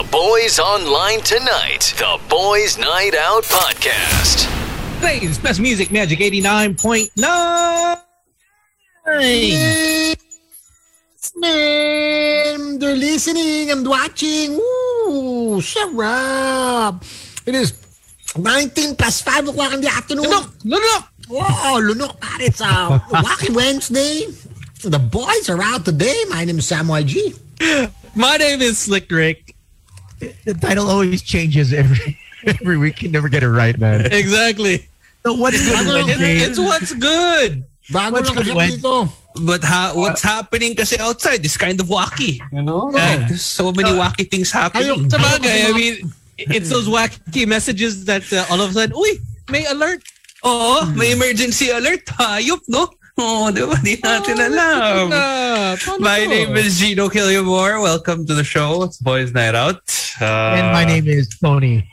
The Boys Online Tonight. The Boys Night Out Podcast. Plays best music magic 89.9. Man, they're listening and watching. Ooh, sarap. It is 19 past plus 5 o'clock in the afternoon. Lunok! Lunok! Wow, lunok pare. It's uh, Wacky Wednesday. The boys are out today. My name is Sam YG. My name is Slick Rick. The title always changes every every week. You never get it right, man. Exactly. So what's good Bago lang- Wednesday? It's what's good. Bago What's lang good, kasi Wen? dito. But ha- what's happening kasi outside is kind of wacky. You know? Yeah. There's so many wacky things happening. Ayun- Sabagay, I mean, it's those wacky messages that uh, all of a sudden, uy, may alert. Oo, may emergency alert. Hayop, no? Oo, di ba? Di natin alam. My name is Gino Quillamor. Welcome to the show. It's Boys Night Out. Uh, and my name is Tony.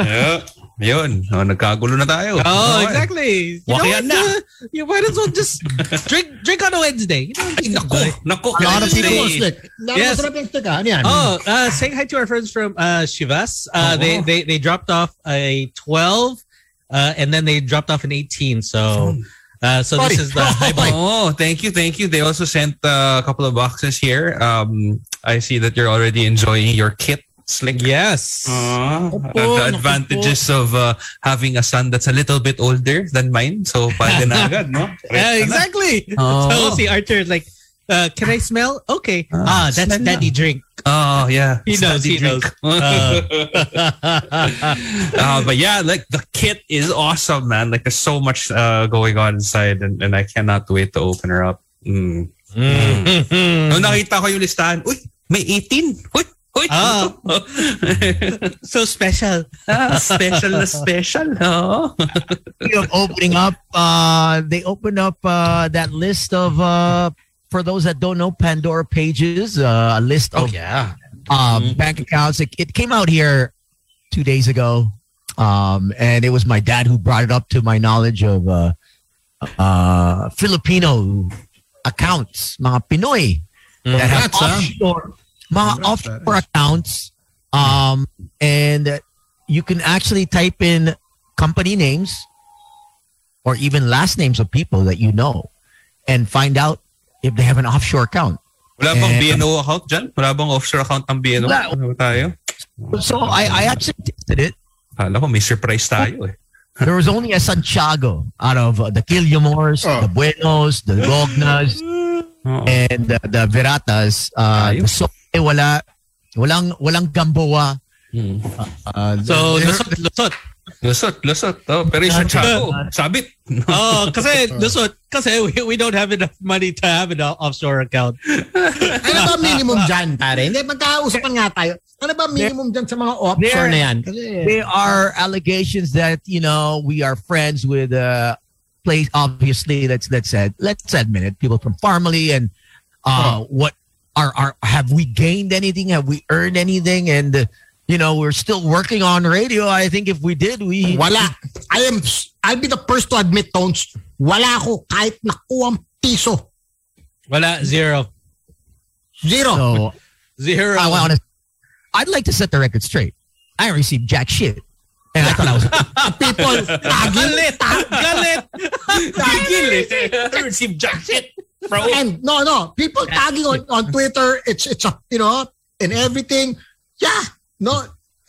Yeah. Yun. Oh, nagkagulo na tayo. Oh, exactly. You, know Wakian na. you might as well just drink drink on a Wednesday. You know, Ay, naku. Naku. A lot of people- mo, Slick. Yes. masarap yung stick. Ano yan? Oh, uh, saying hi to our friends from uh, Chivas. Uh, they, they they dropped off a 12, uh, and then they dropped off an 18. So, uh, so this is the high bike. Oh, thank you, thank you. They also sent uh, a couple of boxes here. Um, I see that you're already enjoying your kit, Slick. Yes. Uh, Opo, the naku advantages of uh, having a son that's a little bit older than mine. So, pwede na agad, no? Yeah, exactly. Oh. So see Archer like, uh, can I smell? Okay. Ah, ah, that's daddy lang. drink. Oh, yeah. He knows. He drink. knows. Uh, uh, but yeah, like the kit is awesome, man. Like there's so much uh, going on inside, and, and I cannot wait to open her up. Mm. mm. Nung nakita ko yung listahan, uy, may 18. Uy, uy. Ah. so special. Ah, special na special. Oh. Speaking of opening up, uh, they opened up uh, that list of, uh, for those that don't know, Pandora Papers, uh, a list of yeah. um, bank accounts. It, it came out here two days ago, um, and it was my dad who brought it up to my knowledge of uh, uh, Filipino accounts, mga Pinoy that have offshore, mga offshore accounts, um, and you can actually type in company names or even last names of people that you know and find out if they have an offshore account. Wala bang Eh, BNO account dyan? Wala bang offshore account ng BNO? Wala. Ano tayo? So I, I actually tested it. Kala ko may surprise tayo eh. There was only a Santiago out of uh, the Killiamores, Oh. the Buenos, the Gognas, Oo. and the, the Veratas. Uh, so, eh, wala, walang, walang Gamboa. Hmm. Uh, So there- lusot, lusot. Lusot, lusot. Oh, pero yung Santiago, sabit. Oh, kasi lusot. Kasi we, we don't have enough money to have an offshore account. Ano ba minimum dyan, pare? Hindi, magkausapan nga tayo. Ano ba minimum dyan sa mga offshore There- na yan? Kasi, there are allegations that you know we are friends with uh place obviously let's let's say let's admit it people from Pharmally and uh what are are have we gained anything have we earned anything and uh, you know we're still working on radio I think if we did we wala. I am, I'll be the first to admit, Tones, wala ako kahit nakuwang piso. Wala, zero. Zero. so Zero. I want to I'd like to set the record straight I received jack shit and I thought I was People, tagil, Galit! Gigil eh. I received jack shit. Bro. And no, no, people tagging on, on Twitter, it's it's a you know, and everything. Yeah, no,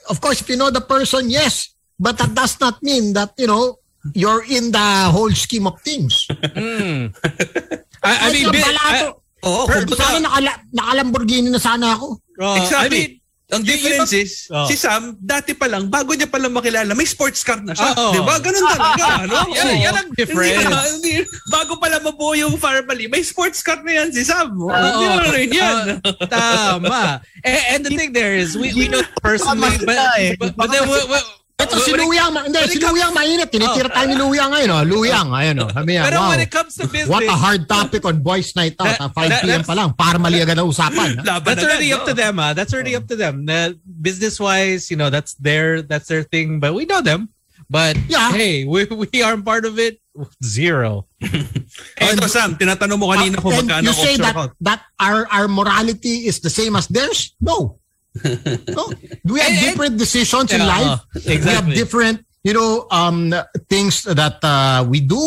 of course, if you know the person, yes, but that does not mean that you know you're in the whole scheme of things. Mm. I, I mean, balato. I- Oo, Per- kung sana nakala, naka-Lamborghini na sana ako. oh, I Exactly. mean, Ang difference is, Oh. si Sam, dati pa lang, bago niya pa lang makilala, may sports car na siya. Oo. Di ba? Ganun talaga. no? yan, yan ang difference. Hindi, hindi, bago pa lang mabuo yung family, may sports car na yan si Sam. Oh, Hindi Oo. mo rin yan. Uh, tama. And, and the thing there is, we, we know personally, but, but, but then, we, we, Ito si Luyang, hindi, si Luyang mainit. Tinitira tayo ni Luyang ngayon. Oh. Luyang, ayun oh. Sabi niya, pero wow. when it comes to business, What a hard topic on Boys Night Out. That- ah, 5 that- p.m. pa lang. Para mali agad ang usapan. ah. That's already up to them. Ah, that's already up to them. business wise, you know, that's their that's their thing. But we know them. But Yeah. hey, we we aren't part of it. Zero. Oh, ito, Sam, tinatanong mo kanina kung And magkano you say that, account. that our, our morality is the same as theirs? No. no? We have different decisions in life. uh, We have different, you know, um, things that uh, we do,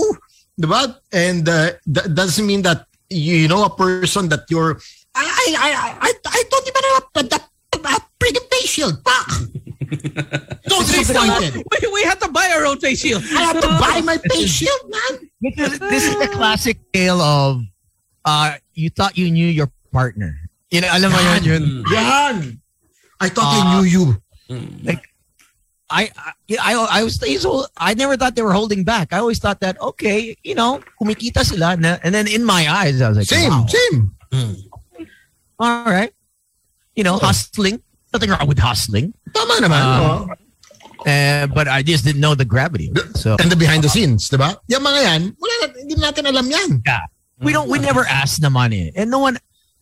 diba? And uh, that doesn't mean that you know a person that you're. I I I I, I don't even have a, a, a freaking face shield. Fuck. so disappointed. we, we had to buy our own face shield. I have to buy my face shield, man. This is, this is the classic tale of uh, you thought you knew your partner. You know, alam mo yun, yun. Yan. I thought I Uh, knew you. I, I, I, I was, so I never thought they were holding back. I always thought that, okay, you know, kumikita sila. Na, and then in my eyes, I was like, Same, wow, same. all right. You know, hustling. Nothing wrong with hustling. Tama naman. Uh, oh. Uh, but I just didn't know the gravity. So And the behind the scenes, di ba? Yung mga yan, wala na, hindi natin alam yan. we don't, we never ask the money. And no one,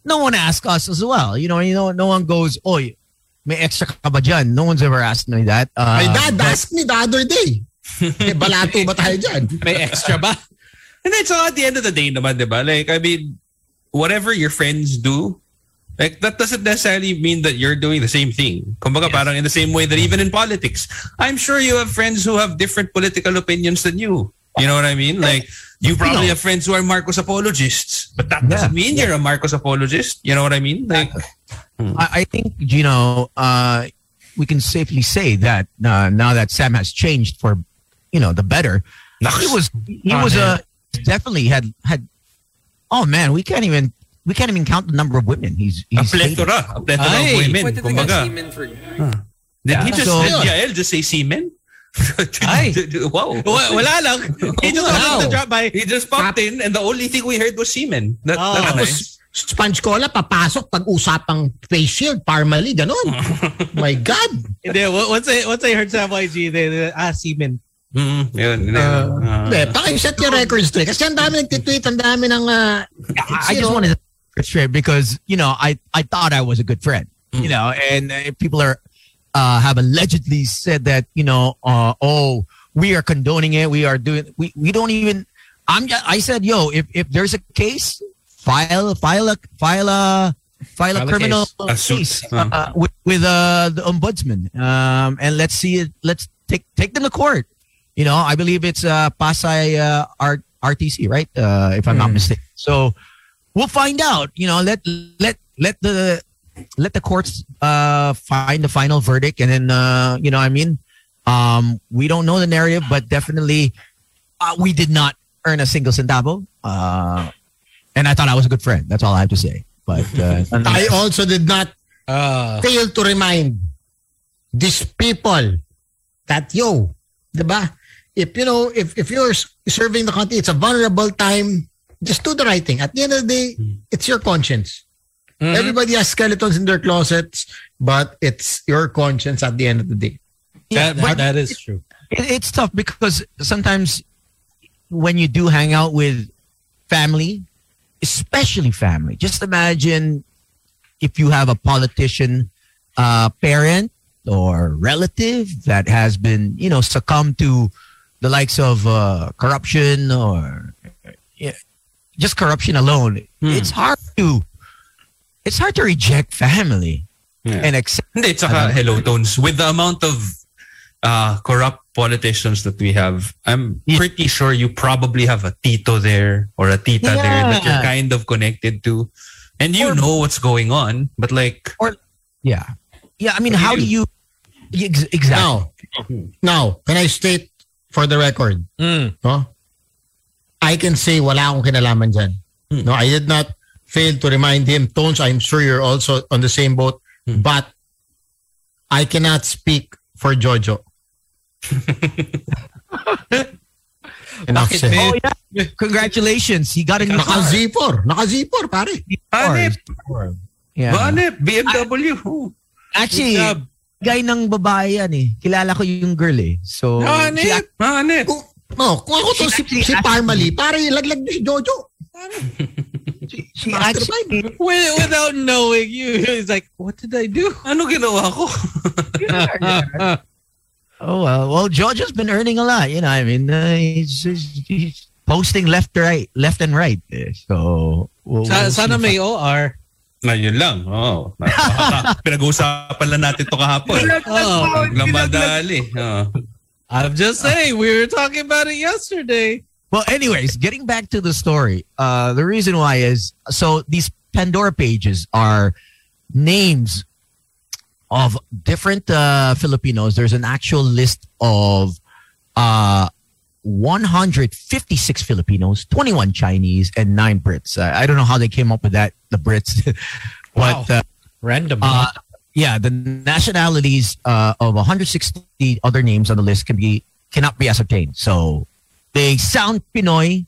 no one asks us as well. You know, you know, no one goes, oy, may extra ka ba dyan? No one's ever asked me that. Uh, My dad but- asked me the other day. Eh, balato ba tayo dyan? May extra ba? And then so at the end of the day naman, di ba? Like, I mean, whatever your friends do, like that doesn't necessarily mean that you're doing the same thing. Kumbaga parang in the same way that even in politics, I'm sure you have friends who have different political opinions than you. You know what I mean? Like you probably have friends who are Marcos apologists, but that doesn't mean you're a Marcos apologist. You know what I mean? Like I, I think Gino, uh, we can safely say that uh, now that Sam has changed for, you know, the better. He was he Oh, was man. a definitely had had. Oh man, we can't even we can't even count the number of women he's a he's dated. plethora, a plethora Ay, of women. What did they got semen for? Did he just So- did Yael just say semen? Ay. wow. Wa- Wala lang. He just Wow. wanted to drop by. He just popped in and the only thing we heard was semen. That, Oh. that's Tapos, nice. Sponge cola, papasok pag usapang face shield, Pharmally, ganun. My God. Hindi, once I, once I heard sa YG, they, they, ah, semen. Mm, yun, yun, Uh, uh, Hindi, pakiset yung record straight. Kasi ang dami nagtitweet, ang dami ng... Uh, I just wanted to set it straight because you know I I thought I was a good friend, Mm. you know, and uh, people are uh, have allegedly said that you know uh, oh we are condoning it, we are doing we we don't even. I'm ju- I said yo if if there's a case file file a file a file a File a criminal case. A suit. case uh, with with uh, the ombudsman um, and let's see it let's take take them to court. You know, I believe it's uh, Pasay uh, R- RTC, right? Uh, if I'm not mistaken. So we'll find out. You know, let let let the let the courts uh, find the final verdict, and then uh, you know, I mean, um, we don't know the narrative, but definitely uh, we did not earn a single centavo. Uh, and I thought I was a good friend. That's all I have to say. But uh, I also did not Ah. fail to remind these people that, yo, di ba? If, you know, if, if you're serving the country, it's a vulnerable time, just do the right thing. At the end of the day, it's your conscience. Everybody has skeletons in their closets, but it's your conscience at the end of the day. That, but- that is true. it, it's tough because sometimes when you do hang out with family, especially family, just imagine if you have a politician uh, parent or relative that has been, you know, succumbed to the likes of uh, corruption or yeah, just corruption alone. It's hard to it's hard to reject family Yeah. and accept. Hindi, tsaka, hello, Tones. With the amount of uh, corrupt politicians that we have, I'm pretty sure you probably have a tito there or a tita there that you're kind of connected to. And you Or- know what's going on, but like, Or, Yeah, yeah. I mean, What do how you do you exactly? Now, now, can I state for the record, Mm. no? I can say wala akong kinalaman dyan. No, I did not fail to remind him. Tones, I'm sure you're also on the same boat. But I cannot speak for Jojo. Enough said. Oh yeah! Congratulations, he got a new car. Naka-Z4. Naka-Z4, pare. Anip, Yeah. Anip, BMW. Oh. Actually, Good job. guy ng babae yan eh. Kilala ko yung girl eh. So, she Anip, Anip. Kung, oh, kung ako to si, si Parmali, pare, laglag niyo si Jojo. she, she actually, Wi- Without knowing you, it's like, what did I do? Ano ginawa ko? oh well, well, George has been earning a lot. You know, I mean, uh, he's, he's, he's posting left, right, left and right. eh. So, we'll, Sa, we'll sana may OR. Na yun lang. Oh. Pinag-uusapan lang natin to kahapon. Oh, Lang madali. Oh. I'm just saying, we were talking about it yesterday. Well, anyways, getting back to the story, uh, the reason why is so these Pandora Papers are names of different uh, Filipinos. There's an actual list of uh, 156 Filipinos, 21 Chinese, and nine Brits. Uh, I don't know how they came up with that, the Brits, but uh, Random. uh, yeah, the nationalities uh, of 160 other names on the list can be cannot be ascertained. So they sound Pinoy,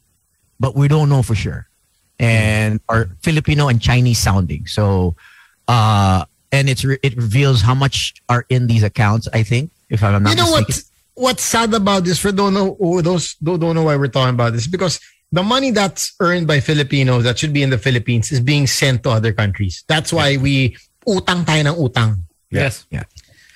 but we don't know for sure, and are Filipino and Chinese sounding. So, uh, and it's re- it reveals how much are in these accounts. I think, if I'm not you know what? What's sad about this for don't know oh, those don't, don't know why we're talking about this because the money that's earned by Filipinos that should be in the Philippines is being sent to other countries. That's why we utang tayo ng utang. yes. Yeah.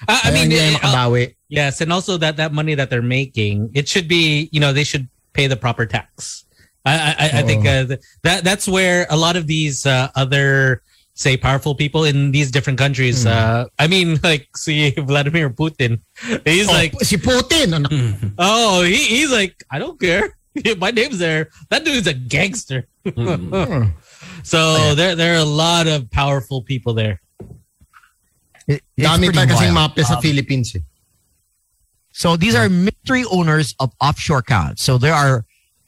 I, I mean, hindi tayo uh, yes, and also that that money that they're making, it should be, you know, they should pay the proper tax. I I, I think uh, that that's where a lot of these uh, other say powerful people in these different countries. Uh, I mean, like see Vladimir Putin, he's Oh, like, si Putin, anak. oh, he, he's like, I don't care. My name's there. That dude's a gangster. Hmm. So there there are a lot of powerful people there. It- it's Dami pa kasing wild. sa Philippines. Eh. So these are mystery owners of offshore accounts. So there are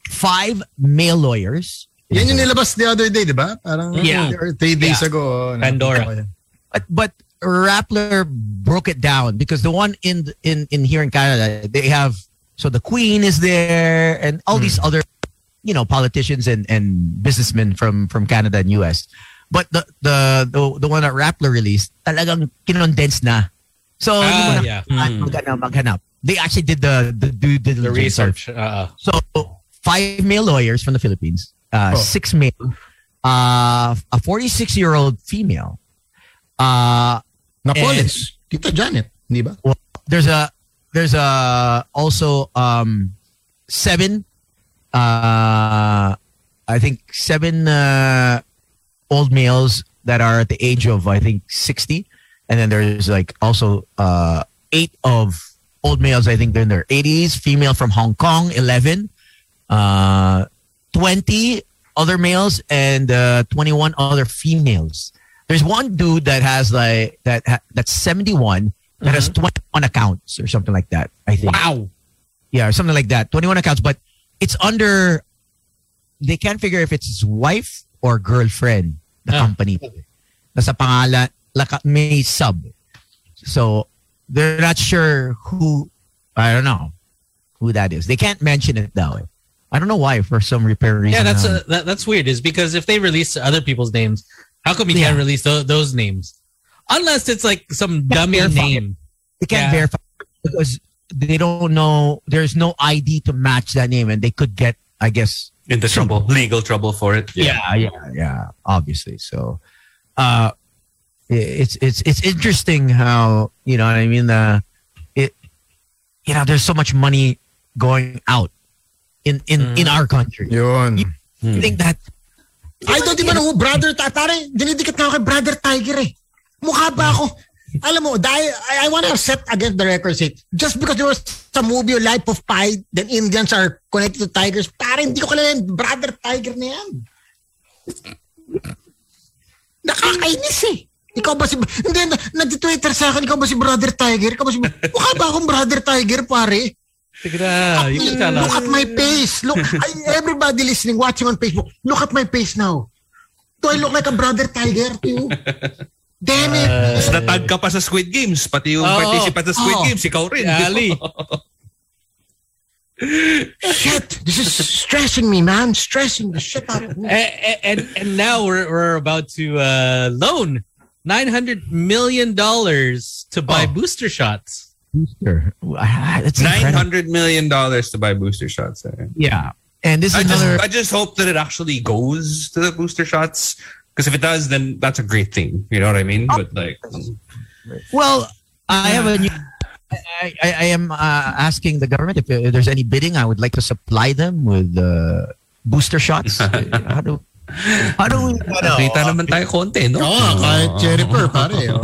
five male lawyers. Yan yung nilabas the other day, di ba? Parang Yeah. three days Yeah. ago. Pandora. nakita ko yan. But but Rappler broke it down because the one in in in here in Canada they have so the Queen is there and all these other you know politicians and and businessmen from from Canada and US. But the the the, the one that Rappler released talagang kinondense na. So hindi mo na yeah. kailangan maghanap, maghanap. They actually did the the due The diligence. research. Uh, So five male lawyers from the Philippines, uh, Oh. six male, uh, a 46 year old female. Uh, Napoles. Tita Janet, di ba? there's a there's a also um seven uh I think seven uh old males that are at the age of I think 60 and then there's like also uh eight of old males I think they're in their 80s female from Hong Kong 11 uh 20 other males and uh 21 other females there's one dude that has like that ha- that's 71 that has 21 accounts or something like that I think wow. yeah, or something like that. 21 accounts, but it's under, they can't figure if it's his wife or girlfriend, the Ah. company. Nasa pangalan, laka, may sub. So they're not sure who, I don't know who that is. They can't mention it way. I don't know why for some repair reason. Yeah, that's um, uh, that, that's weird. Is because if they release other people's names, how come you Yeah. can't release tho- those names? Unless it's like some dummy verify it. name. they can't yeah. verify because they don't know, there's no ID to match that name and they could get, I guess, Into trouble. Legal trouble for it. yeah yeah yeah obviously so uh it's it's it's interesting how you know what i mean uh it you know there's so much money going out in in in our country Yun. you think that Ay, daw, di ba no, brother, ta- pare, dinidikit na ako kay brother Tiger eh. Mukha ba ako? Alam mo, dahil, I, I wanna set against the record sake. Just because there was some movie, Life of Pi, then Indians are connected to tigers, pare, hindi ko kilala yung brother Tiger na yan. Nakakainis eh. Ikaw ba si... Hindi, na, nag-twitter sa akin, ikaw ba si Brother Tiger? Ikaw ba si... Mukha ba akong Brother Tiger, pare? Tignan, you can tell Look us. at my face. Look, I, everybody listening, watching on Facebook, look at my face now. Do I look like a brother tiger to you? Damn it. Tapos natag ka pa sa Squid Games. Pati yung Oo. participant sa Squid Oo. Games, ikaw rin. Ali. shit. This is stressing me, man. Stressing the shit out of me. and, and and now we're we're about to uh, loan nine hundred million dollars to buy Oh. booster shots. Booster it's $900 million to buy booster shots. eh. yeah and this I is just, another I just hope that it actually goes to the booster shots. Because if it does, then that's a great thing. You know what I mean? But like, Well, I have a new. I, I, I am uh, asking the government if, uh, there's any bidding. I would like to supply them with uh, booster shots. How do Paano, ano, Nakita naman tayo konti, no? Oo, oh, kahit Jennifer, pare. Oh.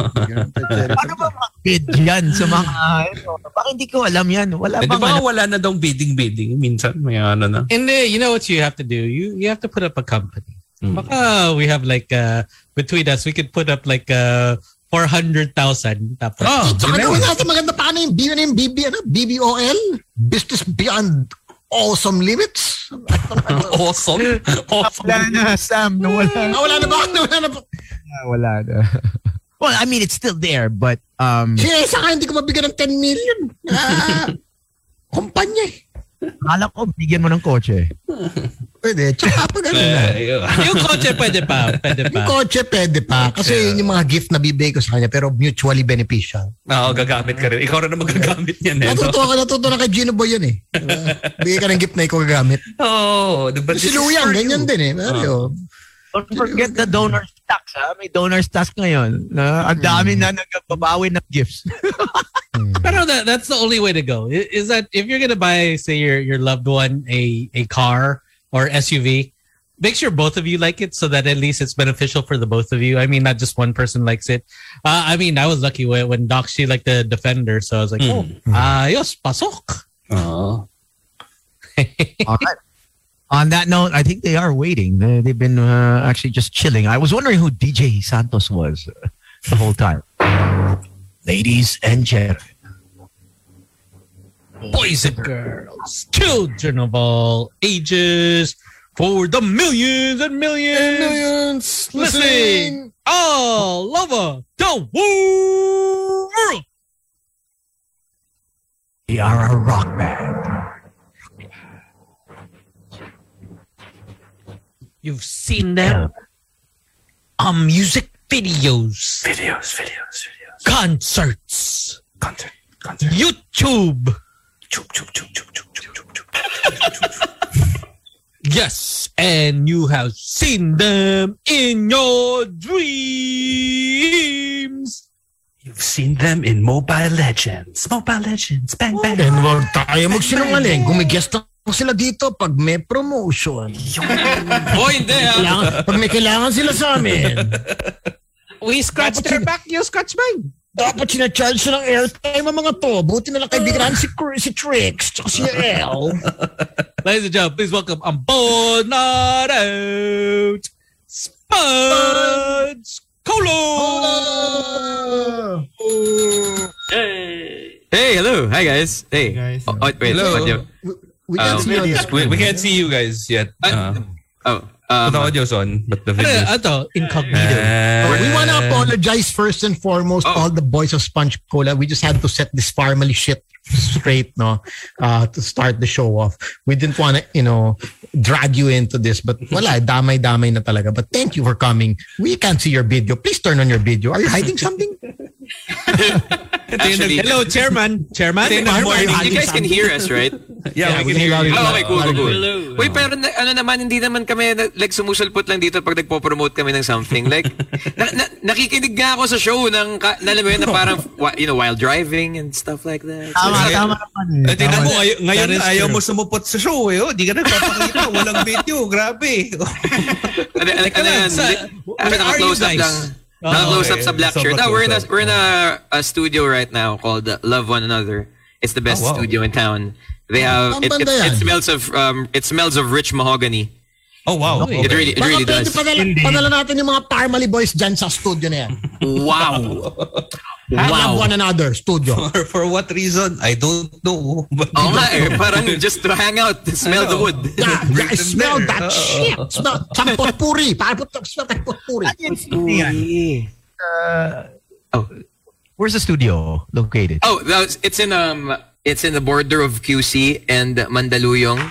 paano ba bid yan sa mga, ano, bakit hindi ko alam yan? Wala Eh, di bang, ba ano, wala na daw bidding-bidding? Minsan may ano na. And uh, you know what you have to do? You you have to put up a company. Mm. Baka we have like uh, between us, we could put up like uh, 400,000. Tapos, Oh, Tsaka yun gawin na. natin maganda pa ano yung B, ano yung BB, ano? BBOL? Business Beyond Awesome Limits? Awesome. awesome. wala na, Sam, nawala na. Ah, wala na ba? Wala na ba? Wala na. Well, I mean, it's still there, but um, Siya, sa akin, hindi ko mabigyan ng 10 million. Ah, kumpanya eh. Akala ko bigyan mo ng kotse. Pwede. Tsaka pag ano na. Eh, yun. yung kotse pwede pa. Pwede Yung pa. kotse, pwede pa. Kasi yun yung mga gift na bibigay ko sa kanya, pero mutually beneficial. Oo, gagamit ka rin. Ikaw rin na magagamit niyan eh. Natuto ka, natuto na kay Gino Boy yan eh. Bigay ka ng gift na ikaw gagamit. Oo. ba, Si this is Luyan, for ganyan din eh. Pero, Don't forget the donor tax, ha? May donor tax ngayon. Na ang dami hmm. na nagbabawi ng gifts. Hmm. Pero that, that's the only way to go. Is that if you're gonna buy, say your your loved one a a car or SUV, make sure both of you like it so that at least it's beneficial for the both of you. I mean, not just one person likes it. Uh, I mean, I was lucky when, when Doc she liked the Defender, so I was like, hmm. oh, ayos, pasok. Oo. All right. On that note, I think they are waiting. They- They've been uh, actually just chilling. I was wondering who DJ Santos was uh, the whole time. Ladies and gentlemen, Boys and girls, children of all ages, for the millions and millions, and millions listening all over the world. we are a rock band. You've seen them on music videos, Videos, videos, videos. concerts, Concert, concert. YouTube. Choop, choop, choop, choop, choop. Yes, and you have seen them in your dreams. You've seen them in Mobile Legends. Mobile Legends. Bang, bang. Tayo magsinungaling. Na lang sila dito pag may promotion. Oh, hindi ah. Kailangan, pag may kailangan sila sa amin, We scratch their back, you scratch mine. dapat sinacharge sila ng airtime ang mga to. Buti na lang kaibigan si, si Trix tsaka si El. Ladies and gentlemen, please welcome on board, not out, Spuds Colo. Hey, hello. Hi, guys. Hey. guys. Oh, oh, wait. Hello. audio. We can't, um, see, you we, we can't see you guys yet. Uh, Oh, um, the audio's on, but the Ano, video. ato, incognito. Uh, we want to apologize first and foremost Oh. all the boys of Sponge Cola. We just had to set this family shit straight, no, uh, to start the show off. We didn't want to, you know, drag you into this, but wala, damay-damay na talaga. But thank you for coming. We can't see your video. Please turn on your video. Are you hiding something? Actually, Hello, Chairman. Chairman. Yung Morning. morning. you guys can hear us, right? Yeah, we can hear you. Oh, okay, cool, cool, cool. Hello. Wait, pero na, ano naman, hindi naman kami na- like sumusulpot lang dito pag nagpo-promote kami ng something. Like, na, na, nakikinig nga ako sa show ng, ka, na, alam mo yun, na parang, you know, while driving and stuff like that. So, Tama, tama naman eh. Eh, tingnan mo, ay- ngayon ayaw mo sumupot sa show eh. Oh, di ka nagpapakita. Walang video. Grabe. ano, ano, ano yan? Sa- Di- where are naka-close you Oh, Naka-close up sa black So, shirt. No, we're in a, we're in a, a studio right now called Love One Another. It's the best Oh, wow. studio in town. They have, it, it, it smells of, um, it smells of rich mahogany. Oh, wow. Okay. It really, it Baka really pwede does. padala, padala natin yung mga family boys dyan sa studio na yan. Wow. Wow. one another, studio. For, for what reason? I don't know. But Oo nga eh, parang just to hang out, smell the wood. Yeah, yeah, I smell there. that Oo. shit. Smell champot puri. Parang put- smell champot puri. Uh, where's the studio located? Oh, that it's in um, it's in the border of QC and Mandaluyong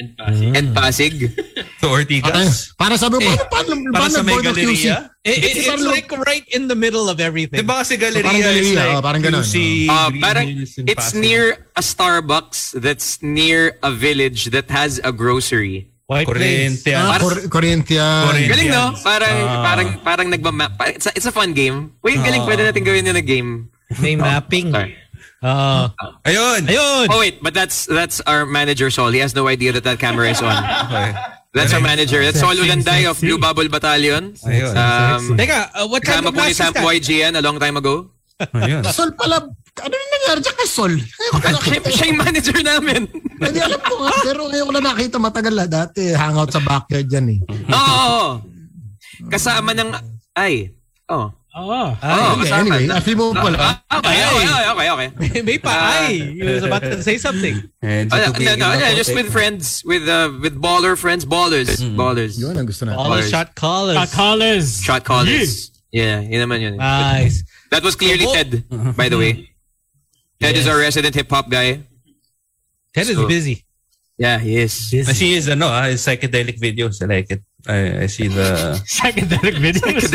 and Pasig. And Pasig. So, Ortigas. Para sabi mo, Eh, paano, paano, Para paano sa may galeria? It, it- it's parang- like right in the middle of everything. Di ba kasi parang galeria is galeria, like oh, parang ganun, QC, Uh, Green parang Hills, and it's Pasig. near a Starbucks that's near a village that has a grocery. White Plains. Corinthian. Ah, Cor- Corinthian. Corinthian. Galing no? Parang Ah. parang parang nagma pa- it's a, it's a fun game. Wait, galing pwede natin gawin yun na game. May mapping. Sorry. Uh, Ayun. ayun. Oh wait, but that's that's our manager Sol. He has no idea that that camera is on. Okay. That's our manager. That's Sol Ulanday of Blue Bubble Battalion. Ayun. Um, Teka, uh, what kind Kasama of po ni mask is Sam that? YGN a long time ago. Ayun. Sol pala, ano yung nangyari dyan kay Sol? Ko na Siya, yung manager namin. Hindi alam ko nga, pero ngayon ko na nakita matagal na. Dati hangout sa backyard dyan eh. Oo. Kasama ng... Ay. Oh. Oh, ah, ah, Oh, Hindi, kasama. anyway, afi mo pala. Ah, ah Okay, okay, okay, okay, okay. may pa ay. He was about to say something. And Oh, to no, no, no, yeah, just with friends, with uh, with baller friends, ballers, hmm. ballers, Yun ang gusto natin. All the shot callers. Got callers. shot callers. Yeah, yun naman yun. Nice. That was clearly. Ted, by the way. Ted is our resident hip hop guy. Ted is busy. Yeah, he is. I see his, ano, ah, his psychedelic videos. I like it. I, I see the, Psychedelic videos.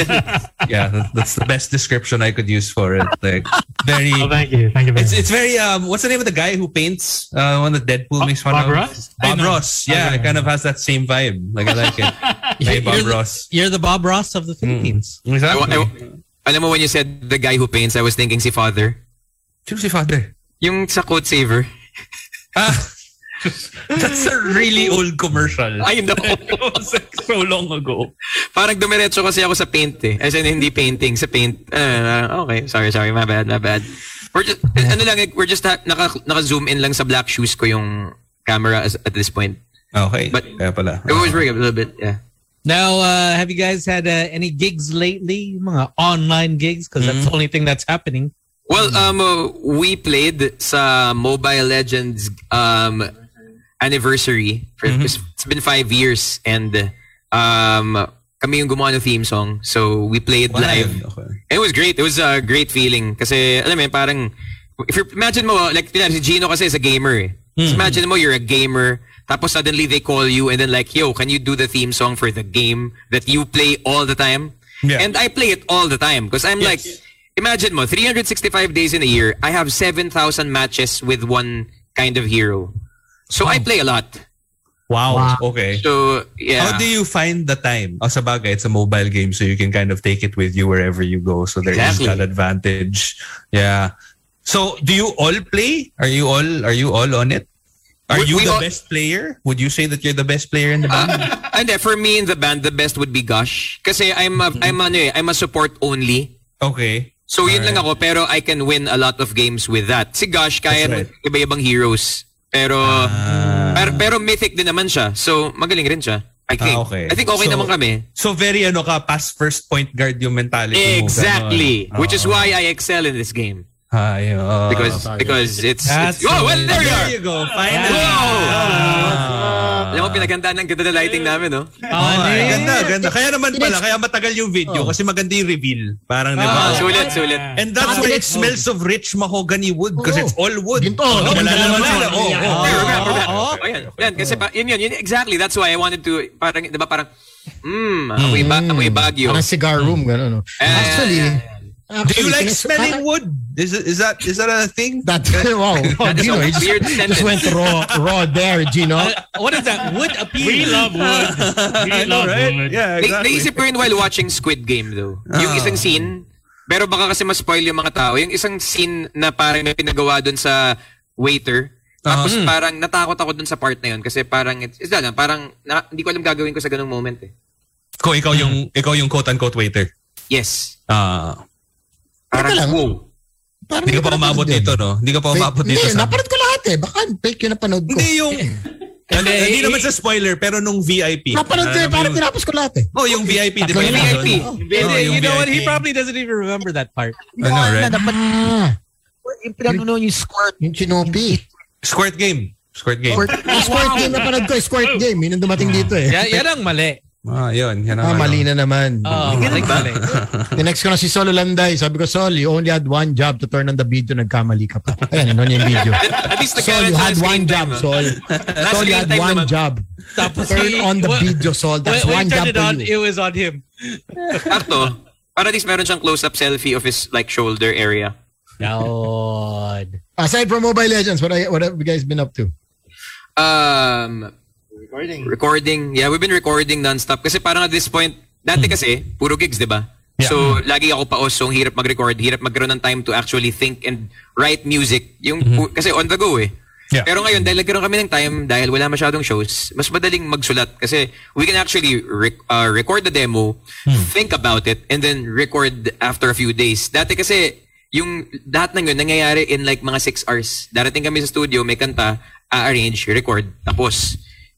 yeah, that's the best description I could use for it. Like, very, oh, thank you. Thank you very it's, much. it's very, um, what's the name of the guy who paints, uh, one that Deadpool makes fun Bob of? Ross? Bob. Ross. Yeah, it kind of has that same vibe. Like, I like it. Hey, Bob You're the- Ross. You're the Bob Ross of the Philippines. I, Exactly. I, alam mo when you said the guy who paints, I was thinking si Father. Sino si Father? Yung sa quote saver. Ah, that's a really old commercial. I know. It was like so long ago. Parang dumiretso kasi ako sa paint eh. As in, hindi painting, sa paint. Uh, okay, sorry, sorry. My bad, my bad. We're just, ano lang, eh, we're just ha- naka, naka-zoom in lang sa black shoes ko yung camera as, at this point. Okay. But- Kaya pala. It was very a little bit, yeah. Now, uh, have you guys had uh, any gigs lately? Mga online gigs? Because that's the only thing that's happening. Well, um, uh, we played sa Mobile Legends um, anniversary. For, it's, it's been five years and um, kami yung gumawa ng theme song. So we played live. Okay. It was great. It was a great feeling. Kasi, alam mo parang, if you imagine mo, like, si Gino kasi is a gamer eh. So imagine mo, you're a gamer, tapos suddenly they call you and then like, yo, can you do the theme song for the game that you play all the time? Yeah. And I play it all the time because I'm like, imagine mo, 365 days in a year, I have 7,000 matches with one kind of hero. So I play a lot. Wow. Okay. So, yeah. How do you find the time? Oh, sa bagay, it's a mobile game so you can kind of take it with you wherever you go. So there is Exactly. that advantage. Yeah. So do you all play? Are you all are you all on it? Are We- you the all- best player? Would you say that you're the best player in the band? And uh, for me in the band, the best would be Gush. Kasi I'm a, I'm ano eh, I'm a support only. okay. So yun lang ako, pero I can win a lot of games with that. Si Gosh, kaya That's right. Ah. iba-ibang heroes. Pero, pero, pero mythic din naman siya. So magaling rin siya. I think. Ah, okay. I think okay So- naman kami. So very ano ka, pass first point guard yung mentality mo. Exactly. ganon. Which is why I excel in this game. Ay, oh. Because because it's, it's oh well there you There are. you go. Finally. Alam mo pinagandaan ng ganda na lighting namin, no? Oh, ay, ganda, ganda. Kaya naman pala, kaya matagal yung video kasi maganda yung reveal. Parang, di ba? Ah, sulit, sulit. And that's why it smells of rich mahogany wood because Oo. it's all wood. Ginto, Oh. Oh, oh. Pero, pero, oo. oh, yan, kasi pa, yun, yun, yun, exactly. That's why I wanted to, parang, di ba, parang, mm, amoy, ba, amoy bagyo. Parang cigar room, gano'n. No? Eh, Actually, Do you like smelling wood? Is it- is that is that a thing? That, wow. Oh, That is Gino, a just, weird just sentence. went raw, raw there, Gino. What is that? Wood appeal. We love wood. We love wood. Yeah, exactly. Naisip ko yun while watching Squid Game though. Yung Ah. isang scene, pero baka kasi ma-spoil yung mga tao. Yung isang scene na parang may pinagawa dun sa waiter. Tapos Ah. parang natakot ako dun sa part na yun kasi parang, it's, it's lang, parang na, hindi ko alam gagawin ko sa ganung moment eh. Kung ikaw yung ikaw yung quote unquote waiter. Yes. Ah, Parang, lang. wow. Parang hindi ka pa umabot dito, no? Hindi ka pa umabot Hindi, dito sa napanood ko lahat eh. Baka fake yung napanood ko. Hindi yung ano, hindi naman sa spoiler pero nung VIP. Napanood ko eh. Mo Parang tinapos ko lahat eh. Oh, yung VIP, di ba? Yung VIP. Oh, you know what? He probably doesn't even remember that part. I know, right? Na dapat Ah, yung pinag-ano yung squirt. yung Chinopi. Squirt game. Squirt game. Squirt, ah, squirt game napanood ko. eh, Squirt game. Yun ang dumating dito eh. Yan, yan ang mali. Ah, yun. Yan Ah, mali ano. na naman. Oh, mali, mali. Tinext ko na si Sol Landay. Sabi ko, Sol, you only had one job to turn on the video. Nagkamali ka pa. Ayan, inon yung video. At least Sol, you had one job, Sol. Sol, you had one naman. job. Tapos Turn he- on the when- video, Sol. That's when, when one he job turned it for on, you. it was on him. Sakto. Para at least meron siyang close-up selfie of his like shoulder area. God. Aside from Mobile Legends, what, are- what have you guys been up to? Um, recording. Recording. Yeah, we've been recording non-stop. Kasi parang at this point, dati kasi, puro gigs, di ba? So, lagi ako pa so hirap mag-record, hirap magkaroon ng time to actually think and write music. Yung, pu- Kasi on the go eh. Yeah. Pero ngayon, dahil nagkaroon kami ng time, dahil wala masyadong shows, mas madaling magsulat kasi we can actually rec- uh, record the demo, think about it, and then record after a few days. Dati kasi, yung lahat ng yun nangyayari in like mga six hours. Darating kami sa studio, may kanta, a-arrange, record, tapos.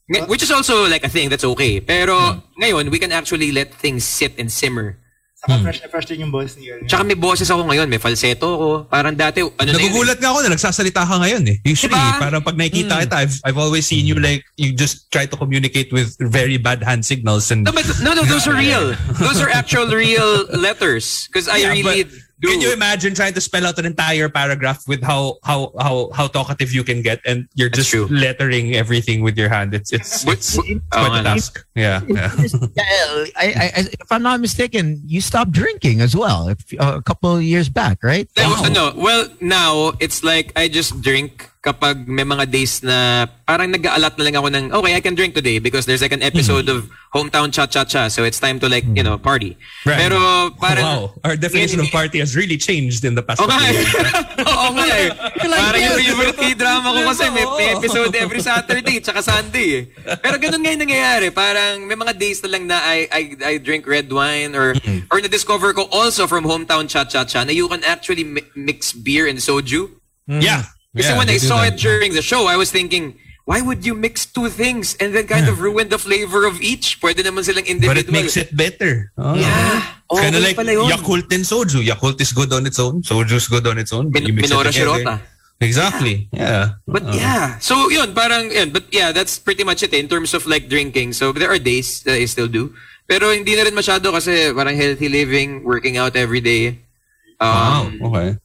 Which is also like a thing that's okay. Pero ngayon, we can actually let things sit and simmer. Saka fresh na fresh din yung boss ni Earl. Tsaka may boses ako ngayon, may falsetto ako. Parang dati, ano na yun eh. Nagugulat nga ako na nagsasalita ka ngayon eh. Usually, Diba? parang pag nakikita kita, I've, I've always seen you like, you just try to communicate with very bad hand signals and No, but no, no, those are real. Those are actual real letters. Because I Yeah, really but do. Can you imagine trying to spell out an entire paragraph with how how how how talkative you can get, and you're That's just true. lettering everything with your hand? It's it's But- it's, but- it's Oo quite a task. Yeah, yeah. Yeah, I, I, I, if I'm not mistaken, you stopped drinking as well if, uh, a couple of years back, right? That was- ano, well, now, it's like I just drink kapag may mga days na parang nag-aalat na lang ako ng, okay, I can drink today because there's like an episode Hmm. of Hometown Cha-Cha-Cha so it's time to like, you know, party. Right. Pero parang... wow, our definition of party has really changed in the past. Nga couple years. Oo nga eh. Parang yung favorite K-drama ko kasi may, may episode every Saturday tsaka Sunday eh. Pero ganun nga yung nangyayari. Parang may mga days na lang na I, I, I drink red wine or or na-discover ko also from Hometown Cha-Cha-Cha na you can actually mi- mix beer and soju. Yeah, Kasi yeah, when I saw that. it during the show, I was thinking, why would you mix two things and then kind of ruin the flavor of each? Pwede naman silang individual. but it makes it better. Oh. Yeah. Kind of like. Yakult and soju. Yakult is good on its own. Soju is good on its own. But Min- you mix it Minora together. Shirota. Exactly. Yeah. But yeah. So yun, parang yun. But yeah, that's pretty much it eh, in terms of like drinking. So there are days that I still do. Pero hindi na rin masyado kasi parang healthy living, working out every day. Wow. Um, Okay.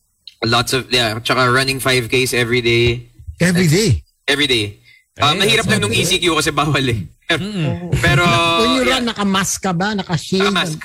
Lots of, yeah, tsaka running 5Ks every day. Every day. Every day. Um, mahirap lang nung ECQ kasi bawal eh. Pero, When you yeah, run, naka-mask ka ba? Naka-shield? Naka-mask.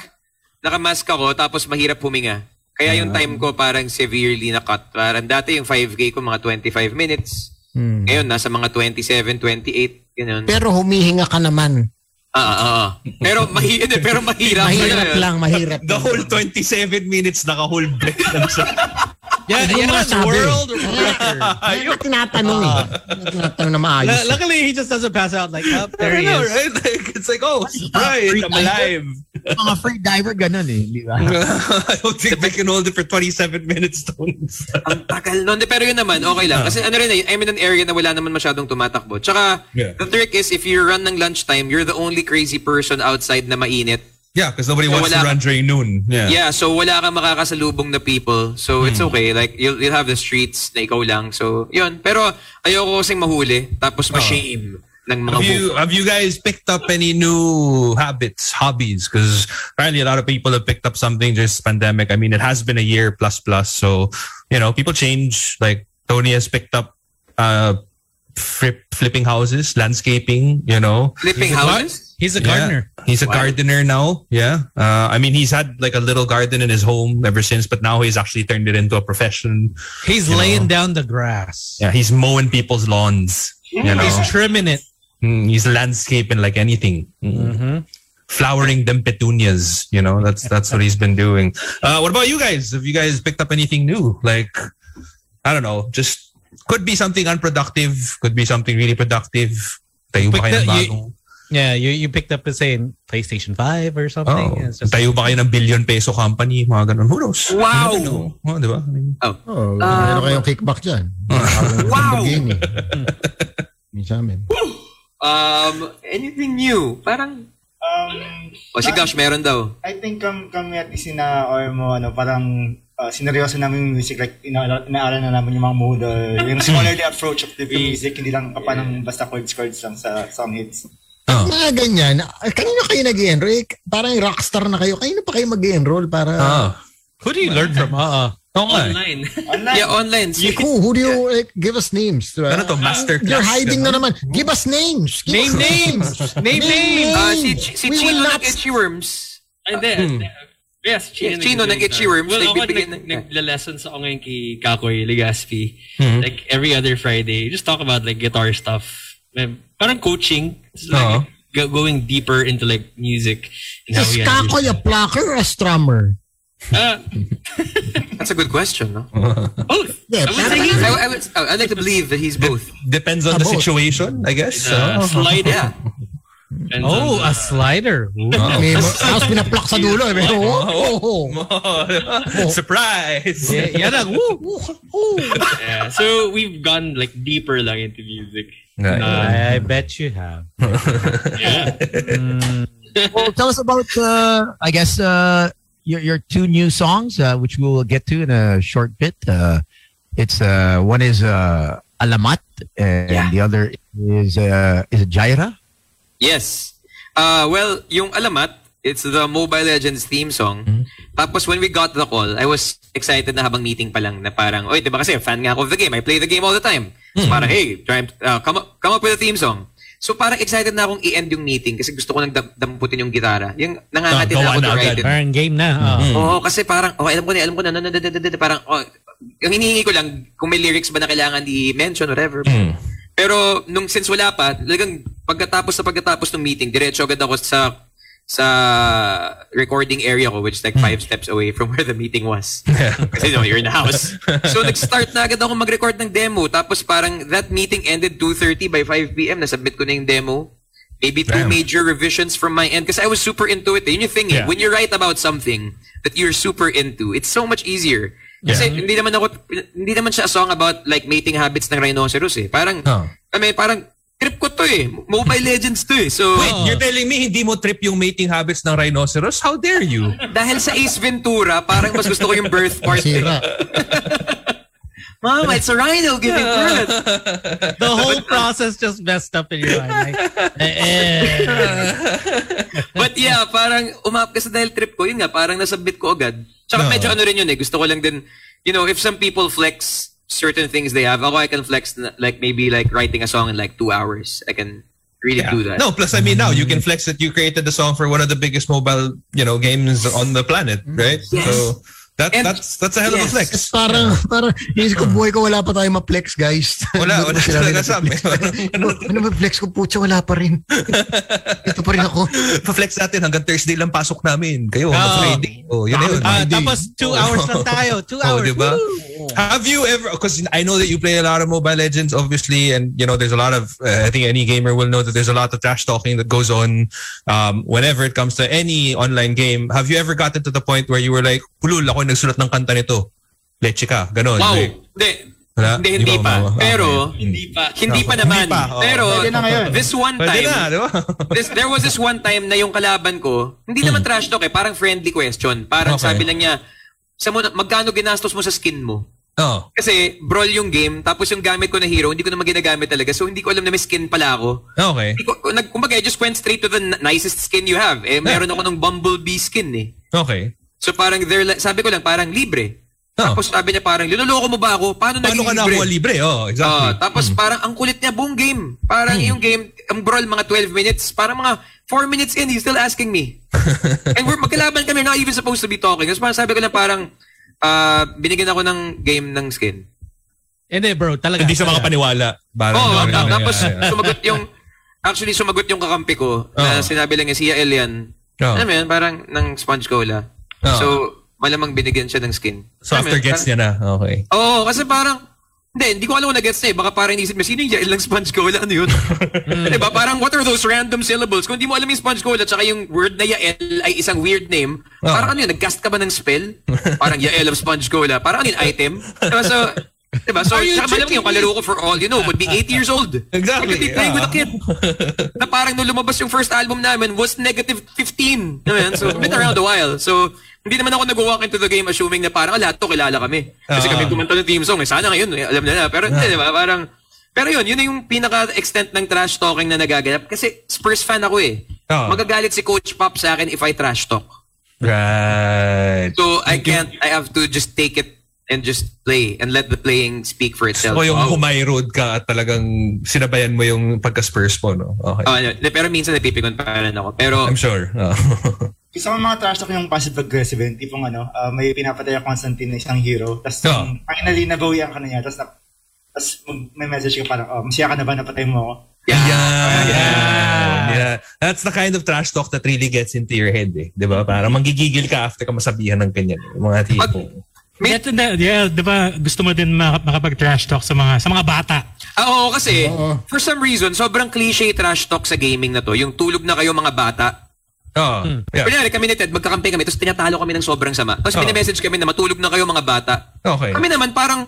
Naka-mask ako tapos mahirap huminga. Kaya yung time ko parang severely na-cut. Parang dati yung 5K ko mga 25 minutes. Ngayon nasa mga 27, 28. Ganun. Pero humihinga ka naman. Ah, ah, ah. Pero, mahi hindi, pero mahirap. Mahirap lang, mahirap. The whole 27 minutes naka-whole breath lang sa... Yeah, Hindi yeah, mo it's nasabi. world record. Kaya nga tinatanong eh. Tinatanong na maayos. Lu- Luckily, he just doesn't pass out like, up there I he know, is. right? Like, it's like, oh, surprise, I'm alive. Mga free diver ganun eh. Di ba? I don't think they can hold it for 27 minutes. Tones. Ang tagal nun. Pero yun naman, okay lang. Kasi ano rin eh, I'm in an area na wala naman masyadong tumatakbo. Tsaka, Yeah. the trick is, if you run ng lunchtime, you're the only crazy person outside na mainit. Yeah, because nobody So wants to run during noon. Yeah. Yeah, so wala kang makakasalubong na people. So it's Hmm. okay. Like, you'll, you'll have the streets na ikaw lang. So, yun. Pero ayoko kasing mahuli. Tapos ma-shame ng mga Have you have you guys picked up any new habits, hobbies? Because apparently a lot of people have picked up something just pandemic. I mean, it has been a year plus plus, so you know people change. Like Tony has picked up uh, flip, flipping houses, landscaping. You know, Flipping houses? He's a Yeah. gardener. He's a Wow. gardener now. Yeah. Uh, I mean, he's had like a little garden in his home ever since, but now he's actually turned it into a profession. He's You laying know. down the grass. Yeah, he's mowing people's lawns. You know, He's trimming it. Mm, he's landscaping like anything. Mm. Flowering them petunias. You know, that's that's what he's been doing. Uh, what about you guys? Have you guys picked up anything new? Like, I don't know, just could be something unproductive, could be something really productive. Tayo ba But kayo Yeah, you, you picked up, say, PlayStation 5 or something. Oh, It's just- tayo ba kayo ng billion peso company? Mga ganun. Who knows? Wow! Know. Oh, di ba? I mean, Oh. Oh, meron kayong kickback dyan. Wow! Game. Yung sa amin. Um, anything new? Parang, Um, o si Gosh, meron daw. I think kami, kami at least na or mo ano parang uh, sineryoso namin yung music like ina- inaaral na namin yung mga modal yung scholarly approach of the music hindi lang pa ng basta chords chords lang sa song hits oh. Mga ganyan. Ah, Kanino kayo nag enroll Eh, Parang rockstar na kayo. Kanino pa kayo mag-enroll para... Ah. Who do you learn from? Uh-uh. Nga eh. Online. online Yeah, online. Who, who do you like, give us names? diba? Ano to, master You're hiding na naman. Give us names. Give Name us names. Name names. Ah, si, si We will Chino not- nag-itchy worms. Hindi. Hmm. Yes, Chino. Yes, Chino, nag-itchy worms. Well, ako, nag, nagla-lessons ako ngayon kay Kakoy Legaspi. Hmm. Like, every other Friday. Just talk about, like, guitar stuff. Eh, Parang coaching. It's like, go- going deeper into, like, music. And Is Kakoy a plucker or a strummer? Uh, That's a good question, no? both. Yeah, I would say I, I would, I'd like to believe that he's both. Depends on Ah, the both. situation, I guess. uh, So, slider. Yeah. Depends Oh, on a slider. Ooh. May, tapos pinaplak sa dulo. Eh. Oh, oh, oh. surprise! Yeah, yan ang, woo, woo, woo. Yeah. So we've gone like deeper lang into music. Right. I, I bet you have. Yeah. well, tell us about, uh, I guess, uh, your, your two new songs, uh, which we will get to in a short bit. Uh, it's uh, one is uh, Alamat, and Yeah. the other is uh, is Jaira? Yes. Uh, well, yung Alamat, it's the Mobile Legends theme song. Tapos when we got the call, I was excited na habang meeting pa lang na parang, oy, di ba kasi fan nga ako of the game. I play the game all the time. So parang, hey, try, uh, come, up, come up with a theme song. So parang excited na akong i-end yung meeting kasi gusto ko nang dam- damputin yung gitara. Yung nangangatin Ah, na gawa ako na to write it. Parang game na. Oh. Oo, kasi parang, oh, alam ko na, alam ko na, na, na, na, na, na, na, parang, oh, yung hinihingi ko lang, kung may lyrics ba na kailangan i-mention, whatever. Pero, nung since wala pa, talagang pagkatapos sa pagkatapos ng meeting, diretso agad ako sa sa recording area ko, which is like five steps away from where the meeting was. Kasi, you know, you're in the house. So, nag-start na agad ako mag-record ng demo. Tapos parang that meeting ended 2.30 by 5 p.m. Nasubmit ko na yung demo. Maybe two Damn. major revisions from my end because I was super into it. eh. Yun yung thing eh. Yeah. When you write about something that you're super into, it's so much easier. Kasi hindi naman ako, hindi naman siya a song about like mating habits ng rhinoceros eh. Parang, Oh. I mean, parang, trip ko to eh. Mobile Legends to eh. So, Wait, you're telling me hindi mo trip yung mating habits ng rhinoceros? How dare you? dahil sa Ace Ventura, parang mas gusto ko yung birth part. eh. Sira. Mama, it's a rhino giving birth. The whole process just messed up in your mind. Like, eh, eh. But yeah, parang umap kasi dahil trip ko, yun nga, parang nasubmit ko agad. Tsaka No. medyo ano rin yun eh, gusto ko lang din, you know, if some people flex certain things they have, ako I can flex like maybe like writing a song in like two hours. I can really do that. No, plus I mean now you can flex that you created the song for one of the biggest mobile, you know, games on the planet, right? Yes. So that And- that's that's a hell of a yes. flex. Parang, parang, isip ko, buhay ko, wala pa tayo ma-flex, guys. Wala, wala talaga sa amin. ano, ano ba flex ko? Putya, wala pa rin. Ito pa rin ako. Pa-flex natin hanggang Thursday lang pasok namin. Kayo, Oh. Friday. Oh, yun na yun. Ah, tapos two hours lang tayo. Two Oh, hours. diba? Woo! Have you ever? Because I know that you play a lot of Mobile Legends, obviously, and you know there's a lot of. Uh, I think any gamer will know that there's a lot of trash talking that goes on um, whenever it comes to any online game. Have you ever gotten to the point where you were like, "Ulul, ako yung nagsulat ng kanta nito. Leche ka, ganon." Wow. Like, Hindi. Wala? Hindi, hindi pa. mga- Pero, Hindi pa. hindi pa Hindi naman. pa, oh. Pero, Pwede na ngayon. this one Pwede time, na, di ba? this, there was this one time na yung kalaban ko, hindi naman trash talk eh, parang friendly question. Parang Okay. sabi lang niya, sa mo, magkano ginastos mo sa skin mo? oh. Kasi brawl yung game, tapos yung gamit ko na hero, hindi ko naman ginagamit talaga. So hindi ko alam na may skin pala ako. Okay. Hindi ko, nag, kumbaga, I just went straight to the n- nicest skin you have. Eh, meron ako ng bumblebee skin eh. Okay. So parang, there, sabi ko lang, parang libre. Oh. Tapos sabi niya parang, linuloko mo ba ako? Paano, Paano naging ka nakuha libre? Oh, exactly. Hmm. tapos parang ang kulit niya buong game. Parang yung game, ang brawl mga 12 minutes, parang mga 4 minutes in, he's still asking me. And we're magkalaban kami, not even supposed to be talking. Tapos parang sabi ko lang parang, ah, binigyan ako ng game ng skin. Hindi bro, talaga. Hindi sa mga paniwala. Parang, Oo, ta- yeah, tapos yeah, sumagot yung, actually sumagot yung kakampi ko na Oo. sinabi lang niya, siya Elian. Oo. Alam mo yun, parang ng sponge cola. Oo. So, malamang binigyan siya ng skin. So Alam after gets niya na. Okay. Oo, kasi parang, hindi, hindi ko alam kung na-gets na eh. Baka parang inisip niya, sino yung Jael ng sponge cola? Ano yun? diba? Parang, what are those random syllables? Kung hindi mo alam yung sponge cola, tsaka yung word na Yael ay isang weird name, Oo. parang ano yun, nag-cast ka ba ng spell? Parang Yael of sponge cola. Parang ano yun, item? Diba? So, diba? So, tsaka malamang yung kalaro ko for all, you know, would be 8 years old. Exactly, I could be playing yeah. with a kid. na parang nung lumabas yung first album namin was negative 15. Diba? So, been around a while. So, hindi naman ako nag-walk into the game assuming na parang ah, lahat to kilala kami. Kasi Ah. kami kumanta ng theme song. Eh, sana ngayon, eh, alam na na. Pero hindi, di ba? Parang, pero yun, yun yung pinaka-extent ng trash talking na nagaganap. Kasi Spurs fan ako eh. Ah. Magagalit si Coach Pop sa akin if I trash talk. Right. So, I can't, I have to just take it and just play and let the playing speak for itself. O yung Wow. humay road ka at talagang sinabayan mo yung pagka-Spurs mo, no? Okay. Ah, ano, pero minsan napipikon pa rin ako. Pero, I'm sure. Oh. Isa mga trash talk yung passive-aggressive yun. Tipong ano, ah, may pinapatay ang Constantine na isang hero. Tapos Oh. um, finally, nabawian ka na niya. Tapos na, Tapos may message ka parang, oh, masaya ka na ba napatay mo ako? Yeah. Yeah. yeah. That's the kind of trash talk that really gets into your head eh. Di ba? Parang manggigigil ka after ka masabihan ng ganyan. Yung mga tipong. May- Ito na, yeah, di ba gusto mo din maka- makapag-trash talk sa mga sa mga bata? Ah, oo, kasi for some reason, sobrang cliche trash talk sa gaming na to. Yung tulog na kayo mga bata. Oh, yeah. Kunyari kami ni Ted, magkakampi kami, tapos tinatalo kami ng sobrang sama. Tapos Oo. pinamessage kami na matulog na kayo mga bata. Okay. Kami naman parang,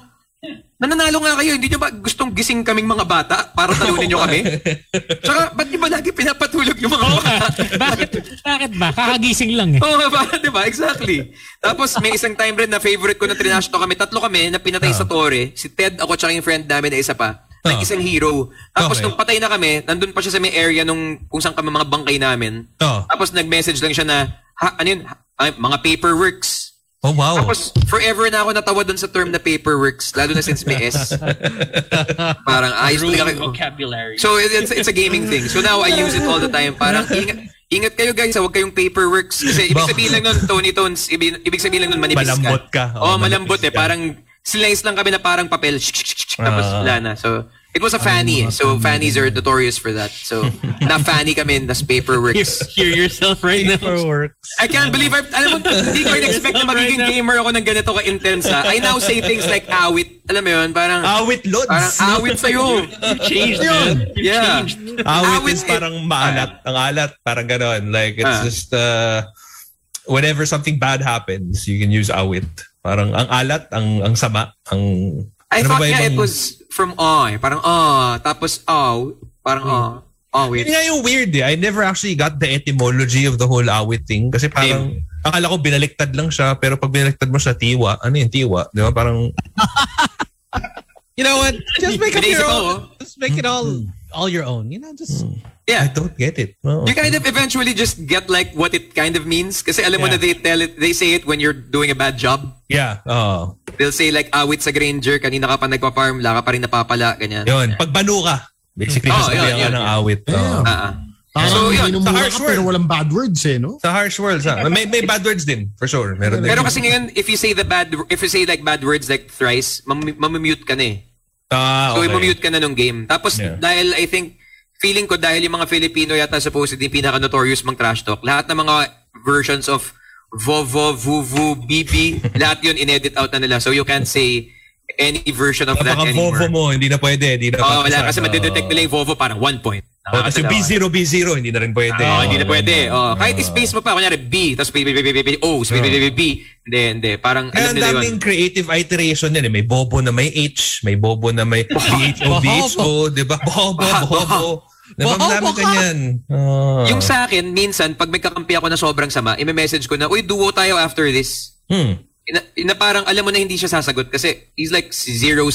nananalo nga kayo, hindi nyo ba gustong gising kaming mga bata para talunin nyo kami? Tsaka, ba't nyo ba lagi pinapatulog yung mga bata? Bakit? Bakit ba? Kakagising lang eh. Oo nga ba? Di ba? Exactly. Tapos may isang time rin na favorite ko na trinash to kami. Tatlo kami na pinatay sa Tore. Si Ted, ako, tsaka yung friend namin na isa pa. Na Ah. isang hero. Tapos Okay. nung patay na kami, nandun pa siya sa may area nung kung saan kami mga bangkay namin. Oh. Tapos nag-message lang siya na, ha, ano yun? Ha, mga paperworks. Oh, wow. Tapos forever na ako natawa dun sa term na paperworks. Lalo na since may S. Parang ayos talaga. vocabulary. So it- it's, it's a gaming thing. So now I use it all the time. Parang ingat, ingat kayo guys, ha, huwag kayong paperworks. Kasi ibig sabihin lang nun, Tony Tones, ibig, ibig sabihin lang nun manipis Malambot ka. Oo, Oo, malambot eh. ka. Parang slice lang kami na parang papel. Shh, shh, shh, shh, Tapos Ah. wala na. So it was a fanny. eh. So fannies are notorious for that. So na fanny kami, nas paperworks. Hear yourself right now. I can't believe I, alam mo, hindi ko in-expect na magiging gamer ako ng ganito ka-intense ha. I now say things like awit. Alam mo yun, parang, Awit loads. parang awit sa'yo. Changed, man. You Yeah. changed. Awit, Awit is parang maalat. Ang alat, parang ganon. Like, it's Ah. just, uh, whenever something bad happens, you can use awit. Parang ang alat, ang ang sama, ang... I ano thought ba nga it ibang- was from awe eh. Parang awe. Tapos awe. Parang awe. Awit. Yun nga yung weird eh. I never actually got the etymology of the whole awit thing. Kasi parang, akala ko binaliktad lang siya, pero pag binaliktad mo sa tiwa, ano yung tiwa? Di ba? Parang, You know what? Just make Binaisip your own. Just make it all all your own. You know, just I Yeah. don't get it. Oh, You kind of eventually just get like what it kind of means. Kasi alam mo Yeah. na they tell it, they say it when you're doing a bad job. Yeah. Oh. They'll say like awit sa Granger, kanina ka pa nagpa-farm, wala ka pa rin napapala, ganyan. Yun. Pag banu ka, basically, Oh, yun, yun, ng awit. Oh. Ah, ah. Parang So, yun, sa harsh ka pero word. walang bad words eh, no? Sa harsh words, ha? May, may bad words din, for sure. Meron din. Pero kasi ngayon, if you say the bad, if you say like bad words like thrice, mam- mamamute ka na eh. Ah, So, okay. i-mute ka na nung game. Tapos, Yeah. dahil I think, feeling ko dahil yung mga Filipino yata supposedly yung pinaka-notorious mang trash talk, lahat ng mga versions of Vovo, Vuvu, BB, lahat yun in-edit out na nila. So, you can't say any version of that Baka anymore. Vovo mo, hindi na pwede. Hindi na Oo, wala. Kasi madidetect nila yung Vovo parang one point. Oh, kasi B0, B0, hindi na rin pwede. Oo, hindi na pwede. Oh, kahit space mo pa, kunyari B, tapos B, B, B, B, B, B, O, tapos B, B, B, B, B. Hindi, hindi. Parang Kaya alam nila daming yun. creative iteration yan. Eh. May bobo na may H, may bobo na may BHO, BHO, di ba? Bobo, bobo. Ang dami ganyan. Oh. Yung sa akin, minsan, pag may kakampi ako na sobrang sama, i-message ko na, uy, duo tayo after this. Hmm. na, na parang alam mo na hindi siya sasagot kasi he's like 0-7,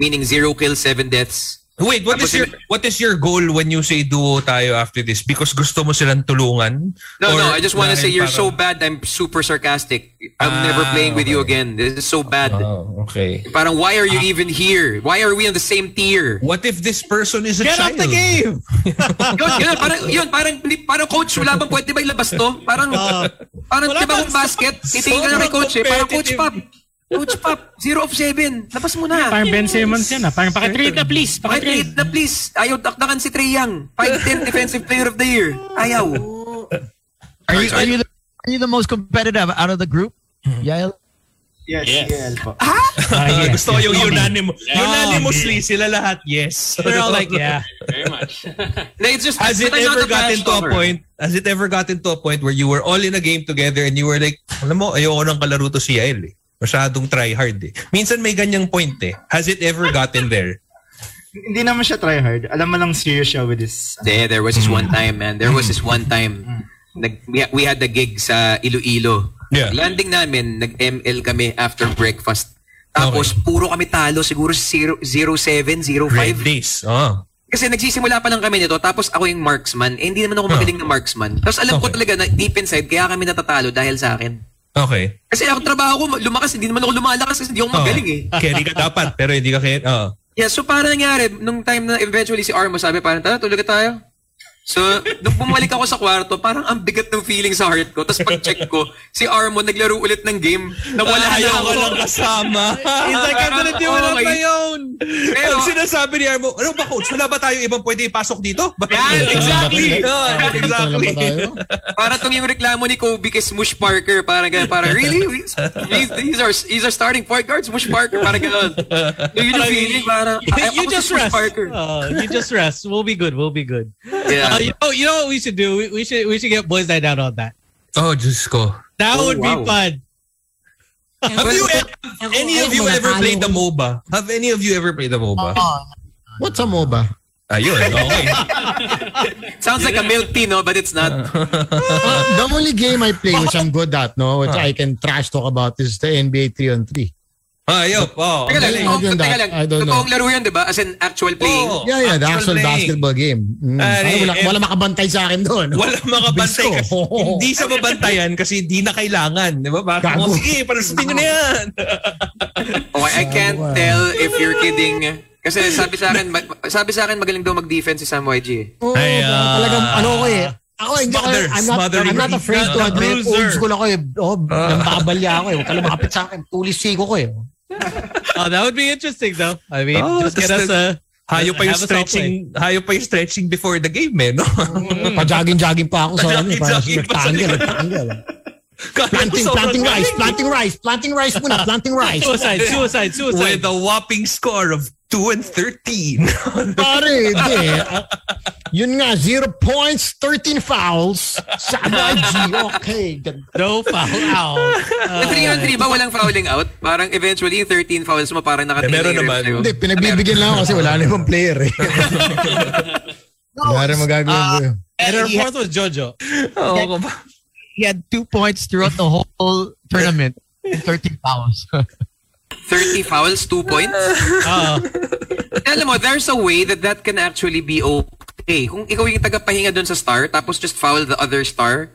meaning 0 kills, 7 deaths. Wait, what is your what is your goal when you say duo tayo after this? Because gusto mo silang tulungan? No, Or no, I just want to say you're so parang- bad, I'm super sarcastic. I'm Ah, never playing with you okay. again. This is so bad. Oh, okay. Parang why are you even here? Why are we on the same tier? What if this person is a get child? off the game. yun, yun, parang, yun, parang, parang coach, wala bang pwede ba ilabas to? Parang, parang, wala di ba bang kung basket, titingin ka na kay coach eh, parang coach competitive. Coach Pop, 0 of 7. Labas mo na. Parang Ben Simmons yan ah. Parang pakitrade na please. Pakitrade Pakitrade. na please. Ayaw dakdakan si Trey Young. 5'10 Defensive Player of the Year. Ayaw. Are you, are you, the, are you the most competitive out of the group? Yael? Yes, Yes. CL po. Ah, yes. Gusto ko yung unanimous, Yeah. unanimously sila lahat, yes. They're all like, yeah. Very much. No, it's just, Has it ever gotten to a point, has it ever gotten to a point where you were all in a game together and you were like, alam mo, ayoko nang kalaro to si Yael eh. Masyadong try hard eh. Minsan may ganyang point eh. Has it ever gotten there? Hindi naman siya try hard. Alam mo lang serious siya with this. There, there was this one time, man. There was this one time. Nag, we, we had the gig sa Iloilo. Yeah. Landing namin, nag-ML kami after breakfast. Tapos, puro kami talo. Siguro 0, 07, 05. Red days. Oh. Kasi nagsisimula pa lang kami nito, tapos ako yung marksman. Eh, hindi naman ako magaling na marksman. Tapos alam ko Okay. talaga na deep inside, kaya kami natatalo dahil sa akin. Okay. Kasi ako trabaho ko, lumakas, hindi naman ako lumalakas kasi hindi ako magaling eh. Carry ka dapat, pero hindi ka kaya. Oh. Yeah, so para nangyari, nung time na eventually si Armo sabi parang, tara, tulog ka tayo. So, nung bumalik ako sa kwarto, parang ang bigat ng feeling sa heart ko. Tapos pag-check ko, si Armon naglaro ulit ng game. Nawala na Ayaw ako. ko lang kasama. He's like, I'm gonna do it on Okay. my own. Pero, Ang sinasabi ni Armo, ano ba coach, wala ba tayo ibang pwede ipasok dito? Yan, exactly. Na tayo? para tong yung reklamo ni Kobe kay Smush Parker, parang ganun, parang really? These, are these are starting point guards, Smush Parker, parang ganun. So, yun yung feeling, parang, you just rest. Parker. Uh, you just rest. We'll be good. We'll be good. Yeah. Uh, you know, you know what we should do? We, we should we should get boys night out on that. Oh, just ko. That Oh, would wow. be fun. Have you ever, any of you ever played the MOBA? Have any of you ever played the MOBA? What's a MOBA? Ayun, okay. Sounds like a milk tea, no? But it's not. Uh, the only game I play which I'm good at, no, which I can trash talk about is the NBA 3 on 3. Ayop, oh. Teka lang, I totoong, don't know. teka lang. I don't know. Totoong laro yan, di ba? As in actual playing. Oh, Yeah, yeah, the actual playing. basketball game. Mm. Parang wala, eh, wala makabantay sa akin doon. Wala makabantay kasi hindi sa mabantayan kasi di na kailangan. Di ba? Bakit mo, sige, palusutin nyo na yan. Oh, I can't tell if you're kidding. Kasi sabi sa akin, sabi sa akin magaling daw mag-defense si Sam YG. eh. Oo, Ay, ah. talagang ano ko eh. Ako, hindi ako, I'm not, I'm not afraid to admit, old school ako eh. Oh, nambabalya ako eh. Huwag ka lumapit sa akin. Tulis siko ko eh. Oh, that would be interesting though. I mean, Oh, just get us a Hayo pa yung stretching, hayo pa yung stretching before the game, eh, no? Pa-jogging-jogging pa ako sa ano. Para rectangle, rectangle. Planting, planting rice, planting rice, planting rice muna, planting rice. suicide, suicide, suicide. With a whopping score of 2 and 13. Pare, hindi. Ah, Yun nga, zero points, 13 fouls. Sa YG, okay. No foul out. Sa 3 on 3 ba walang fouling out? Parang eventually yung 13 fouls mo parang nakatingin Eh, meron naman. ref. Hindi, pinagbibigyan lang ako kasi wala na ibang player eh. Wala rin magagawa ko yun. And our fourth was JoJo. Oo, ba? he had two points throughout the whole tournament. 13 fouls. 30 fouls, 2 points? Uh, Alam mo, there's a way that that can actually be okay. Kung ikaw yung tagapahinga dun sa star, tapos just foul the other star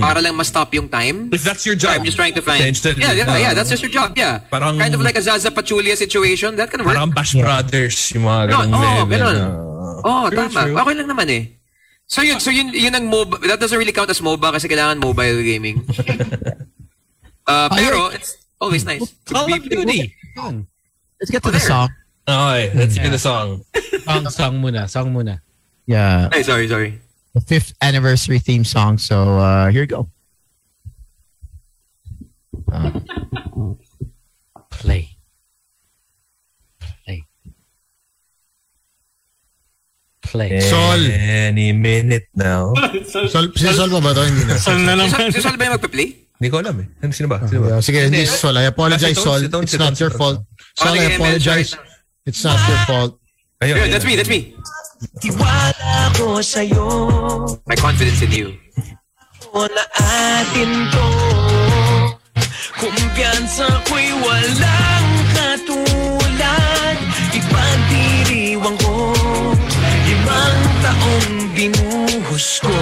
para lang ma-stop yung time. If that's your job. I'm just trying to find. Instead- Yeah, yeah, yeah. That's just your job. Yeah. Parang- kind of like a Zaza Pachulia situation. That can work. Parang Bash Brothers, yung mga No, ganong oo, level. ganun. Oh, tama. Okay lang naman eh. So yun, so yun, yun ang MOBA. That doesn't really count as MOBA kasi kailangan mobile gaming. uh, pero it's always nice. Call of Duty. Let's get to Oh, the there. song. Okay, let's get the song. Song, song muna, song muna. Yeah, Hey, sorry, sorry. the fifth anniversary theme song. So uh, here you go. Play. Play. Play. Sol. Any minute now. Sol, si Sol pa ba to? Hindi na. Saan na Si Sol, naman? si Sol ba yung magpa-play? Hindi ko alam eh. Ano, sino ba? Sino ba? Yeah, sige, hindi si Sol. I apologize, Ah, si Sol. si It's si not your fault. Sol, I apologize. It's not your fault. Ayun, ayun. that's me, that's me. Tiwala ko sa'yo My confidence in you. O na atin to Kumpiyansa ko'y walang katulad Ipagdiriwang ko Limang taong binuhos ko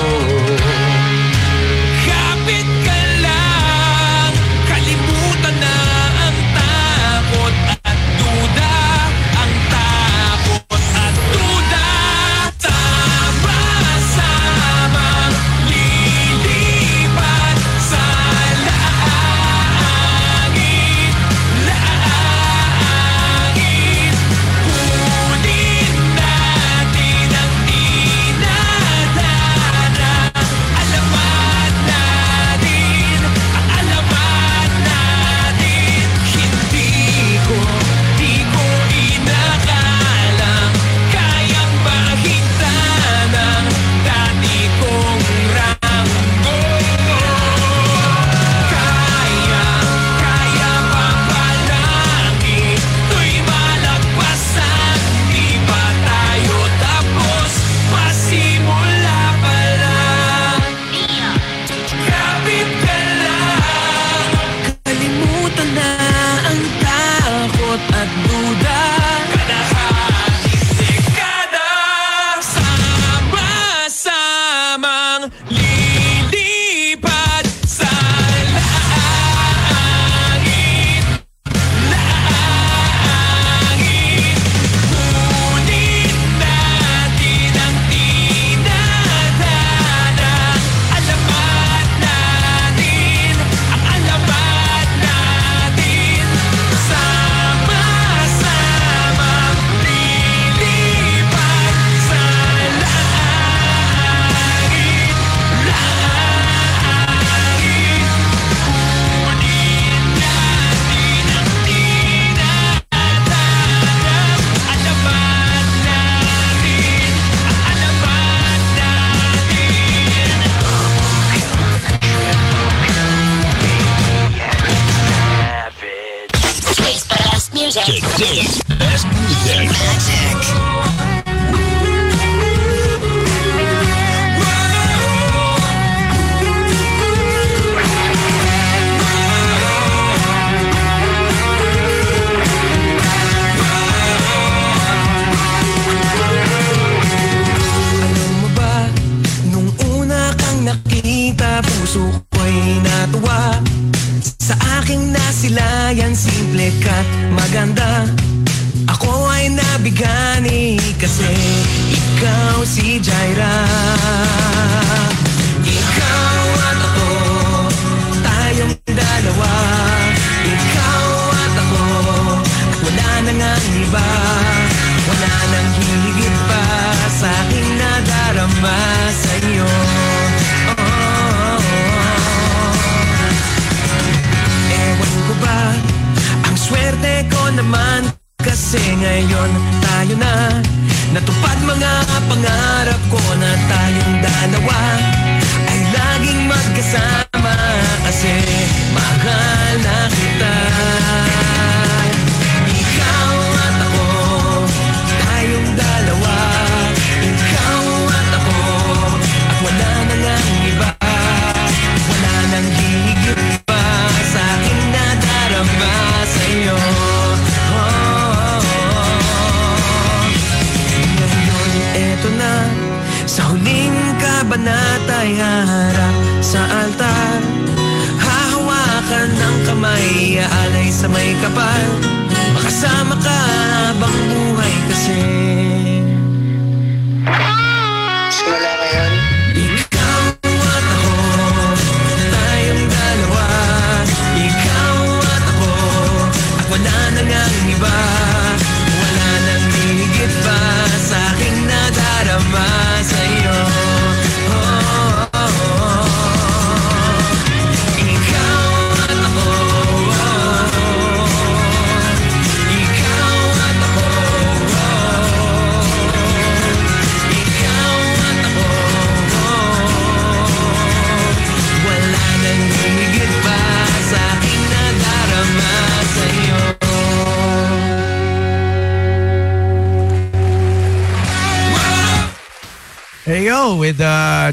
music. Best music. Magic.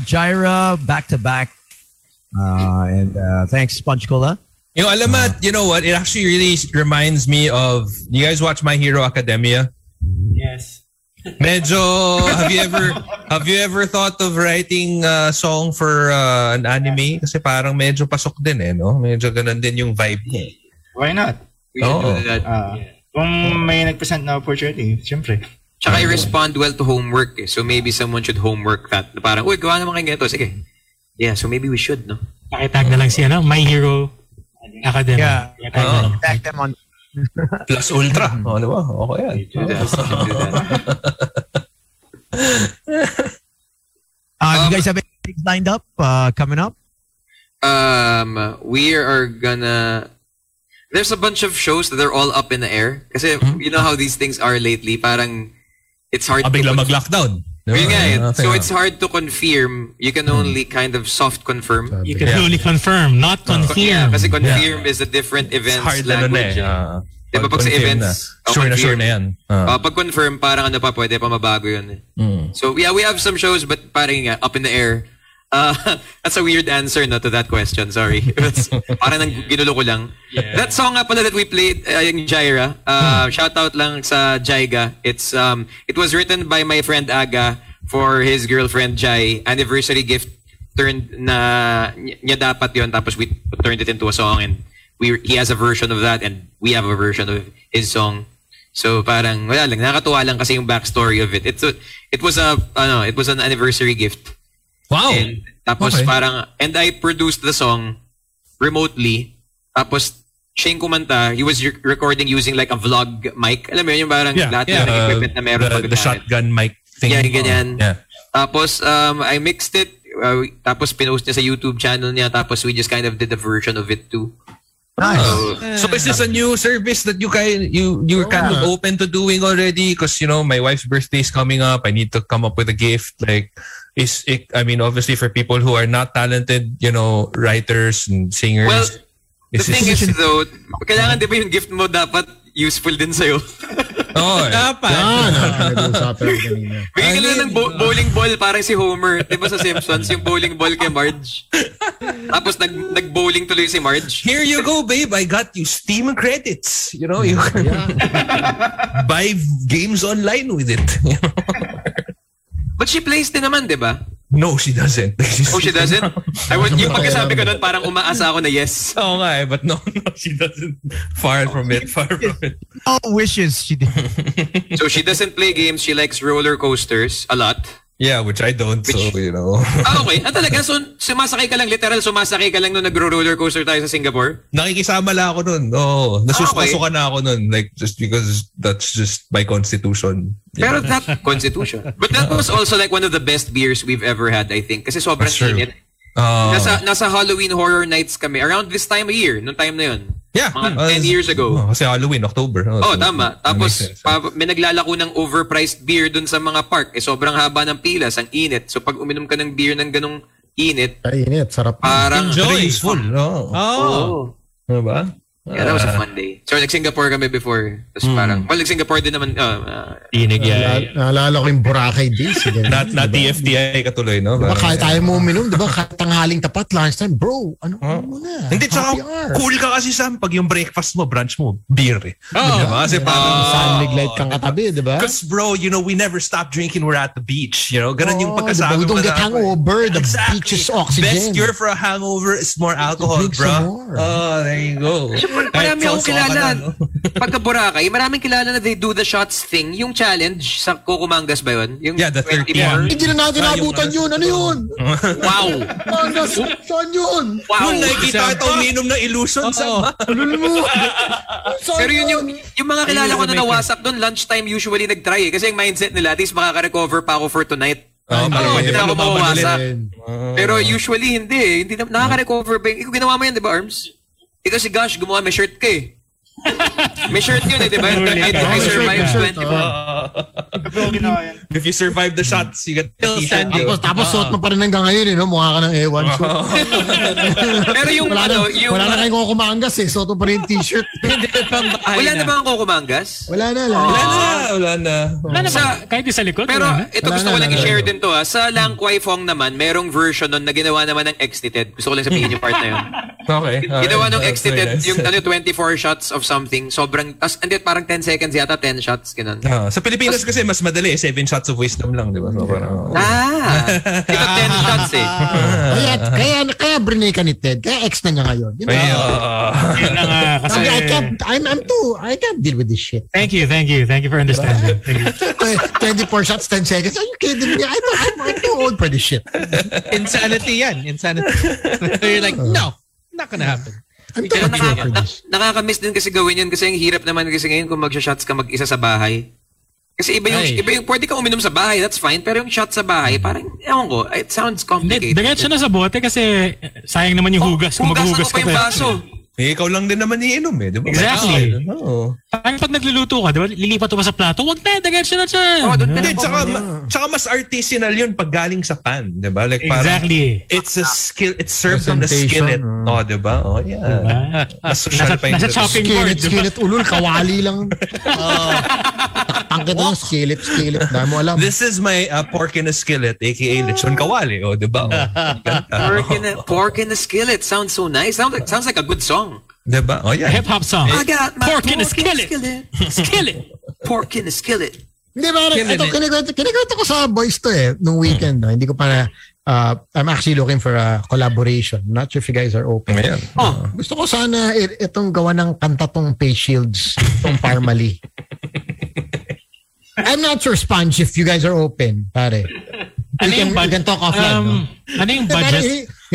Uh, Jaira back to back. Uh, and uh, thanks, Sponge Cola. Yung alamat, you know what? It actually really reminds me of. You guys watch My Hero Academia? Yes. Medyo have you ever have you ever thought of writing a song for uh, an anime? Kasi parang medyo pasok din eh, no? Medyo ganun din yung vibe niya. Why not? We Oo. do that. Ah, Kung may nag-present na opportunity, siyempre. Tsaka I respond well to homework eh. So maybe someone should homework that. Na Parang, uy, gawa naman kayo ganito. Sige. Yeah, so maybe we should, no? Pakitag na lang si ano, My Hero Academy. Yeah. Lang. Tag them on. Plus Ultra. O, di ba? Okay yan. Do that. do that. Uh, Um, you guys have any things lined up uh, coming up? Um, we are gonna. There's a bunch of shows that are all up in the air. Kasi you know how these things are lately. Parang it's hard Ah, to bigla conf- mag-lockdown. Di ba? Yun nga eh. So it's hard to confirm. You can only kind of soft confirm. You can Yeah. only confirm, not Yeah, confirm. kasi confirm is a different It's events hard na nun eh. language. Ah, Di ba pag sa confirm events, na. oh, Sure na confirm. sure na yan. Ah. Uh, pag confirm, parang ano pa, pwede pa mabago yun. eh. Mm. So yeah, we have some shows, but parang nga, up in the air. Uh, that's a weird answer no, to that question. Sorry. Parang nang ginulo ko lang. That song nga pala that we played, uh, yung Jaira, uh, shout out lang sa Jaiga. It's, um, it was written by my friend Aga for his girlfriend Jai. Anniversary gift turned na niya dapat yon tapos we turned it into a song and we he has a version of that and we have a version of his song. So parang wala lang nakakatuwa lang kasi yung backstory of it. It's a, it was a ano, it was an anniversary gift. Wow. And tapos Okay. parang and I produced the song remotely. Tapos siya yung kumanta, he was re- recording using like a vlog mic. Alam mo yun, yung parang Yeah, lahat yeah, ng uh, equipment na meron the, pag the shotgun mic thing. Yeah, ganyan. Yeah. Tapos, um, I mixed it. Uh, tapos, pinost niya sa YouTube channel niya. Tapos, we just kind of did a version of it too. Nice. So, So is this a new service that you kind you you're kind of open to doing already? Because you know my wife's birthday is coming up. I need to come up with a gift. Like, is it? I mean, obviously for people who are not talented, you know, writers and singers. Well, the is thing is though, kailangan di ba yung gift mo dapat useful din sa'yo. Oo. eh. Dapat. Yan, nag-uusapan natin kanina. Bigyan ka lang ng bo- bowling ball parang si Homer. Di ba sa Simpsons, yung bowling ball kay Marge? Tapos nag, nag-bowling tuloy si Marge. Here you go, babe. I got you Steam credits. You know, you can buy games online with it. You know? But she plays din naman, di ba? No, she doesn't. Oh, she doesn't? I would, yung pagkasabi ko nun, parang umaasa ako na yes. Oo nga eh, but no, no, she doesn't. Far from it, far from it. Oh, wishes she did. So she doesn't play games. She likes roller coasters a lot. Yeah, which I don't, so, you know. Ah, okay. Ah, talaga? So, sumasakay ka lang, literal, sumasakay ka lang nung nagro-roller coaster tayo sa Singapore? Nakikisama lang ako nun. Oo. Nasuspasukan na ako nun. Like, just because that's just my constitution. Pero that, constitution. But that was also like one of the best beers we've ever had, I think. Kasi sobrang init. Ah. nasa, nasa Halloween horror nights kami. Around this time of year, nung time na yun. Yeah. Mga Uh, 10 years ago. Oh, kasi Halloween, October. Oh, so, tama. Tapos, pa, may naglalako ng overpriced beer dun sa mga park. Eh, sobrang haba ng pilas, ang init. So, pag uminom ka ng beer ng ganong init, Kainit, sarap. parang... Enjoy. Full. Oo. Oh. Diba? Yeah, that was a fun day. So, nag-Singapore kami before. Tapos Hmm. parang, well, nag-Singapore din naman. Uh, uh, Tinig Naala- Naalala ko yung Boracay days. Not, not diba? TFTI katuloy, no? Diba, kahit tayo mo uminom, diba? Kahit tanghaling tapat, lunchtime, bro, ano huh? muna? Hindi, tsaka cool ka kasi Sam pag yung breakfast mo, brunch mo, beer eh. Oh. Diba? Kasi parang... Sunlig light kang katabi, diba? Because bro, you know, we never stop drinking, we're at the beach. You know, ganun yung Oh, pagkasabi diba? We don't mo get na- hangover. The beach is oxygen. Best cure for a hangover is more alcohol, bro. more. Oh, there you go. Marami akong sauce ka kilala. na, no? Pagka Boracay, maraming kilala na they do the shots thing. Yung challenge sa Cocomangas ba yun? Yung Yeah, the 24? Hindi na natin Ah, mga- yun. Ano yun? Wow! Ano, saan yun? Wow! Yung nakikita kita uminom ng illusion sa Saan Pero yun yung, yung mga kilala ko na nawasak doon, lunchtime usually nag-try eh. Kasi yung mindset nila, at least makaka-recover pa ako for tonight. Oh, Ano, pwede na ako mawasak. Pero usually hindi eh. Hindi na, nakaka-recover pa. Ikaw ginawa mo yan, di ba, Arms? Ikaw si Gosh, gumawa, may shirt ka eh. may shirt yun eh, di ba? I, I survived 24. Pero ginawa yan. If you survive the shots, you get the t-shirt. Tapos, tapos suot mo pa rin hanggang ngayon, eh, no? Mukha ka ng ewan. So, Pero yung wala ano, yung... wala na kayong kukumangas eh. Suot mo pa rin yung t-shirt. Wala na ba ang Cocomangas? Wala na, wala. Wala na, wala na. Wala na Sa, ba? Kahit sa likod? pero ito Wala gusto na, ko lang i-share din to ha. Sa Lang Kwai Fong naman, merong version nun na ginawa naman ng Exited. Gusto ko lang sabihin yung part na yun. Okay. Ginawa nung nice. yung ano, 24 shots of something. Sobrang, tas, hindi, parang 10 seconds yata, 10 shots, ganun. Ah, sa Pilipinas kasi mas madali eh. Seven shots of wisdom lang, di ba? So, parang, Ah! Ito 10 shots eh. Kaya, kaya, kaya brinay ka ni Ted. Kaya ex na niya ngayon. You know? Ay, ah. Yun na nga, kasi... I can't, I'm, I'm too, I can't deal with this shit. Thank you, thank you. Thank you for understanding. Thank you. Eh, 24 shots, 10 seconds. Are you kidding me? I'm, I'm, I'm too old for this shit. Insanity yan. Insanity. You're like, no, not gonna happen. Mature for nakaka, na, nakakamiss din kasi gawin yun kasi ang hirap naman kasi ngayon kung magsha-shots ka mag-isa sa bahay. Kasi iba yung, Ay. iba yung, pwede ka uminom sa bahay, that's fine. Pero yung shot sa bahay, parang, ewan ko, it sounds Hindi, complicated. diretso na sa bote kasi sayang naman yung hugas kung Hugasan maghuhugas ko pa yung baso. Eh, ikaw lang din naman iinom eh, di ba? Exactly. Oo. Parang pag nagluluto ka, di ba, lilipat mo pa sa plato, wag na, diretso na dyan. Oh, doon ka na tsaka, ma- tsaka mas artisanal yun pag galing sa pan, di ba? Like, parang, Exactly. it's a skill, it's served on the skillet. oh. Oh, di ba? Oh, yeah. Diba? Mas social Nasa, pa yung nasa chopping board, Skillet, skillet, ulul, kawali lang. Takpan kita ng skillet, skillet. Dahil mo alam. This is my uh, pork in a skillet, aka lechon kawali. Oh, di ba? Oh, ganda. Pork in, a, pork in the skillet sounds so nice. Sounds like, sounds like a good song. Di ba? Oh, yeah. Hip-hop song. I got my Pork in a skillet. Skillet. Pork in a skillet. Hindi ba, ito, it. kinikwento, kinikwento ko sa boys to eh, nung weekend. No? Hindi ko pa na, uh, I'm actually looking for a collaboration. Not sure if you guys are open. Ayan. Oh, gusto ko sana itong gawa ng kanta tong face shields, tong Parmali. I'm not sure, Sponge, if you guys are open, pare. Ano can, yung budget? can talk offline. no? Um, ano yung budget?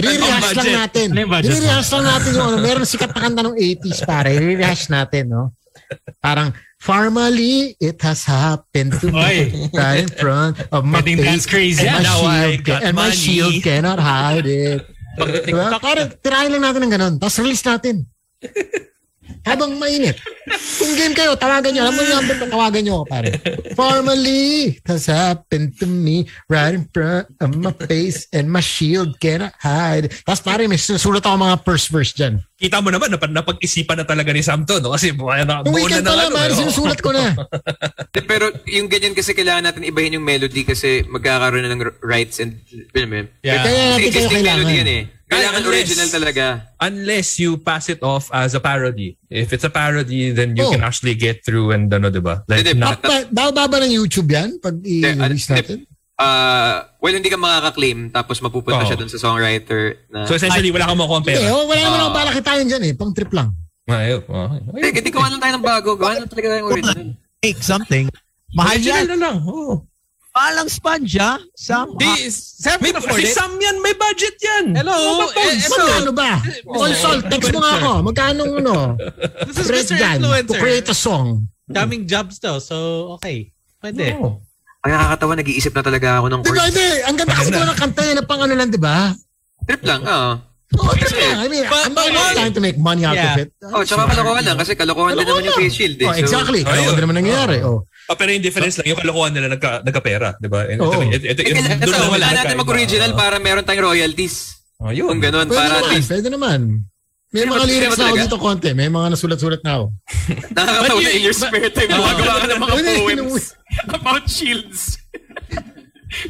Ang lang natin. Ano yung budget? I-rehash lang natin yung ano. Meron sikat na kanta ng 80s, pare. I-rehash natin, no? Parang, Formally, it has happened to me right in front of my Pwedeng face. dance crazy. And my, Now I shield, got and my shield cannot hide it. Diba? Parang tirahin lang natin ng ganun. Tapos release natin. Habang mainit. Kung game kayo, tawagan nyo. Alam mo yung number, tawagan nyo, pare. Formally, has happened to me right in front of my face and my shield cannot hide. Tapos pare, may susulat ako mga first verse dyan. Kita mo naman, napag napag-isipan na talaga ni Sam to, no? Kasi buo na, weekend na pa ng lang, ano, man, eh. sinusulat ko na. Eh, Pero yung ganyan kasi kailangan natin ibahin yung melody kasi magkakaroon na ng rights and film eh. Yeah. Kaya natin kayo kailangan. melody yan eh. Kailangan Unless- original talaga. Unless you pass it off as a parody. If it's a parody, then you Oh. can actually get through and ano, diba? Like, Hindi, not, Pa, bababa ng YouTube yan pag i-release natin? Uh, well, hindi ka makaka-claim tapos mapupunta Oo. siya dun sa songwriter na... so essentially, wala kang makuha pera. oh, wala naman ako balak kitain dyan eh. Pang trip lang. Ayun, okay. Hindi, hindi gawa lang tayo ng bago. Gawa lang talaga ng original. Make something. Mahal Original yan. na lang. Oh. Mahal ang sponge, ha? Sam, Di, Sam May, can afford si it. Sam yan, may budget yan. Hello, Oh, eh, Papogs. eto. Magkano ba? Console, text mo nga ako. Magkano ano? This is Rate Mr. to Influencer. create a song. Daming jobs daw, so okay. Pwede. Oh. Ay, nakakatawa, nag-iisip na talaga ako ng ba, chords. hindi. Ang ganda kasi ko ng kanta yun na pang ano lang, di ba? Trip lang, oo. Oo, trip lang. I mean, But- I'm not but- trying to make money out Yeah. of it. Oh, tsaka kalokohan lang kasi kalokohan din naman yung face shield eh. Oh, exactly. Ayun. din naman nangyayari. Oh. Ah, pero yung difference lang, yung kalokohan nila nagka, nagkapera, di ba? Ito, Oo. ito, ito, Eh, ito, kailangan doon lang wala natin mag-original para meron tayong royalties. Oh, yun. Kung ganun, Pwede para at naman, least pwede naman. May mga lyrics na ako dito konti. May mga nasulat-sulat na ako. nakakatawa na in your spare time. Gumagawa ka ng mga poems about shields.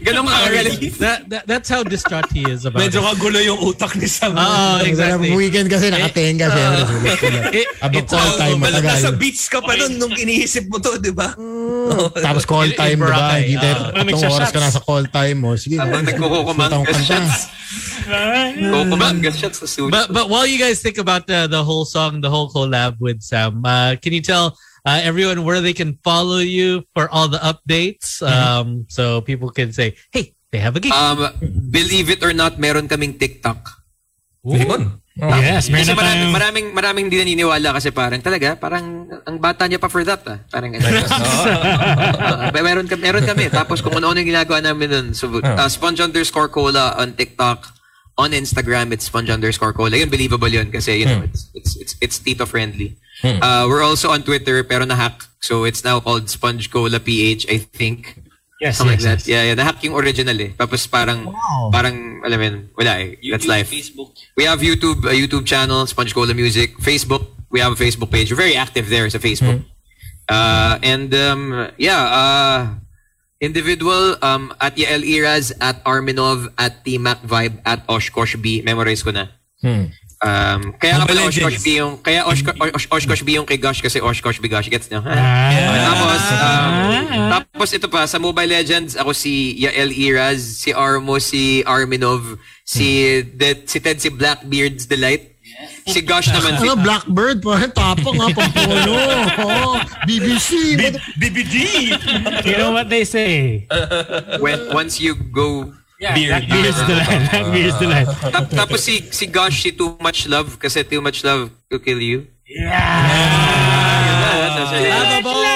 Ganun ka kagaling. That, that, that's how distraught he is about Medyo it. kagulo yung utak ni Sam. Oo, exactly. Exactly. Weekend kasi nakatenga siya. It, Abang it's call all time matagal. Nasa beach ka pa nun nung iniisip mo to, di ba? Tapos call In- in time, di ba? Hindi tayo ah. tatlong Nagsha-shots. oras ka nasa call time mo. Sige. Habang nagkukukumang sulat akong kanta. shots. Kukumang shots sa suit. But but while you guys think about the the whole song, the whole collab with Sam, uh, can you tell uh, everyone where they can follow you for all the updates? Um, so people can say, hey, they have a gig. Um, believe it or not, meron kaming TikTok. Yun. Yes, meron Kasi na maraming, tayong... maraming, maraming hindi naniniwala kasi parang talaga, parang ang bata niya pa for that ah. Parang ano. Ah, meron, kami, meron kami. Tapos kung ano-ano yung ginagawa namin nun. So, uh, sponge underscore cola on TikTok. On Instagram, it's sponge underscore cola. Yun, believable yun kasi, you know, it's, it's, it's, it's Tito friendly. Uh, we're also on Twitter pero na-hack. So, it's now called Sponge Cola PH, I think. Yes, Something yes, like that. Yeah, yeah. Na-hack yung original eh. Tapos parang, parang, alam mo yun, wala eh. That's life. Facebook. We have YouTube, a YouTube channel, Sponge Cola Music. Facebook, we have a Facebook page. We're very active there sa Facebook. Uh, and um, yeah, uh, individual um, at Yael Iraz, at Arminov, at T-Mac Vibe, at Oshkosh B. Memorize ko na. Um, kaya nga pala Oshkosh. B yung, kaya Oshkosh, Osh, Oshkosh B yung kay Gosh kasi Oshkosh B Gosh. Gets nyo? Ah. Tapos, um, tapos ito pa, sa Mobile Legends, ako si Yael Iraz, si Armo, si Arminov, si, Det, si Ted, si Blackbeard's Delight. Si Gosh naman, si, Ano, Blackbird? Parang tapang nga, pampolo. Oh, BBC. BBD! You know what they say? when, once you go Beard. Blackbeard's the line. Blackbeard's the line. Tap, tapos si si Gosh si Too Much Love kasi Too Much Love will kill you.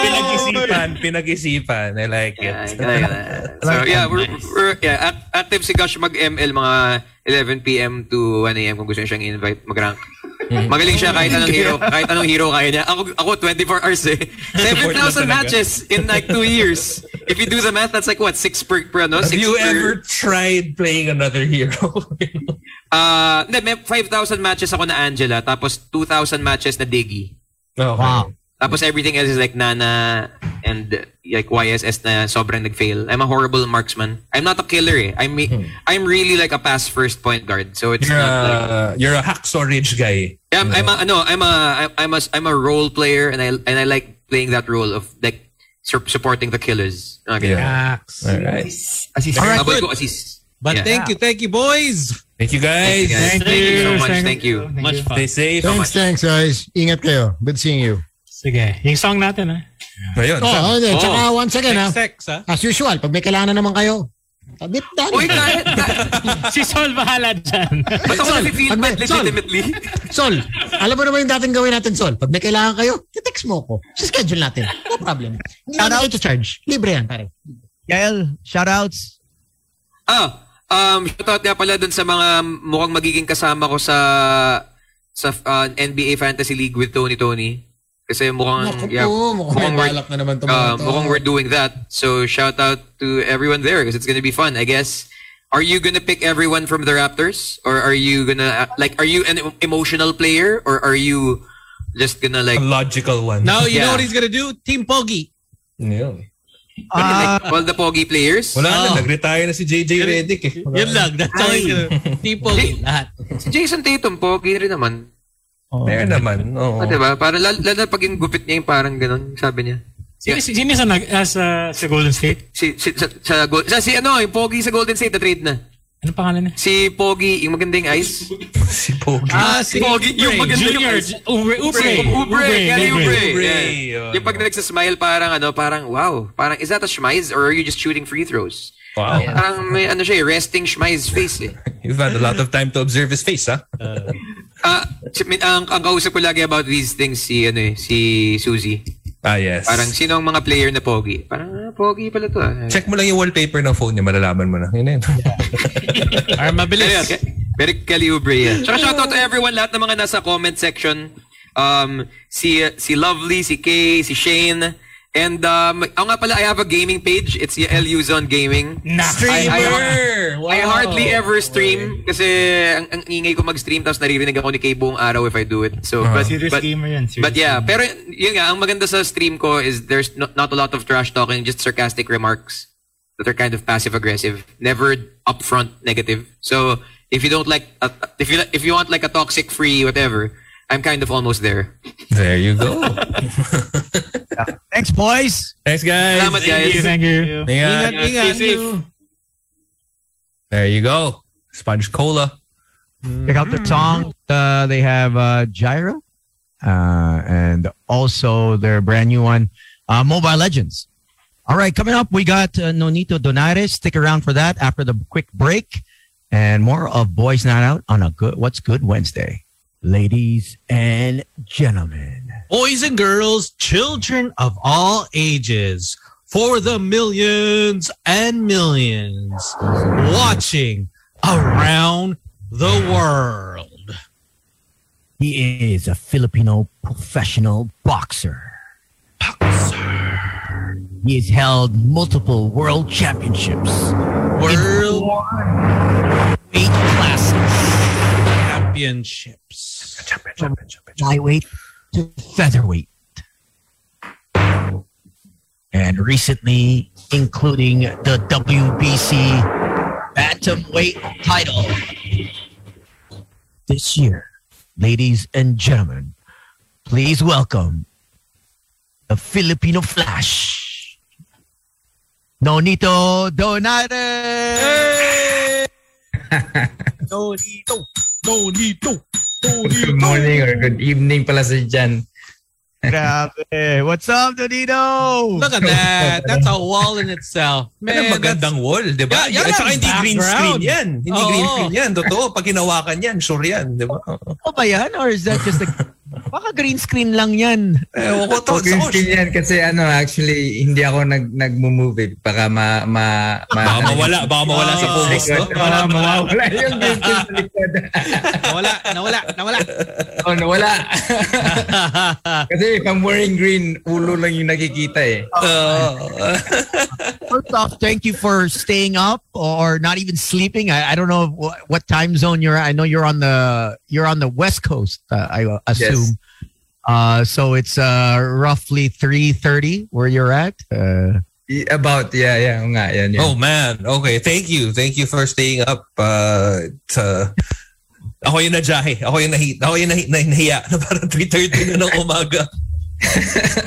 Pinag-isipan, pinag-isipan. I like it. so yeah, we're, we're yeah, at, active si Gosh mag-ML mga 11 p.m. to 1 a.m. kung gusto niya siyang i-invite mag-rank. Magaling siya kahit anong hero, kahit anong hero kaya niya. Ako, ako 24 hours eh. 7,000 matches in like 2 years. If you do the math, that's like what? 6 per, per ano? Have Six you per, ever tried playing another hero? Uh, hindi, may 5,000 matches ako na Angela, tapos 2,000 matches na Diggy. okay. Wow. Tapos everything else is like Nana and like YSS na sobrang nag-fail. I'm a horrible marksman. I'm not a killer eh. I'm, I'm really like a pass first point guard. So it's You're not like... a, you're a hacksaw ridge guy. Yeah, I'm, I'm a, ano, I'm a, I'm a, I'm a role player and I, and I like playing that role of like sur- supporting the killers. Okay. Yeah. All right. Assist. All right, Habang good. assist. But Yeah. thank you, thank you, boys. Thank you guys. Thank you, guys. Thank you so much. Thank you. Much fun. Stay safe. Thanks, thanks, guys. Ingat kayo. Good seeing you. Sige. Yung song natin, ha? Ayun. Oh, oh, Oh. Tsaka once again, ha, Sex, ha? as usual, pag may kailangan na naman kayo, tabit dali. Uy, kahit, si Sol bahala dyan. ba't ako bad Sol. legitimately? Sol, alam mo naman yung dating gawin natin, Sol. Pag may kailangan kayo, text mo ko. Sa schedule natin. No problem. Hindi Shout na out. ito charge. Libre yan, pare. Yael, shoutouts. Ah, um, shoutout nga pala dun sa mga mukhang magiging kasama ko sa sa uh, NBA Fantasy League with Tony Tony. Kasi mukhang, Naku yeah, po, mukhang may we're- na naman uh, mukhang we're doing that. So shout out to everyone there because it's gonna be fun. I guess. Are you gonna pick everyone from the Raptors, or are you gonna uh, like? Are you an emotional player, or are you just gonna like? A logical one. Now, you know Yeah. what he's gonna do? Team Pogi. Yun. What, like, all the pogi players? Wala Oh. na, nag-retire na si JJ Redick eh. Wala Yun lang. That's all. Team Pogi. Lahat. Si Jason Tatum, pogi rin naman. Meron naman. Oo. Oh. diba? Para lalo, lalo na pag yung gupit niya yung parang ganun, sabi niya. Sino, sino sa, nag, ah, sa, sa Golden State? Si, si, sa, sa, Gol- sa, si ano, yung pogi sa Golden State na trade na. Ano pangalan niya? Si Pogi, yung magandang eyes. si Pogi. Ah, si Pogi, yung maganda yung Junior, eyes. Ubre, Ubre. Ubre, Ubre. Ubre. Ubre. Yeah. Yun. Yung pag nagsasmile parang ano, parang wow. Parang is that a schmize or are you just shooting free throws? Wow. Parang may ano siya eh, resting schmize face eh. You've had a lot of time to observe his face, ha? Ah, si- min- ang, ang kausap ko lagi about these things si ano eh, si Suzy. Ah, yes. Parang sino ang mga player na pogi? Parang ah, pogi pala to ah. Check mo lang yung wallpaper ng phone niya, malalaman mo na. Yun na yun. Para mabilis. Pero, ke- pero Kelly Oubre yan. Tsaka shoutout to everyone, lahat ng mga nasa comment section. Um, si si Lovely, si Kay, si Shane. And um, ako nga pala, I have a gaming page. It's Yael Luzon Gaming. Streamer! I hardly ever stream kasi ang, ang ingay ko mag-stream tapos naririnig ako ni Kay buong araw if I do it. So, but, Serious but, gamer yan. Serious but yeah, gamer. pero yun nga, ang maganda sa stream ko is there's not, not a lot of trash talking, just sarcastic remarks that are kind of passive aggressive, never upfront negative. So if you don't like, uh, if you if you want like a toxic free whatever, I'm kind of almost there. There you go. Thanks, boys. Thanks, guys. Salamat guys. Thank you. Ingat. Ingat, ingat. Stay safe. There you go. Sponge Cola. Check out the song. Uh, they have uh, Gyro, uh, and also their brand new one, uh, Mobile Legends. All right, coming up, we got uh, Nonito Donaire. Stick around for that after the quick break, and more of Boys Night Out on a good What's Good Wednesday, ladies and gentlemen. Boys and girls, children of all ages, for the millions and millions watching around the world. He is a Filipino professional boxer. Boxer. He has held multiple world championships. World Eight classes. championships. Flyweight to featherweight. And recently, including the WBC bantamweight title. This year, ladies and gentlemen, please welcome the Filipino Flash, Nonito Donaire. Nonito, Nonito, Good morning or good evening pala sa dyan. Grabe. What's up, Donito? Look at that. That's a wall in itself. Man, Man, magandang wall, di ba? Yeah, At saka ang hindi green screen yan. Hindi Oo. green screen yan. Totoo, pag hinawakan yan, sure yan, di ba? Ano ba yan? Or is that just a... Baka green screen lang yan. Ewan ko to. Yung skin yan kasi ano, actually, hindi ako nag, nag-move eh. Baka ma... ma, ma Baka mawala, baka mawala sa post, no? Baka mawawala yung green skin sa likod. nawala, nawala, nawala. oh, nawala. kasi if I'm wearing green, ulo lang yung nakikita eh. First off, thank you for staying up or not even sleeping. I, I don't know what, what time zone you're at. I know you're on the you're on the West Coast. Uh, I assume. Uh, so it's uh, roughly three thirty where you're at. Uh, About, yeah, yeah. nga, yan, yan. Oh man, okay. Thank you. Thank you for staying up. Uh, to, ako yung nadyahe. Ako yung nahi, ako yung nahi, nahiya na parang 3.30 na ng umaga.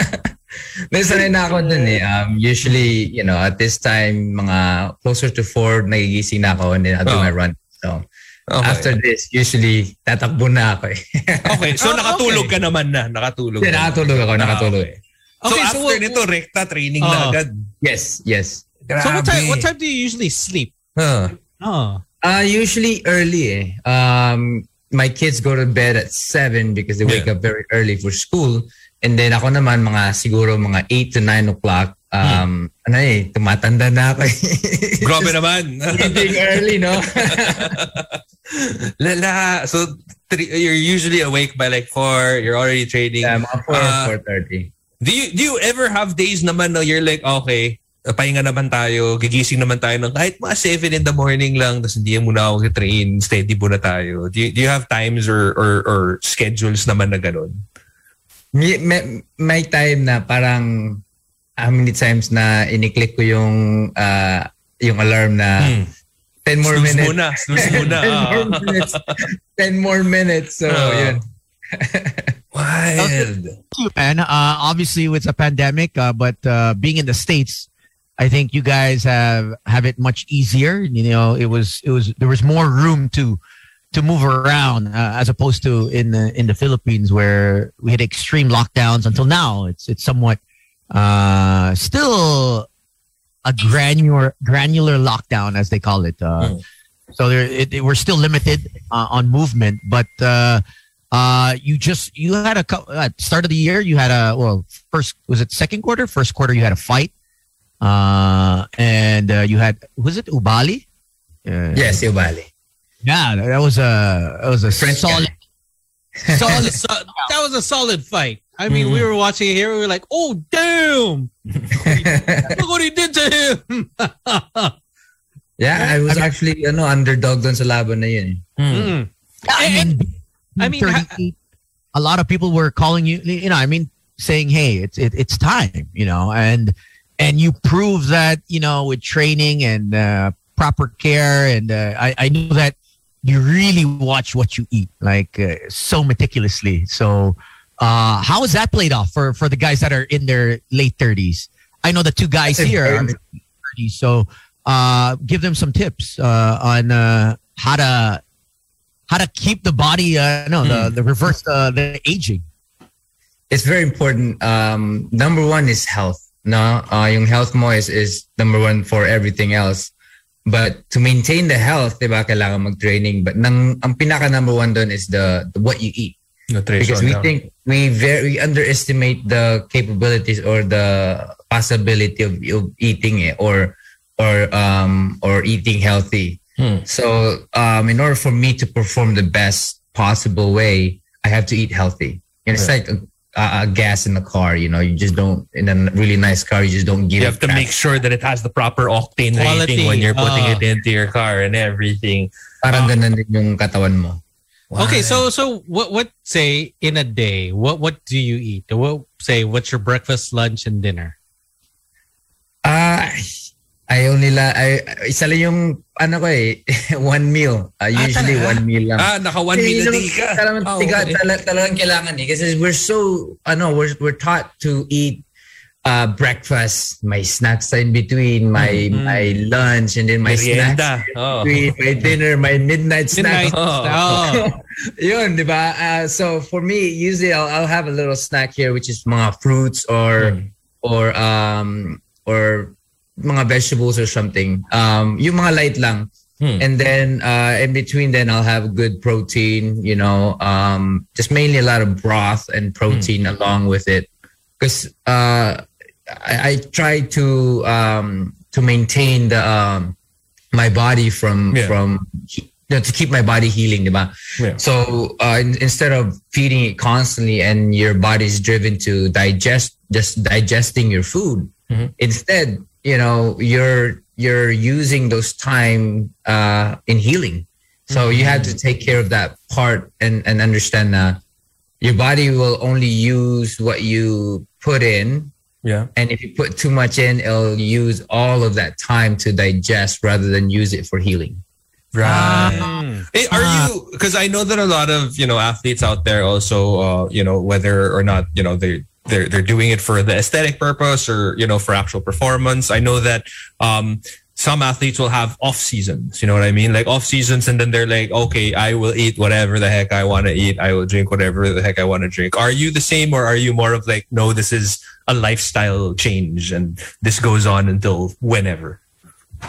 Nasanay na ako dun eh. Um, usually, you know, at this time, mga closer to 4, nagigising na ako and then I'll do Oh. my run. So, Okay. after this, usually, tatakbo na ako eh. Okay, so Oh, nakatulog okay. ka naman na. Nakatulog. Ka. nakatulog ako, Ah, nakatulog okay. eh. So Okay, so after what- nito, rekta training na Oh. agad. Yes, yes. So what time, Grabe. what time do you usually sleep? Huh. Oh. Uh, usually early eh. Um, my kids go to bed at 7 because they wake Yeah. up very early for school. And then ako naman mga siguro mga 8 to 9 o'clock Um, ano eh, tumatanda na ako eh. Grabe naman. Sleeping early, no? Lala. So, three, you're usually awake by like 4. You're already training. Yeah, mga 4 Uh, 4.30. Do you, do you ever have days naman na you're like, okay, pahinga naman tayo, gigising naman tayo ng kahit mga 7 in the morning lang, tapos hindi muna ako train, steady muna tayo. Do you, do you have times or, or, or schedules naman na ganun? May, may, may time na parang how many times na iniklik ko yung uh, yung alarm na 10 more Hmm. Snooze minutes. muna, snooze muna. 10 more Ah. minutes. 10 more minutes. So, Ah. yun. Wild. you, man. Uh, obviously, with a pandemic, uh, but uh, being in the states, I think you guys have have it much easier. You know, it was it was there was more room to to move around uh, as opposed to in the in the Philippines where we had extreme lockdowns until now. It's it's somewhat uh, still a granular granular lockdown as they call it. Uh, So there, it, it- we're still limited uh, on movement, but uh, uh, you just you had a cou- at start of the year you had a well first was it second quarter first quarter you had a fight, uh, and uh, you had was it Oubaali? Uh, Yes, Oubaali. Yeah, that was a that was a French solid. solid, so- that was a solid fight. I mean, we were watching it here. We were like, "Oh, damn! Look what he did to him!" Yeah, I was actually ano, underdog doon sa laban na yun. eh. Mm. I mean, I mean, a lot of people were calling you, you know, I mean, saying, "Hey, it's it, it's time," you know, and and you prove that, you know, with training and uh, proper care, and uh, I I know that you really watch what you eat, like uh, so meticulously. So, uh, how has that played off for for the guys that are in their late thirties? I know the two guys here are important. 30s, so uh, give them some tips uh, on uh, how to how to keep the body uh no the, the reverse uh, the aging it's very important. Um, number one is health. No, uh, yung health mo is, is number one for everything else. But to maintain the health, di ba, kailangan mag-training. But nang, ang pinaka number one doon is the, the what you eat. Because we yeah. think we very we underestimate the capabilities or the possibility of, of eating it or or um or eating healthy. So um in order for me to perform the best possible way, I have to eat healthy. And it's Right. like a, a, a gas in the car. You know, you just don't in a really nice car. You just don't give. You have to crap. make sure that it has the proper octane Quality, rating when you're putting ah. it into your car and everything. Parang ganun din yung katawan mo. Okay, so so what what say in a day? What what do you eat? What say what's your breakfast, lunch, and dinner? Ah, I only la I isa lang yung ano ko eh one meal. Uh, usually talaga? one meal lang. Ah, naka one meal a yung ka. Talagang, Ah, tiga, okay. talagang kailangan eh. Kasi we're so, ano, we're, we're taught to eat uh, breakfast, my snacks in between, my my lunch, and then my Merienda. snacks Oh. between, my dinner, my midnight snack. Oh. Yun, di ba? Uh, so for me, usually I'll, I'll have a little snack here, which is mga fruits or or um or mga vegetables or something. Um, yung mga light lang. And then uh, in between, then I'll have good protein. You know, um, just mainly a lot of broth and protein along with it, because uh, I, I try to um, to maintain the um, my body from Yeah. from you know, to keep my body healing, diba? Yeah. So uh, in, instead of feeding it constantly and your body's driven to digest just digesting your food, instead, you know, you're you're using those time uh, in healing. So you have to take care of that part and and understand that your body will only use what you put in. Yeah. And if you put too much in, it'll use all of that time to digest rather than use it for healing. Right. Hey, are you? Because I know that a lot of you know athletes out there also, uh, you know, whether or not you know they they're they're doing it for the aesthetic purpose or you know for actual performance. I know that um, some athletes will have off seasons. You know what I mean? Like off seasons, and then they're like, okay, I will eat whatever the heck I want to eat. I will drink whatever the heck I want to drink. Are you the same, or are you more of like, no, this is a lifestyle change, and this goes on until whenever?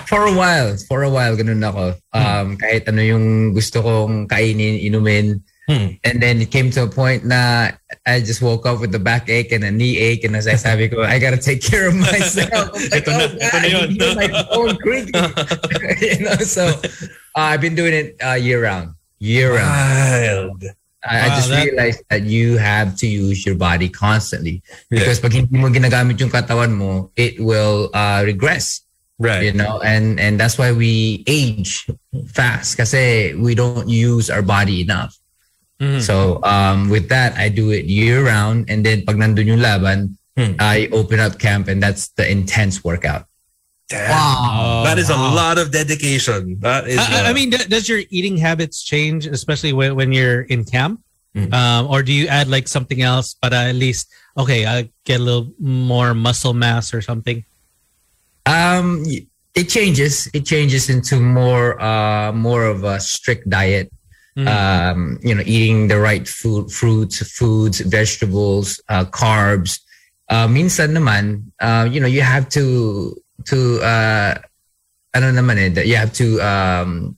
For a while, for a while, ganun ako. Um, kahit ano yung gusto kong kainin, inumin, And then it came to a point na I just woke up with the backache and a knee ache and as I sabi ko, I gotta take care of myself. I'm like, oh, God, I can hear my bone creaking. you know, so uh, I've been doing it uh, year round. Year round. Wild. I, I just that- realized that you have to use your body constantly because pag hindi mo ginagamit yung katawan mo, it will uh, regress. Right. You know, and and that's why we age fast kasi we don't use our body enough. Mm-hmm. So um, with that, I do it year round, and then pag nandun yung laban, Hmm. I open up camp, and that's the intense workout. Damn. That is a lot of dedication. That is. I, I mean, d- does your eating habits change, especially when, when you're in camp? Mm. Um, or do you add like something else, but at least, okay, I get a little more muscle mass or something? Um, it changes. It changes into more uh more of a strict diet. Um, you know, eating the right food, fruits, foods, vegetables, uh, carbs. Uh, minsan naman, uh, you know, you have to to uh, ano naman eh, that you have to um,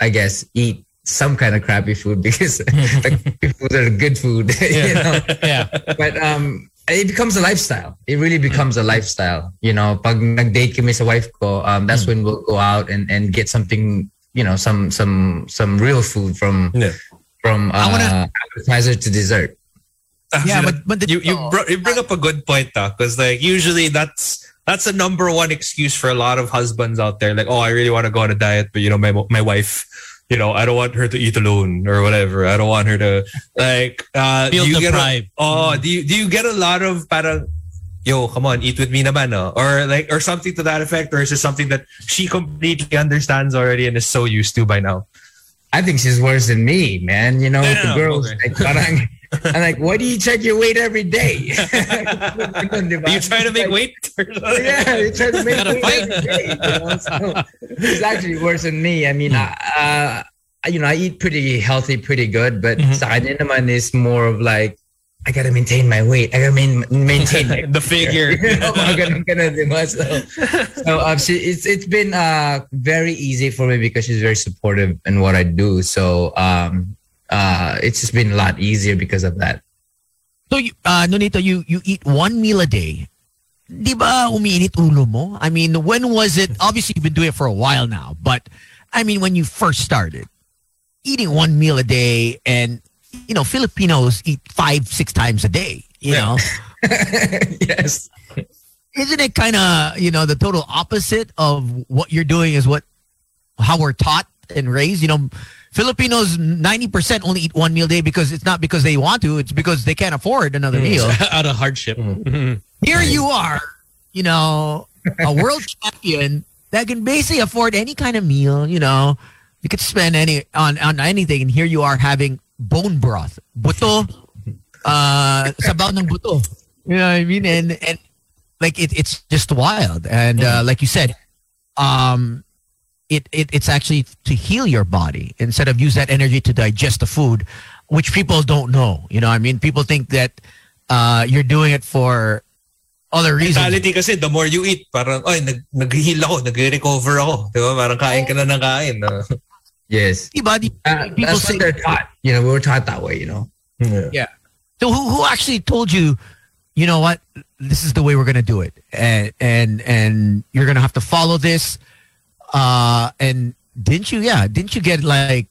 I guess eat some kind of crappy food because like, food are good food. you know? yeah. But um, it becomes a lifestyle. It really becomes a lifestyle. You know, pag nag-date kami sa wife ko, um, that's when we'll go out and, and get something, you know, some some some real food from yeah. from uh, appetizer to dessert. yeah, but but you you, br- you bring up a good point though, because like usually that's that's a number one excuse for a lot of husbands out there. Like, oh, I really want to go on a diet, but you know, my my wife, you know, I don't want her to eat alone or whatever. I don't want her to like uh, Feel do you get a, deprived. oh, do you do you get a lot of parang yo, come on, eat with me naman, no? Or like or something to that effect, or is it something that she completely understands already and is so used to by now? I think she's worse than me, man. You know, with the Damn, girls. okay. Like, parang, I'm like, why do you check your weight every day? Are you trying to make weight? yeah, you're trying to make weight fight. every day. You know? So it's actually worse than me. I mean, I, uh, you know, I eat pretty healthy, pretty good, but Mm-hmm. naman is more of like, I gotta maintain my weight. I gotta main, maintain my the figure. you know, ganun, ganun, di ba? So, so um, she, it's it's been uh very easy for me because she's very supportive in what I do. So um uh it's just been a lot easier because of that. So, you, uh, Nonito, you, you eat one meal a day. Di ba umiinit ulo mo? I mean, when was it? Obviously, you've been doing it for a while now. But, I mean, when you first started, eating one meal a day and, you know, Filipinos eat five, six times a day, you know? yes. Isn't it kind of, you know, the total opposite of what you're doing is what, how we're taught and raised? You know, Filipinos, 90% only eat one meal a day because it's not because they want to, it's because they can't afford another meal. Out of hardship. Here you are, you know, a world champion that can basically afford any kind of meal, you know. You could spend any on, on anything and here you are having bone broth. Buto. Uh sabaw ng buto. You know what I mean? And and like it, it's just wild. And uh, like you said, um it, it it's actually to heal your body instead of use that energy to digest the food, which people don't know. You know, I mean, people think that uh, you're doing it for other reasons. Mentality kasi, the more you eat, parang, oy, nag, nag-heal ako, nag-recover ako. Di ba? Parang kain ka na ng kain. no? Yes. Diba? Di- Uh, people that's say what they're taught. You know, we were taught that way, you know. Yeah. So who who actually told you, you know what, this is the way we're gonna do it, and and and you're gonna have to follow this, uh, and didn't you? Yeah, didn't you get like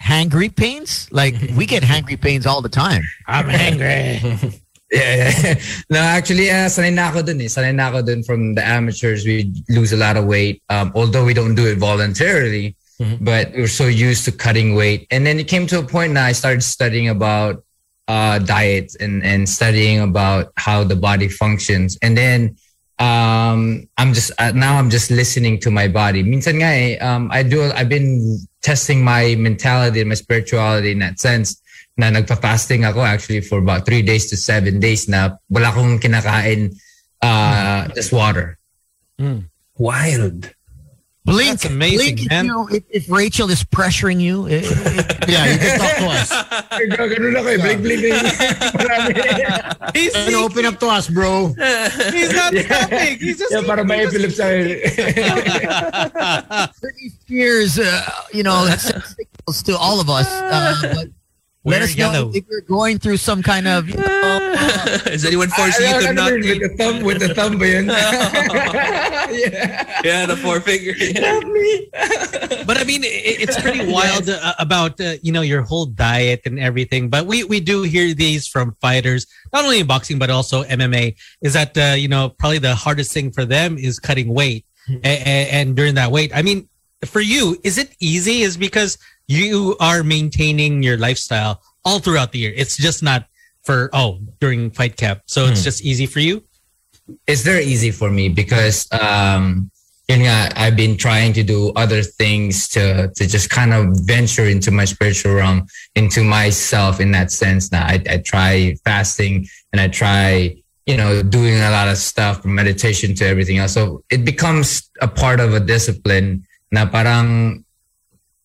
hangry pains? Like we get hangry pains all the time. I'm hangry. Yeah, yeah. no, actually, uh, sanay na ako dun eh. Sanay na ako dun from the amateurs. We lose a lot of weight, um, although we don't do it voluntarily. But we're so used to cutting weight, and then it came to a point now I started studying about uh, diets and and studying about how the body functions, and then um, I'm just uh, now I'm just listening to my body. Minsan nga eh, um, I do I've been testing my mentality and my spirituality in that sense na nagpa-fasting ako actually for about three days to seven days na wala akong kinakain uh, just water. Wild. Blink, That's amazing, blink if, man. you know, if, if Rachel is pressuring you. eh, eh, yeah, you can talk to us. Ganun ako eh. Blink, blink, He's, And open up to us, bro. he's not stopping. He's just Yeah, para may Philip sa Britney Spears, uh, you know, that signals to all of us. Uh, but Let Wear us know if you're going through some kind of, you know, Is anyone forcing you to not with eat? the thumb with the thumb ba yun? Yeah, the four forefinger. but I mean, it, it's pretty wild uh, about uh, you know your whole diet and everything. But we we do hear these from fighters, not only in boxing but also MMA. Is that uh, you know probably the hardest thing for them is cutting weight, a- a- and during that weight, I mean, for you, is it easy? Is because you are maintaining your lifestyle all throughout the year. It's just not for oh during fight camp, so it's just easy for you. it's very easy for me because um yun nga, I've been trying to do other things to to just kind of venture into my spiritual realm, into myself in that sense. Now I, I try fasting and I try, you know, doing a lot of stuff from meditation to everything else. So it becomes a part of a discipline na parang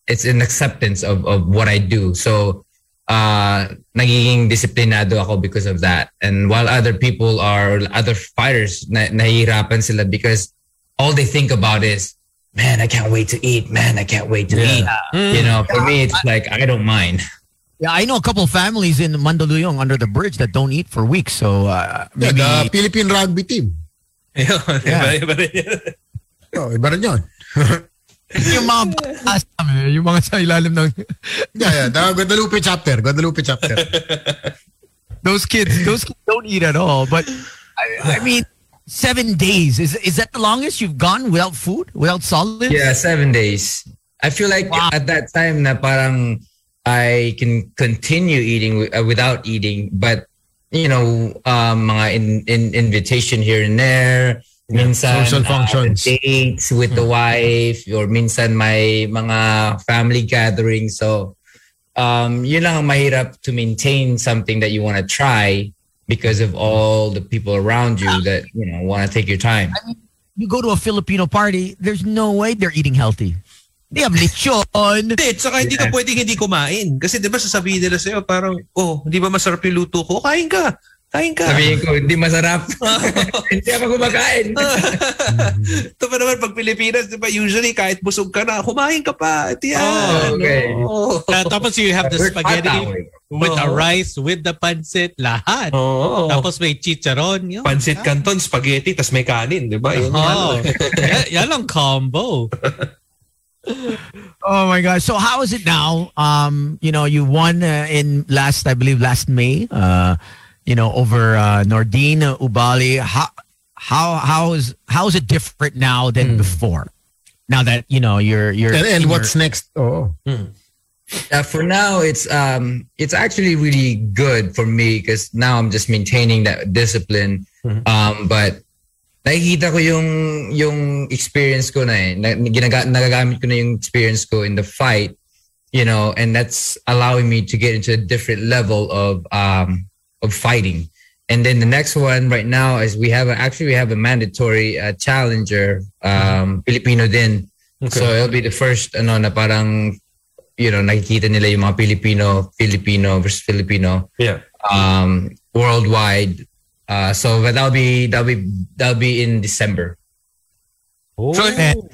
it's an acceptance of, of what I do. So uh, nagiging disiplinado ako because of that. And while other people are, other fighters, na, nahihirapan sila because all they think about is, man, I can't wait to eat. Man, I can't wait to eat. You know, for me, it's like, I don't mind. yeah, I know a couple of families in Mandaluyong under the bridge that don't eat for weeks. So uh, Yeah, maybe the Philippine rugby team. Ayun, Yeah. iba- iba rin yun. Oh, iba rin yun. yung mga batas namin, yung mga sa ilalim ng Yeah, yeah. The Guadalupe chapter. Guadalupe chapter. those kids, those kids don't eat at all. But I, I mean, seven days is is that the longest you've gone without food, without solids? Yeah, seven days. I feel like at that time na parang I can continue eating uh, without eating, but you know, um, mga in, in invitation here and there, minsan social uh, dates with the wife, or minsan may mga family gatherings. So, um, yun lang ang mahirap to maintain something that you want to try because of all the people around you that you know want to take your time. You go to a Filipino party, there's no way they're eating healthy. They have lechon. Hindi, tsaka hindi ka pwedeng hindi kumain. Kasi di ba sasabihin nila sa'yo parang, oh, di ba masarap yung luto ko? Kain ka. Kain ka. Sabihin ko, hindi masarap. hindi ako kumakain. Ito pa naman pag Pilipinas, di ba, usually kahit busog ka na, kumain ka pa. Ito yan. Oh, okay. Oh. Uh, tapos you have the spaghetti that way. with the rice, with the pancit, lahat. Oo. Tapos may chicharon. Yun. Pancit canton, spaghetti, tas may kanin, di ba? Yun, Oh, yan. yan, yan ang combo. Oh my gosh! So how is it now? Um, you know, you won uh, in last, I believe, last May. Uh, you know, over uh, Nordine Oubaali. How how how is how is it different now than before? Now that you know you're you're And, and what's your- next? Oh. Uh, for now, it's um, it's actually really good for me because now I'm just maintaining that discipline. Um, but nakikita ko yung yung experience ko na eh. Na, ginaga, nagagamit ko na yung experience ko in the fight, you know, and that's allowing me to get into a different level of um of fighting. And then the next one right now is we have a, actually we have a mandatory uh, challenger, um, Filipino din. So it'll be the first ano na parang you know nakikita nila yung mga Filipino Filipino versus Filipino Yeah. um worldwide. Uh, so but that'll be that'll be that'll be in December. So, oh.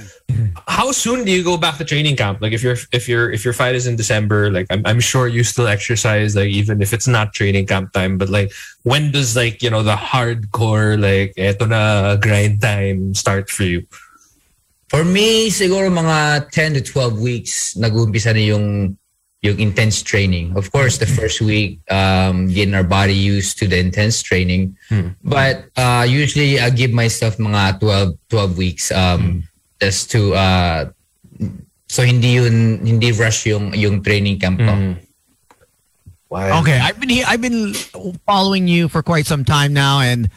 how soon do you go back to training camp? Like if your if your if your fight is in December, like I'm I'm sure you still exercise, like even if it's not training camp time. But like when does like you know the hardcore like eto na grind time start for you? For me, siguro mga 10 to 12 weeks nag-uumpisa na yung yung intense training. Of course, the first week, um, getting our body used to the intense training. But uh, usually, I give myself mga 12, 12 weeks um, just to uh, so hindi yun hindi rush yung yung training camp ko. Okay, I've been. I've been following you for quite some time now, and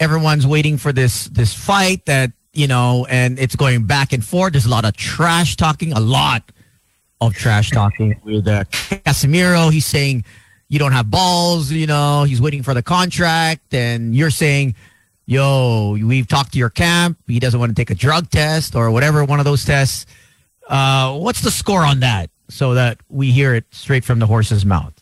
everyone's waiting for this this fight that you know, and it's going back and forth. There's a lot of trash talking, a lot of trash talking with uh, Casimero. He's saying you don't have balls. You know, he's waiting for the contract, and you're saying, "Yo, we've talked to your camp. He doesn't want to take a drug test or whatever one of those tests." Uh, what's the score on that, so that we hear it straight from the horse's mouth?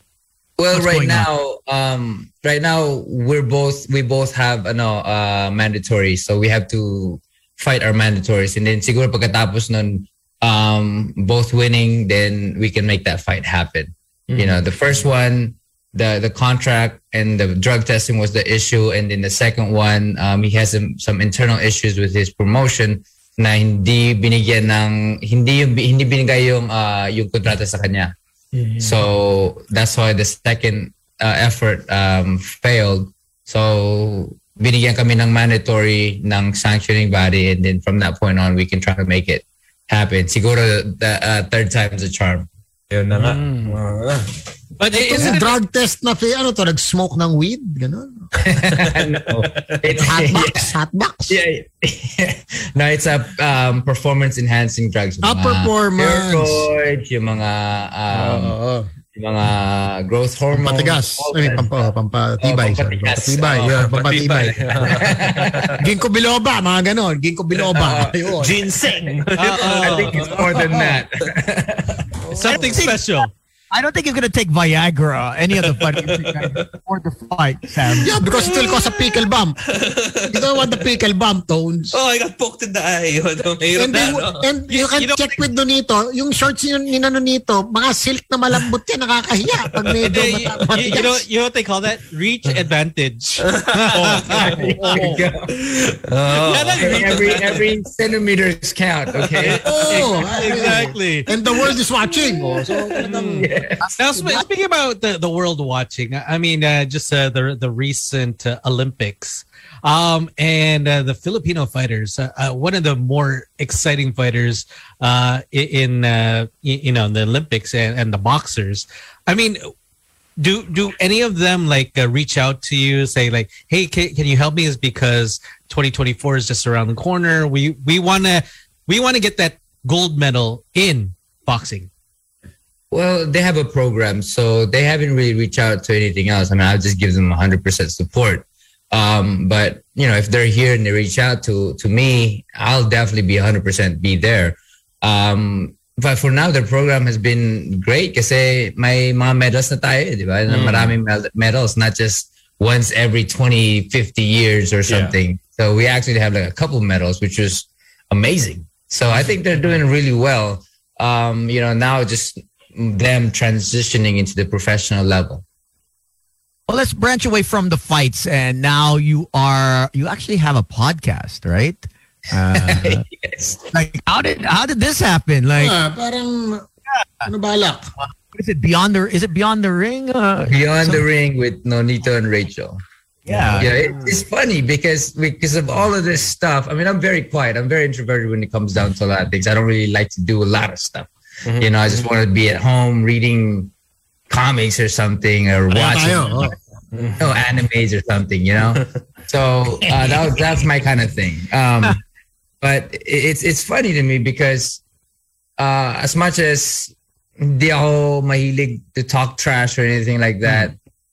Well, What's right now, um, right now we're both we both have ano uh, mandatory, so we have to fight our mandatories, and then siguro pagkatapos nun, um, both winning, then we can make that fight happen. You know, the first one, the the contract and the drug testing was the issue, and then the second one, um, he has some, some internal issues with his promotion na hindi binigyan ng hindi yung hindi binigay yung uh, yung kontrata sa kanya. So that's why the second uh, effort um, failed. So binigyan kami ng mandatory ng sanctioning body and then from that point on we can try to make it happen. Siguro the uh, third time's a charm. Yun na nga. But Ito yung drug test na, fi- ano to, nag-smoke ng weed? Ganun. It's Hotbox, hotbox. Yeah, yeah. no, it's a um, performance enhancing drugs. Ah, performance. steroids, yung mga um, yung mga growth hormone. Pampatigas. Ay, kinds pampa, of- pampatibay. Oh, pampatigas. Pampatibay. Oh, yeah, pampatibay. pampatibay. Ginkgo biloba, mga ganon. Ginkgo biloba. Ayun. Ginseng. I think it's more than that. Something special. I don't think you're gonna take Viagra, any of the fighters for the fight, Sam. Yeah, because it will cause a pickle bump. You don't want the pickle bump, Tones. Oh, I got poked in the eye. Ano, Mahirap And, na, they, no? and you can check with Donito, yung shorts yun ni Nonito, mga silk na malambot yan, nakakahiya. Pag medyo you, you, you know, you know what they call that? Reach advantage. Oh, oh, Yeah, that's reach every advantage. every centimeters count. Okay. Oh, exactly. And the world is watching. Oh, so, hmm. mm. Now, speaking about the, the world watching, I mean, uh, just uh, the the recent uh, Olympics, um, and uh, the Filipino fighters. Uh, uh, one of the more exciting fighters in you know the Olympics and, and the boxers. I mean, do do any of them like uh, reach out to you, say like, "Hey, can, can you help me?" Is because 2024 is just around the corner. We we wanna we wanna get that gold medal in boxing. Well, they have a program, so they haven't really reached out to anything else. I mean, I'll just give them 100% support. Um, but you know, if they're here and they reach out to to me, I'll definitely be 100% be there. Um, but for now, the program has been great kasi may mga medals na tayo, di ba? Mm. Maraming medals, not just once every 20, 50 years or something. So we actually have like a couple medals, which is amazing. So I think they're doing really well. Um, you know, now just them transitioning into the professional level. Well, let's branch away from the fights, and now you are you actually have a podcast, right? Uh, Like, how did how did this happen? Like, ah, parang, ano balak? what is it beyond the is it beyond the ring? Uh, Beyond the ring with Nonito and Rachel. Yeah. Yeah, it, it's funny because because of all of this stuff. I mean, I'm very quiet. I'm very introverted when it comes down to a lot of things. I don't really like to do a lot of stuff. You know, I just want to be at home reading comics or something or watching tayo, oh. no animes or something. You know, so uh, that was, that's my kind of thing. Um, but it's it's funny to me because uh, as much as di ako mahilig to talk trash or anything like that,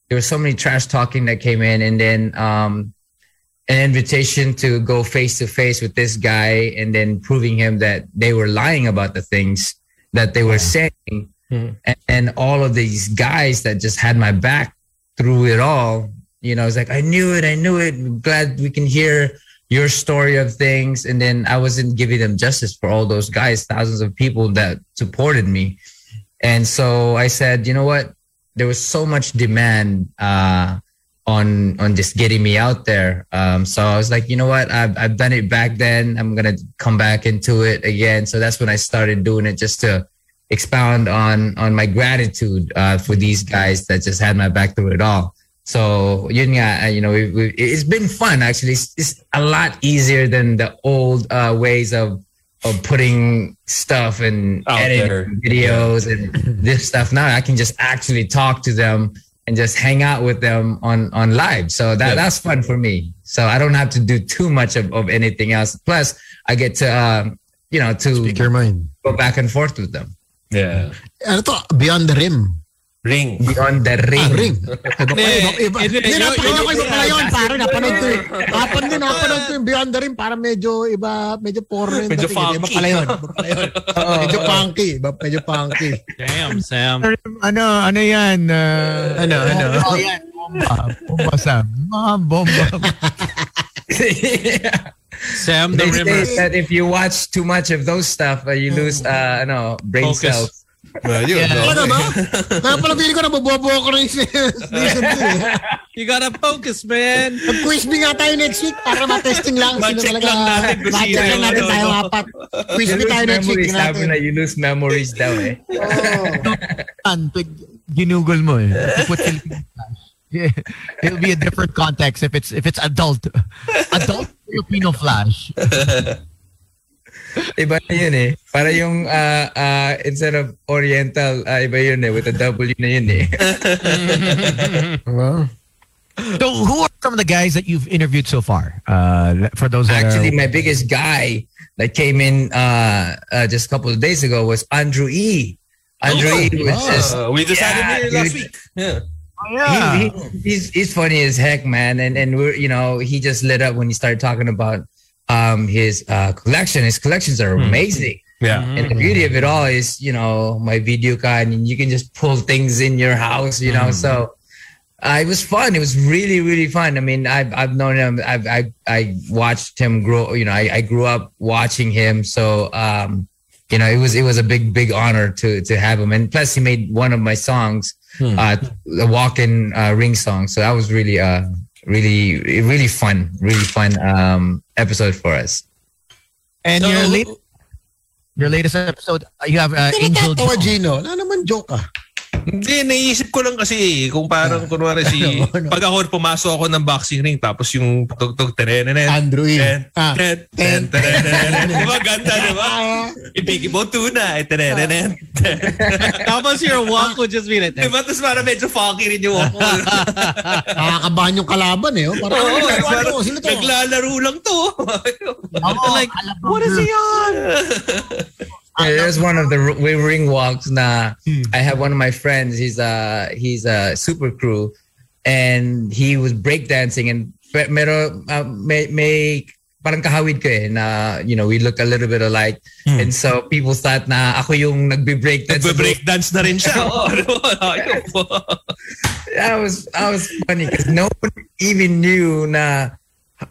there was so many trash talking that came in, and then um, an invitation to go face to face with this guy, and then proving him that they were lying about the things that they were saying, and, and all of these guys that just had my back through it all. You know, it's like I knew it, I knew it. glad we can hear your story of things, and then I wasn't giving them justice for all those guys, thousands of people that supported me. And so I said, you know what? There was so much demand uh, on on just getting me out there. Um, so I was like, you know what? I've I've done it back then. I'm gonna come back into it again. So that's when I started doing it, just to expound on on my gratitude uh, for these guys that just had my back through it all. So yun nga, you know, we, we, it's been fun actually. It's, it's a lot easier than the old uh, ways of of putting stuff and Out editing there. videos and this stuff. Now I can just actually talk to them and just hang out with them on on live. So that that's fun for me. So I don't have to do too much of, of anything else. Plus, I get to um, you know to Speak your mind. go back and forth with them. Yeah. Ano to? Beyond the rim. Ring. Beyond the Ah, ring. ring. Iba, iba. Hindi, napakinggan ko yun- iba pala yun. Pare, napanood ko yun. Napanood din, napanood ko yung Beyond the Rim. Para medyo iba, medyo porno yung Medyo funky. Iba pala yun. Medyo funky. Iba, medyo funky. Damn, Sam. ano ano yan? Uh, Ano, ano? Oh, yan. Bomba. Bomba, Sam. Mga bomba. Sam the they Rimmer. say that if you watch too much of those stuff, uh, you lose uh, no brain Focus. cells. Well, yun, no? Talaga ba? Kaya pala feeling ko nabubobo ko rin 2. You gotta focus, man. Mag-quiz me nga tayo next week para ma-testing lang. sino Ma-check talaga- lang natin kung Ma-check lang natin ano, tayo apat. Quiz You me lose tayo next week. sabi na you lose memories daw eh. An, pag ginugol mo eh. You. Yeah, it'll be a different context if it's if it's adult. Adult Filipino flash. Iba na yun eh. Para yung uh, uh, instead of oriental, uh, iba yun eh. With a W na yun eh. So who are some of the guys that you've interviewed so far? Uh, for those that Actually, are, my biggest guy that came in uh, uh, just a couple of days ago was Andrew E. Andrew E. was just, Uh, we just had him here last week. Yeah. yeah. He, he, he's he's funny as heck, man. And and we're you know he just lit up when he started talking about um his uh collection. His collections are amazing. Yeah. And the beauty of it all is, you know, my video card and you can just pull things in your house, you know. So uh, it was fun. It was really, really fun. I mean, I've I've known him. I've I I watched him grow. You know, I, I grew up watching him. So um, you know, it was it was a big big honor to to have him. And plus, he made one of my songs, uh, the walk-in uh, ring song. So that was really uh really really fun, really fun um episode for us. and your late, your latest episode, uh, you have uh, Angel Natatawa, Jones. Gino. Ano naman joke ah? Hindi, naisip ko lang kasi kung parang kunwari si... Pag ako pumasok ako ng boxing ring tapos yung tugtog terenen. Andrew E. Ah. Ten, ten, terenen. Di ba ganda, di ba? Ibigin mo tuna. Terenen. Tapos your walk would just be like Di ba? Tapos parang medyo funky rin yung walk mo. Nakakabahan yung kalaban eh. Oh. Parang, Oo, ano, ano, ano, sino to? naglalaro lang to. like, what is he on? Yeah, There's one of the r- ring walks. Na I have one of my friends. He's a he's a super crew, and he was breakdancing and pe- mero uh, may may parang kahawid ko eh na you know we look a little bit alike and so people thought na ako yung nagbe-breakdance Nagbe-breakdance na rin siya. Oo, ano, that was that was funny because no one even knew na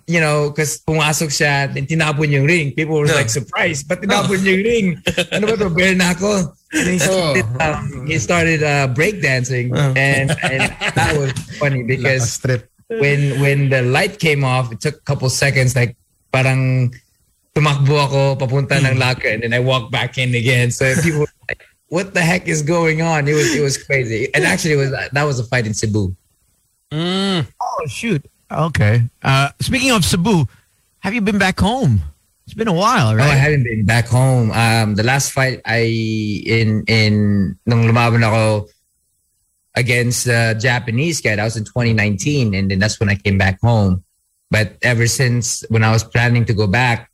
you know because pumasok siya and tinapon yung ring. People were like surprised. But tinapon yung ring? Ano ba to? Bear na ako. And he started, um, he started uh, breakdancing. And and that was funny because when when the light came off it took a couple seconds like parang tumakbo ako papunta ng locker and then I walked back in again. So people were like what the heck is going on? It was it was crazy. And actually it was that was a fight in Cebu. Oh shoot. Okay. Uh, speaking of Cebu, have you been back home? It's been a while, No, I haven't been back home. Um, the last fight I in in nung lumaban ako against the Japanese guy, that was in 2019, and then that's when I came back home. But ever since when I was planning to go back,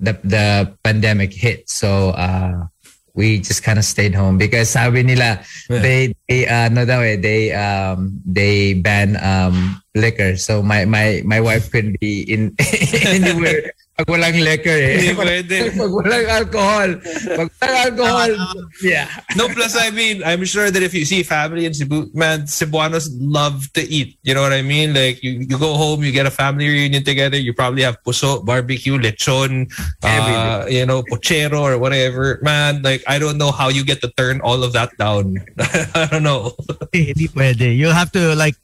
the the pandemic hit. So uh, we just kind of stayed home because sabi nila they they uh, no daw eh, they um they ban um liquor. So my my my wife couldn't be in anywhere pag walang liquor eh. Hindi pwede. pagwalang alcohol. Pag walang alcohol, yeah. No, plus I mean, I'm sure that if you see family in Cebu, man, Cebuanos love to eat. You know what I mean? Like you, you go home, you get a family reunion together. You probably have puso, barbecue, lechon, uh, you know, pochero or whatever. Man, like I don't know how you get to turn all of that down. I don't know. Hindi pwede. You have to like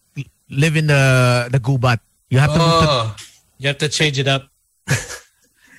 live in the the gubat. You have to. Oh. You have to change it up.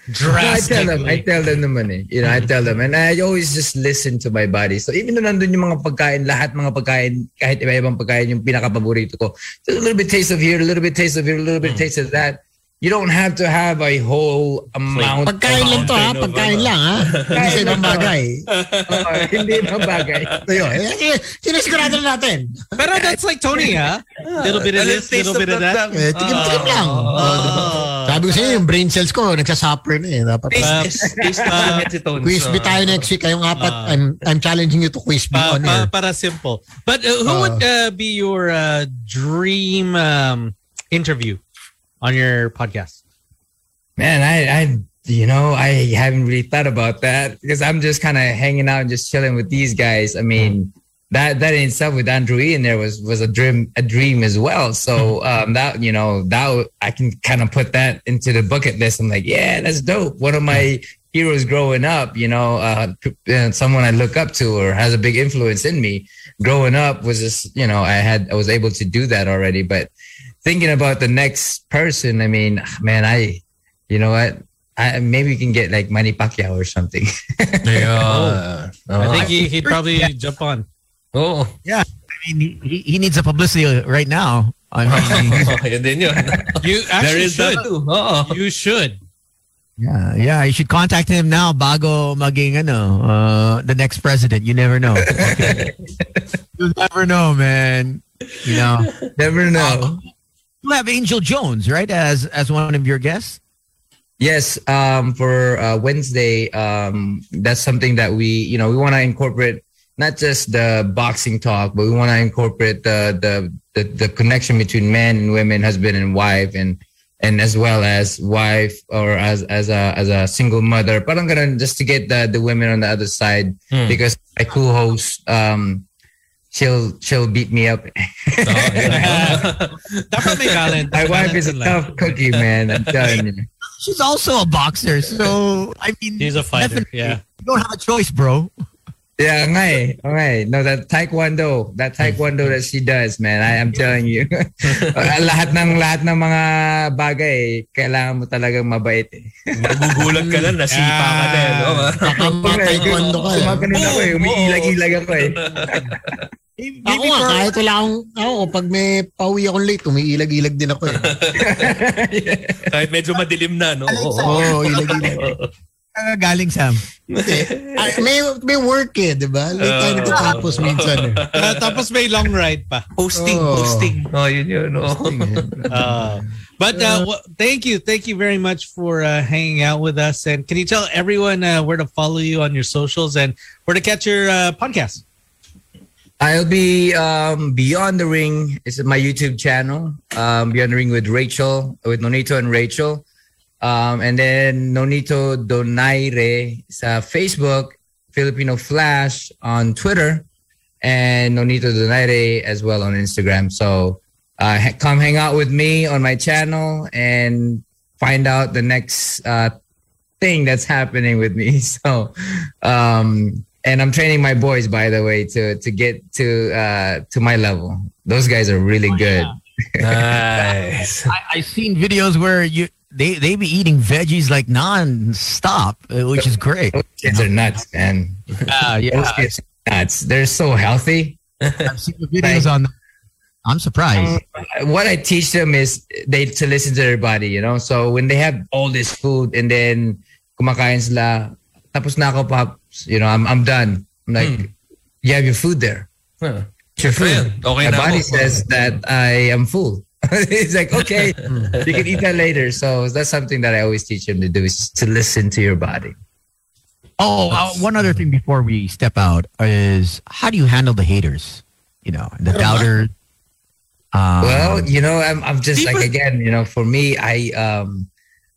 No, I tell them, I tell them naman eh. You know, I tell them. And I always just listen to my body. So even though nandun yung mga pagkain, lahat mga pagkain, kahit iba-ibang pagkain, yung pinaka-paborito ko, just a little bit taste of here, a little bit taste of here, a little bit taste of that. You don't have to have a whole amount. Pagkain lang to ha. Pagkain lang ha. Hindi sa ibang bagay. Oo, hindi ibang bagay. Ayun. eh, eh, Sinisigurado na natin. Pero that's like Tony, ha? Little bit of this, little bit of that. Eh, tikim-tikim lang. Oh, diba? Sabi ko sa'yo, yung brain cells ko, nagsasuffer na eh. Dapat, Taste, taste uh, si Tones. quiz me tayo next week. Kayong apat, Ah. I'm, I'm challenging you to quiz me Pa, on pa, air. para simple. But uh, who would uh, be your uh, dream um, interview on your podcast? Man, I, I, you know, I haven't really thought about that because I'm just kind of hanging out and just chilling with these guys. I mean, that that in itself with Andrew E in there was was a dream, a dream as well. So um, that you know, that I can kind of put that into the bucket list. I'm like, yeah, that's dope. One of my heroes growing up, you know, uh, uh, someone I look up to or has a big influence in me. Growing up was just, you know, I had I was able to do that already. But thinking about the next person, I mean, man, I, you know what? I, maybe we can get like Manny Pacquiao or something. Yeah. I think he, he'd probably jump on. Oh. Yeah. I mean, he, he needs a publicity right now. I mean, Yun din yun. You actually should. that too. Oo. You should. yeah, yeah, you should contact him now bago maging ano, uh, the next president. You never know. you never know, man. You know. Never know. You have Angel Jones, right, as as one of your guests? Yes, um, for uh, Wednesday, um, that's something that we, you know, we want to incorporate not just the boxing talk, but we want to incorporate the, the the the connection between men and women, husband and wife, and and as well as wife or as as a as a single mother. But I'm gonna just to get the the women on the other side Hmm. because my co-host, um, she'll she'll beat me up. Dapat may balance. my wife is a Balance in life. tough cookie, man. I'm telling you. She's also a boxer, so I mean, He's a fighter. definitely, Yeah. you don't have a choice, bro. Yeah, nga eh. Okay. No, that taekwondo, that taekwondo that she does, man, I am telling you. lahat ng lahat ng mga bagay, kailangan mo talagang mabait eh. Magugulat ka lang, nasipa ka na. eh, No? taekwondo ka eh. Kumakanon ako eh. Umiilag-ilag ako eh. Ako nga, kahit wala akong, ako, pag may pauwi akong late, umiilag-ilag din ako eh. Kahit medyo madilim na, no? Oo. Oo, ilag-ilag. Galing Sam. Ay, may, may work eh, di ba? Late tayo Oo. natatapos minsan eh. Ah, tapos may long ride pa. Hosting, Oh. hosting. Oh, yun yun. Oh. Uh, but uh, w- thank you, thank you very much for uh, hanging out with us. And can you tell everyone uh, where to follow you on your socials and where to catch your uh, podcast? I'll be um, Beyond the Ring. It's my YouTube channel. Um, Beyond the Ring with Rachel, with Nonito and Rachel. Um, and then Nonito Donaire sa Facebook, Filipino Flash on Twitter, and Nonito Donaire as well on Instagram. So uh, ha- come hang out with me on my channel and find out the next uh, thing that's happening with me. So, um, and I'm training my boys, by the way, to to get to uh, to my level. Those guys are really good. Nice. I, I've seen videos where you they they be eating veggies like non-stop, uh, which is great. Those kids are nuts, man. Uh, yeah. Those kids are nuts. They're so healthy. I've seen the videos on. I'm surprised. Um, what I teach them is they to listen to their body, you know. So when they have all this food and then kumakain sila, tapos na ako, pops, you know, I'm I'm done. I'm like, you have your food there. Huh. It's your food. Okay My na body ako. says that I am full. it's like, okay, you can eat that later. So that's something that I always teach him to do is to listen to your body. Oh, uh, one other thing before we step out is how do you handle the haters? You know, the doubters. Um, well, you know, I'm I'm just like again, you know, for me, I um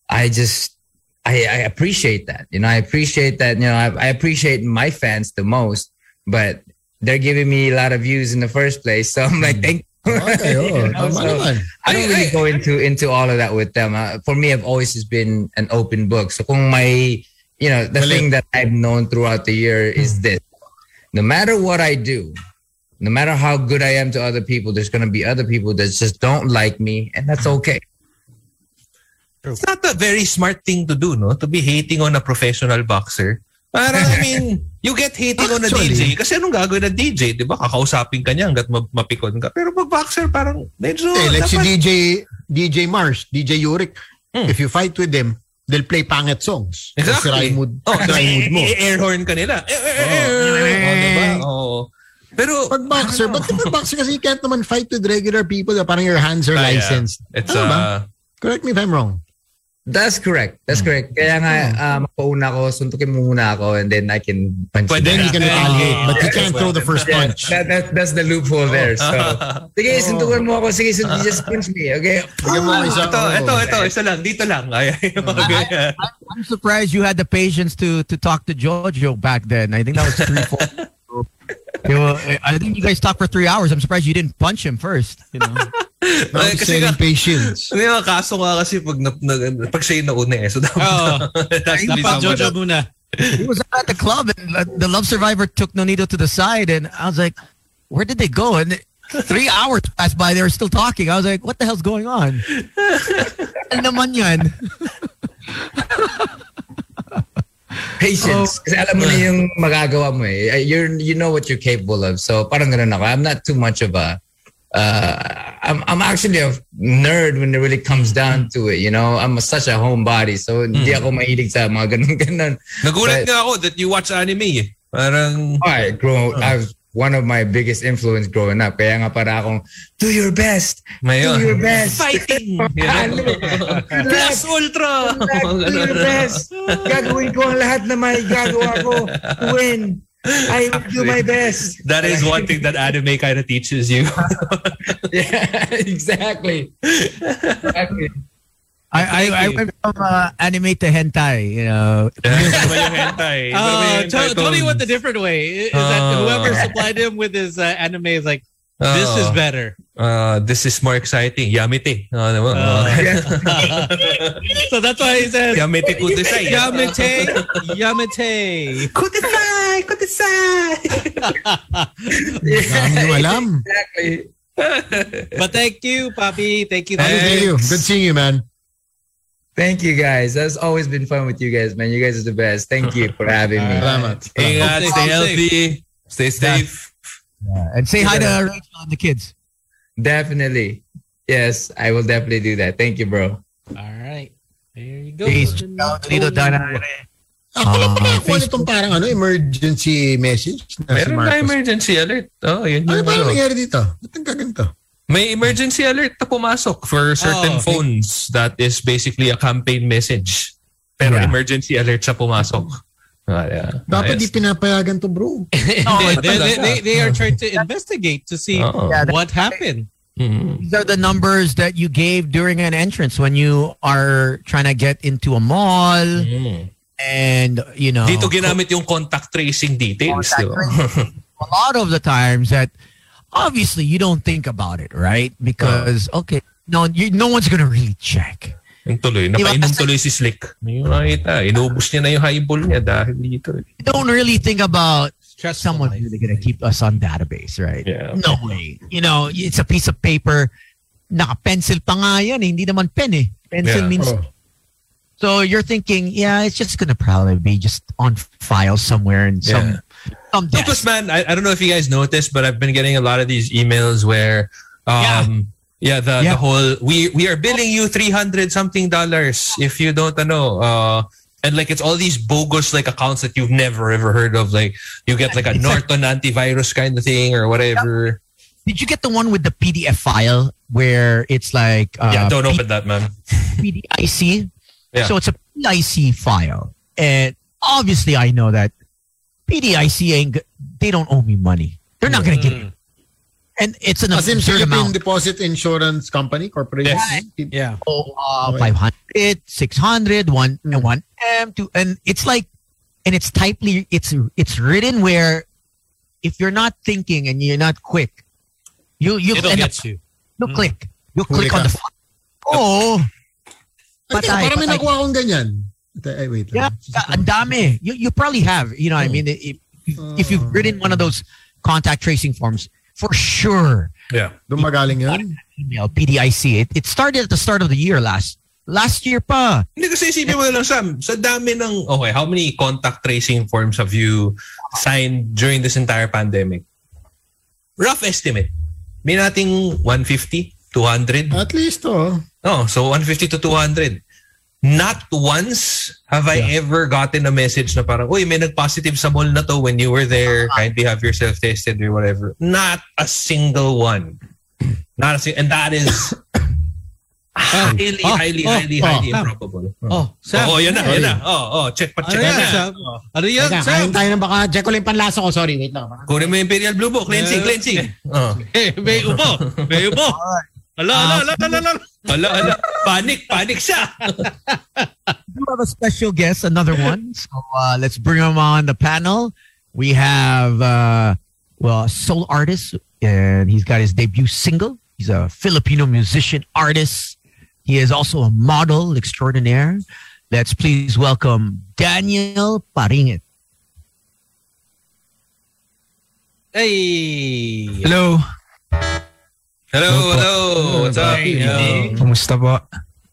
I just I, I appreciate that. You know, I appreciate that, you know, I, I appreciate my fans the most, but they're giving me a lot of views in the first place. So I'm like, thank Okay, oo. You know, so. I don't really go into into all of that with them. Uh, for me, I've always just been an open book. So kung may, you know, the thing that I've known throughout the year is this. No matter what I do, no matter how good I am to other people, there's going to be other people that just don't like me, and that's okay. It's not a very smart thing to do, no? To be hating on a professional boxer. Parang, I mean, you get hating on a DJ kasi anong gagawin ng DJ, di ba? Kakausapin ka niya hanggat ma- mapikon ka. Pero pag boxer, parang medyo... Eh, like si dapat- DJ, DJ Mars, DJ Yurik, if you fight with them, they'll play pangit songs. Exactly. Sirain mood, Oh, mood mo. air horn ka nila. Eh, eh, eh, eh. Oh, diba? Oo. Pero, Pag boxer, but pag boxer kasi you can't naman fight with regular people. Parang your hands are Ah, yeah. licensed. It's, Ano ba? uh, Correct me if I'm wrong. That's correct. That's correct. Kaya nga, hmm. ah, um, pauna ko, suntukin mo muna ako, and then I can punch Pwede Then you can retaliate, but you can't throw the first Yeah, punch. that, that, that's the loophole there. So, sige, suntukan mo ako. Sige, sun- just punch me. Okay? Bigyan mo ah, isa. ito, ito, ito, isa lang. Dito lang. Ay, ah, ay, okay. I'm surprised you had the patience to to talk to Jojo back then. I think that was three, four. You know, I think you guys talked for three hours. I'm surprised you didn't punch him first. You know, Now he's kasi selling nga- patience. Hindi nga, kaso nga kasi pag, na, na, pag siya yung nauna eh. So dapat, Oo. it has to be Dapat Jojo muna. he was at the club and uh, the love survivor took Nonito to the side and I was like, where did they go? And three hours passed by, they were still talking. I was like, what the hell's going on? Ano naman yan? Patience. Kasi alam mo na yung magagawa mo eh. You're, you know what you're capable of. So parang ganun ako. I'm not too much of a, uh, I'm, I'm actually a nerd when it really comes down to it. You know, I'm such a homebody. So hindi ako mahilig sa mga ganun-ganun. Nagulat But- nga ako that you watch anime eh. Parang, I grow, I was one of my biggest influence growing up. Kaya nga para akong, do your best. Mayon. Do your best. Fighting. Ano? Plus Ultra. do your best. Gagawin ko ang lahat na may gagawa ko to win. I will do my best. that is one thing that anime kind of teaches you. Yeah, exactly. exactly. I, I, I went from uh, anime to hentai, you know. Iba hentai. Uh, yung Tony cartoons. went the different way. Is that Oh. whoever supplied him with his uh, anime is like, this is Oh. better. Uh, this is more exciting. Yamete. Uh. Uh, so that's why he says, Yamete kudesai. Yamete, Yamete. Kudesai! Kudesai! Dami nyo alam. Exactly. But thank you, Papi. Thank you. Good Thank you. Good seeing you, man. Thank you guys. That's always been fun with you guys, man. You guys are the best. Thank you for having me. Salamat. Ingat, Stay stay healthy. Stay safe. And say hi to Rachel and the kids. Definitely. Yes, I will definitely do that. Thank you, bro. All right. There you go. Please check out Nonito Dana. Ako lang Ah, pa nakakuha Facebook. nitong parang ano, emergency message. Na si Meron na emergency alert. Oh, yun Ano yung ba ano. nangyari dito? Ba't ang gaganto? May emergency alert na pumasok for certain Oh. phones that is basically a campaign message. Pero Yeah. emergency alert siya pumasok. Ah, yeah. Dapat di pinapayagan to, bro. they, they, they, they, they are trying to investigate to see Oo. Yeah, what happened. Mm. These are the numbers that you gave during an entrance when you are trying to get into a mall Mm. and, you know, Dito ginamit yung contact tracing details. di ba? a lot of the times that obviously you don't think about it, right? Because, okay, no, you, no one's going to really check. Yung tuloy, Di ba? napainom tuloy si Slick. Yung nakita, inubos niya na yung highball niya dahil dito. eh. You don't really think about Stressful someone life. really going to keep us on database, right? Yeah. No way. You know, it's a piece of paper. Naka-pencil pa nga yan. eh. Hindi naman pen eh. Pencil Yeah. means... Oh. So you're thinking, yeah, it's just going to probably be just on file somewhere in some, some plus man, I, I don't know if you guys noticed, but I've been getting a lot of these emails where, um, yeah, the, Yeah. the whole we we are billing you three hundred something dollars if you don't know, uh, and like it's all these bogus like accounts that you've never ever heard of. Like you get like a It's like- Norton antivirus kind of thing or whatever. Did you get the one with the PDF file where it's like uh, yeah, don't open that, man. PDIC? Yeah. So it's a PDIC file. And obviously I know that PDIC ain't, g- they don't owe me money. They're not going to give it. Mm. And it's an As in absurd Philippine amount. Deposit Insurance Company Corporation. Yeah. Oh, uh, Okay. 500, 600, mm. 1, and 1M, 2, and it's like, and it's tightly, it's it's written where if you're not thinking and you're not quick, you you It'll end up, get you. you mm. click, you Huli click on the file. Oh, Ay, Patay, parang may patay. nakuha akong ganyan. Ito, Ay, wait. yeah, lang. ang dami. You you probably have, you know what I oh. mean? If, if you've written one of those contact tracing forms, for sure, Yeah. Doon magaling yun? email PDIC. It, it started at the start of the year last last year pa. Hindi kasi isipin mo na lang, Sam, sa dami ng, okay, how many contact tracing forms have you signed during this entire pandemic? Rough estimate. May nating 150, 200. At least, oh. Oh, so 150 to 200. Not once have I ever gotten a message na parang, uy, may nag-positive sa mall na to when you were there. Kindly have yourself tested or whatever. Not a single one. Not a single, and that is highly, oh, highly, oh, highly, oh, highly Sam. improbable. Oh, Sam. Oh, yan na, yan na. Oh, oh, check pa, Ano check yan, na. Sam? Ano Teka, Sam? kain tayo ng baka. Check ko lang yung panlasa ko. Sorry, wait lang. Baka- Kunin mo yung Imperial Blue Book. Cleansing, Eh. cleansing. Oh. Eh, may upo. May upo. Ala, ala, ala, ala, ala. Ala, ala. Panic, panic siya. We have a special guest, another one. So uh, let's bring him on the panel. We have, uh, well, a soul artist, and he's got his debut single, He's a Filipino musician, artist. He is also a model extraordinaire. Let's please welcome Daniel Paringit. Hey! Hello. Hello, hello. What's up? Hey, Kumusta po?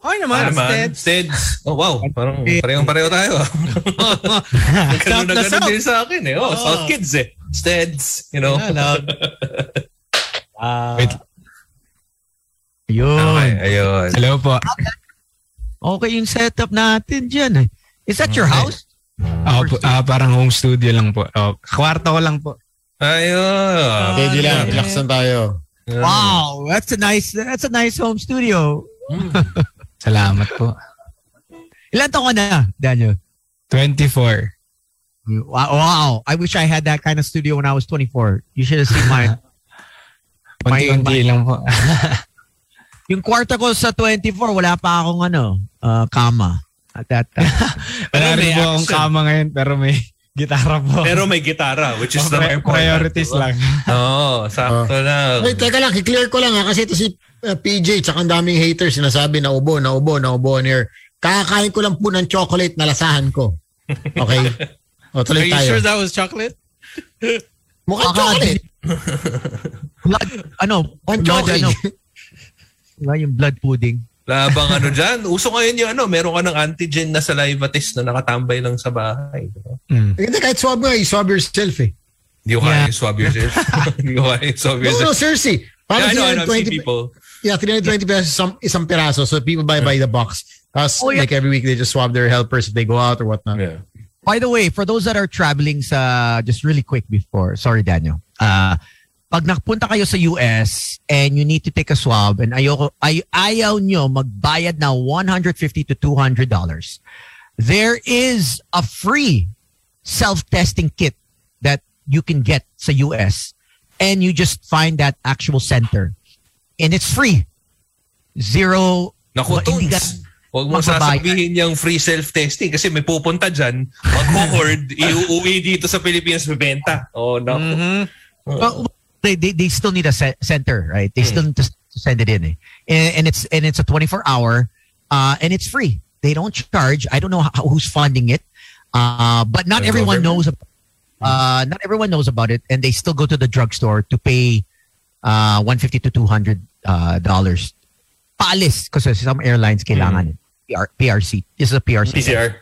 Okay naman, naman? Steds. Steds. Oh, wow. Parang parehong-pareho tayo. Ganun na ganun din sa akin eh. Oh, Oh. South Kids eh. Steds, you know. Hello. Ah, Ayun. Okay, ayun. Hello po. Okay yung setup natin dyan eh. Is that your house? Ako po, ah, parang home studio lang po. Oh, kwarto ko lang po. Ayun. Steady lang, relax lang tayo. Wow, that's a nice that's a nice home studio. Salamat po. Ilan taon ka na, Daniel? 24. Wow, wow. I wish I had that kind of studio when I was 24. You should have seen mine. Unti-unti lang po. yung kwarto ko sa 24, wala pa akong ano, uh, kama at that time. Wala rin po akong kama ngayon pero may gitara po. Pero may gitara, which is Oh, the pri- priorities diba? lang. Oo, sakto lang. Ay, teka lang, i-clear ko lang ha, kasi ito si uh, PJ, tsaka ang daming haters, sinasabi na ubo, na ubo, na ubo on air. Kakakain ko lang po ng chocolate na lasahan ko. Okay? O, Are tuloy you tayo. sure that was chocolate? Mukhang chocolate. blood, ano, One blood, chocolate. ano, yung blood pudding. Labang ano dyan. Uso ngayon yung ano, meron ka ng antigen na saliva test na nakatambay lang sa bahay. diba? Mm. Hindi, kahit swab mo, i-swab yourself eh. Hindi ko kaya swab yourself. Hindi ko kaya swab No, no, yourself. seriously. Yeah, Parang I know, I know. I've seen 320 people. Yeah, 320 pesos isang, isang piraso. So people buy by the box. Tapos Oh, yeah. like every week they just swab their helpers if they go out or whatnot. Yeah. By the way, for those that are traveling sa, just really quick before, sorry Daniel, uh, pag nakapunta kayo sa US and you need to take a swab and ayoko, ay, ayaw nyo magbayad na 150 to 200 dollars, there is a free self-testing kit that you can get sa US and you just find that actual center and it's free. Zero. Naku, Tones. Huwag mo sasabihin yung free self-testing kasi may pupunta dyan, mag-hoard, iuwi dito sa Pilipinas bebenta. Oh, no. Well, they, they they still need a ce- center, right? They still need to, send it in, eh. and, and it's and it's a 24 hour, uh, and it's free. They don't charge. I don't know how, who's funding it, uh, but not everyone knows. ab- Uh, not everyone knows about it, and they still go to the drugstore to pay uh, 150 to 200 uh, dollars. Paalis, kasi some airlines kailangan PR, PRC. This is a PRC. PCR.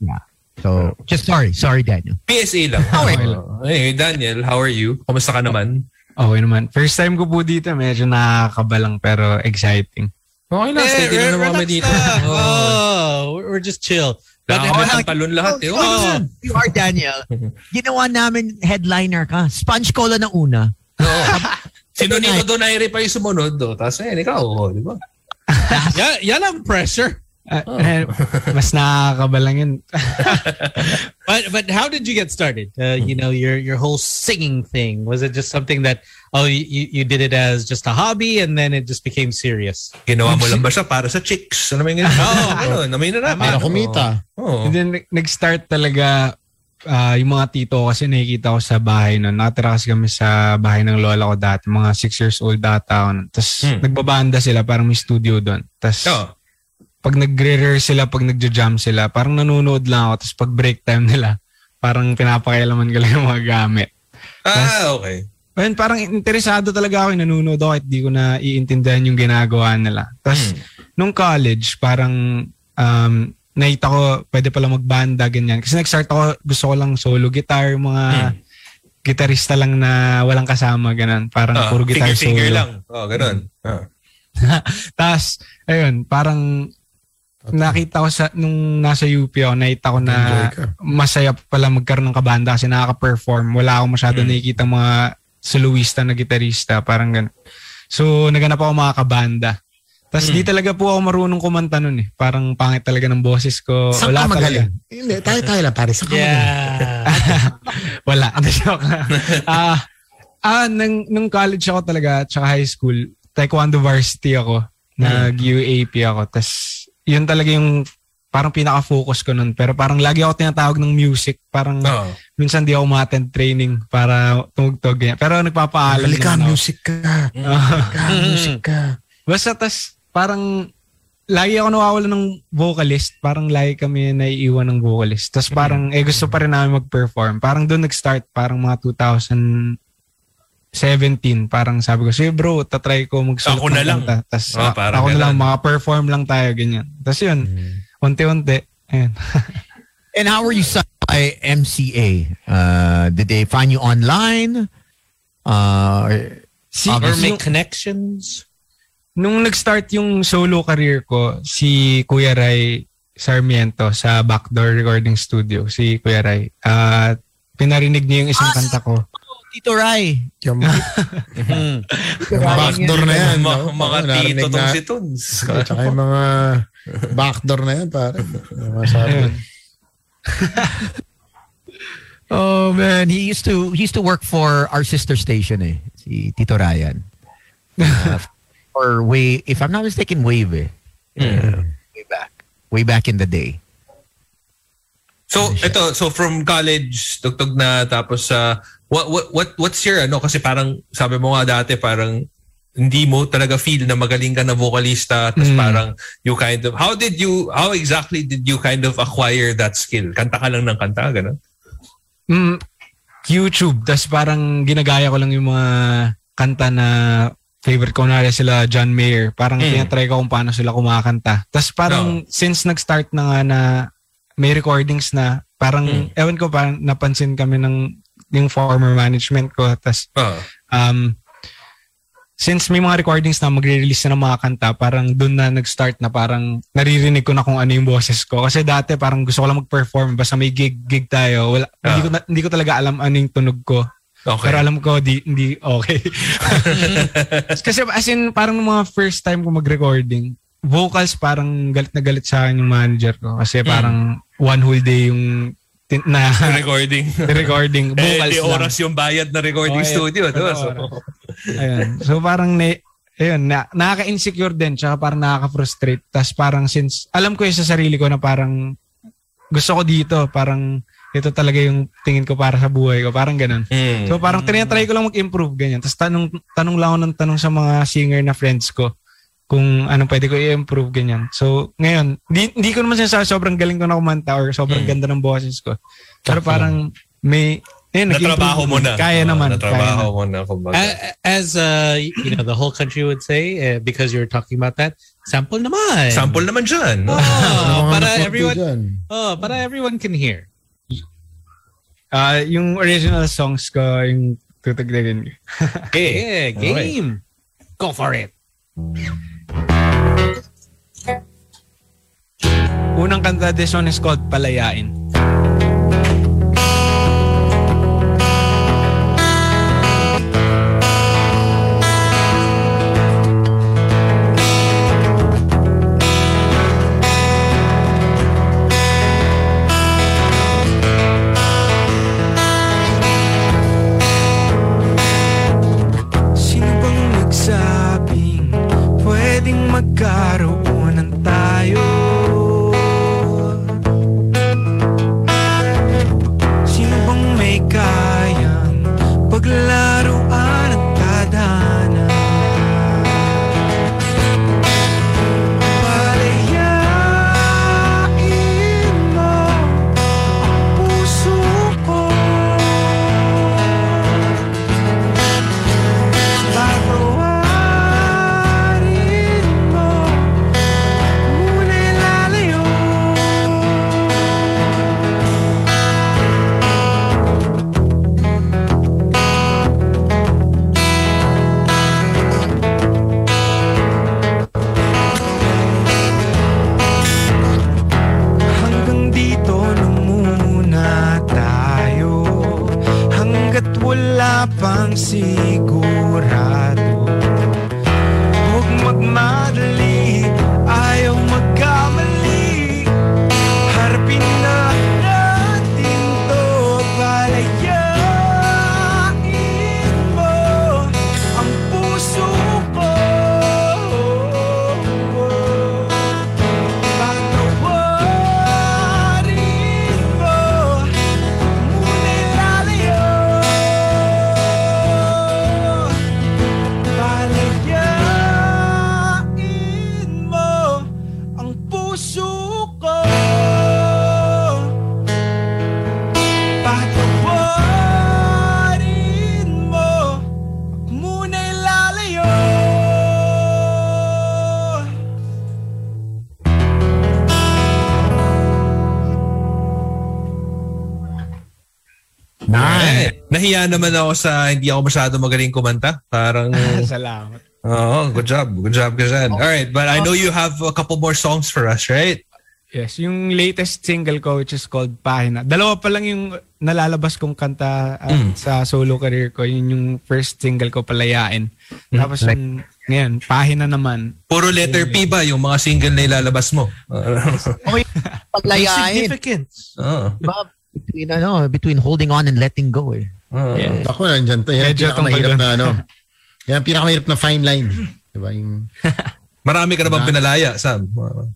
Yeah. So, just sorry, sorry, Daniel. PSA lang. Okay. Oh, hey, Daniel, how are you? Kamusta ka naman? Okay naman. First time ko po dito, medyo nakakaba lang pero exciting. Okay lang, Eh, steady lang naman dito. Oh. Oh, we're- we're just chill. But Baka may pantalon lahat eh. Oh, you are Daniel. Ginawa namin headliner ka. Sponge cola na una. Sino nito Donaire pa yung sumunod do? Tapos eh, ikaw, oh, di ba? yeah, yan ang pressure. Ah, eh, mas nakakaba lang yun. But but how did you get started? Uh, you know your your whole singing thing was it just something that oh you, you did it as just a hobby and then it just became serious? Ginawa mo lang ba siya para sa chicks? Ano may ganun? Oo, ganun. Namin na. Para kumita. Oo. And then, nag- nag-start talaga ah, yung mga tito kasi nakikita ko sa bahay nun. Nakatira kasi kami sa bahay ng lola ko dati. Mga 6 years old data ako. Tapos Hmm. nagbabanda sila, parang may studio doon. Tapos Oo. Pag nagre-rehearse sila, pag nagja-jam sila, parang nanonood lang ako. Tapos pag break time nila, parang pinapakialaman ko lang yung mga gamit. Ah, okay. Ayun, parang interesado talaga ako, nanonood ako kahit di ko na iintindihan yung ginagawa nila. Tapos, nung college, parang um, nakita ko pwede pala magbanda, ganyan. Kasi nag-start ako, gusto ko lang solo guitar, mga gitarista lang na walang kasama, ganun. Parang Ah, puro guitar finger-finger solo. lang. Oh, ganun. Ah. Tapos, ayun, parang nakita ko sa, nung nasa UP ako, nakita ko na masaya pala magkaroon ng kabanda kasi nakaka-perform. Wala akong masyado nakikita mga soloista na gitarista, parang ganun. So, naganap ako mga kabanda. Tapos di talaga po ako marunong kumanta nun eh. Parang pangit talaga ng boses ko. Saan Wala ka magaling? talaga. Hindi, tayo-tayo lang pare. Saan ka magaling? Wala. Ano joke lang. Ah, ah, nung, nung college ako talaga, tsaka high school, taekwondo varsity ako. Nag-UAP ako. Tapos, yun talaga yung parang pinaka-focus ko nun. Pero parang lagi ako tinatawag ng music. Parang Oo. minsan di ako ma-attend training para tumugtog. ganyan. Pero nagpapaalam Halika, ako. music ka. Ah. music ka. Basta tas parang lagi ako nawawala ng vocalist. Parang lagi kami naiiwan ng vocalist. Tas parang eh gusto pa rin namin mag-perform. Parang doon nag-start parang mga 2017. Parang sabi ko, sige bro, tatry ko magsulat Ako na ng lang. kanta." Tas Ah, ah, parang ako na lang, maka-perform lang tayo, ganyan. Tas yun, unti-unti. Ayan. And how were you signed by MCA? Uh, did they find you online? Uh, or- Si- Or make connections? Nung nag-start yung solo career ko, si Kuya Ray Sarmiento sa Backdoor Recording Studio, si Kuya Ray, uh, pinarinig niya yung isang kanta ko. Tito Ray. Yung, yung backdoor na yan. Mga- no? mga narinig tito tong si Tunes. At saka yung mga backdoor na yan, pare. Masabi. Oh man, he used to he used to work for our sister station eh, si Tito Ryan. Uh, or way if I'm not mistaken, Wave eh. Uh, way back. Way back in the day. So ito, so from college, tugtog na tapos sa what what what what's your ano kasi parang sabi mo nga dati parang hindi mo talaga feel na magaling ka na vocalista tapos Mm. parang you kind of how did you how exactly did you kind of acquire that skill? Kanta ka lang ng kanta ganun? Mm, YouTube, tas parang ginagaya ko lang yung mga kanta na favorite ko na sila John Mayer. Parang Mm. tinatry ko kung paano sila kumakanta. Tas parang since nag-start na nga na may recordings na, parang ewan ko parang napansin kami ng yung former management ko. Tas Ah. um, since may mga recordings na magre-release na ng mga kanta, parang doon na nag-start na parang naririnig ko na kung ano yung boses ko. Kasi dati parang gusto ko lang mag-perform, basta may gig, gig tayo. Wala, hindi, ko na- hindi ko talaga alam ano yung tunog ko. Okay. Pero alam ko, di, hindi okay. Kasi as in, parang mga first time ko mag-recording, vocals parang galit na galit sa akin yung manager ko. Kasi parang one whole day yung na recording. recording. Eh, Vocals di lang. oras yung bayad na recording Oh, yeah. studio, di ba? So, Ayun. So parang na, ayun, na, nakaka-insecure din tsaka parang nakaka-frustrate. Tapos parang since, alam ko yung sa sarili ko na parang gusto ko dito, parang ito talaga yung tingin ko para sa buhay ko. Parang ganun. Mm. So parang tinatry ko lang mag-improve ganyan. Tapos tanong, tanong lang ako ng tanong sa mga singer na friends ko kung anong pwede ko i-improve ganyan. So ngayon, hindi, hindi ko naman sinasabi sobrang galing ko na kumanta or sobrang Mm. ganda ng boses ko. Pero parang may, nag-improve natrabaho mo na. Kaya naman. natrabaho kaya mo na, kumbaga. A- As uh, you know, the whole country would say, uh, because you're talking about that, sample naman. Sample naman dyan. Oh, para everyone, dyan. oh, para everyone can hear. Ah, yung original songs ko, yung tutugtugin ko. Yeah, game. Go for it. Unang kanta de Son Scott, Palayain. Nahiya naman ako sa hindi ako masyado magaling kumanta. Parang, Salamat. Oo, good job. Good job ka dyan. Alright, but I know you have a couple more songs for us, right? Yes, yung latest single ko which is called Pahina. Dalawa pa lang yung nalalabas kong kanta uh, Mm. sa solo career ko. Yun yung first single ko, Palayain. Tapos Mm. yung, ngayon, Pahina naman. Puro letter P ba yung mga single na ilalabas mo? Okay, palayain. Significance. Oo. Diba? Between, ano, between holding on and letting go eh. Yeah. Ako, nandyan. to. Yan ang Medyo pinakamahirap na ano. Yan ang pinakamahirap na fine line. Diba? Yung, Marami ka na bang pinalaya, Sam? well,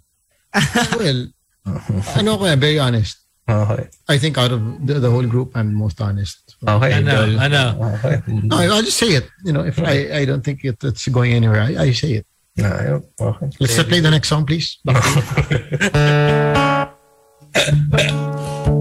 ano ko yan, very honest. Okay. I think out of the, the whole group, I'm most honest. Okay. Ano? Ano? Okay. No, I'll just say it. You know, if I, I don't think it, it's going anywhere, I, I say it. Okay. Let's play the next song, please.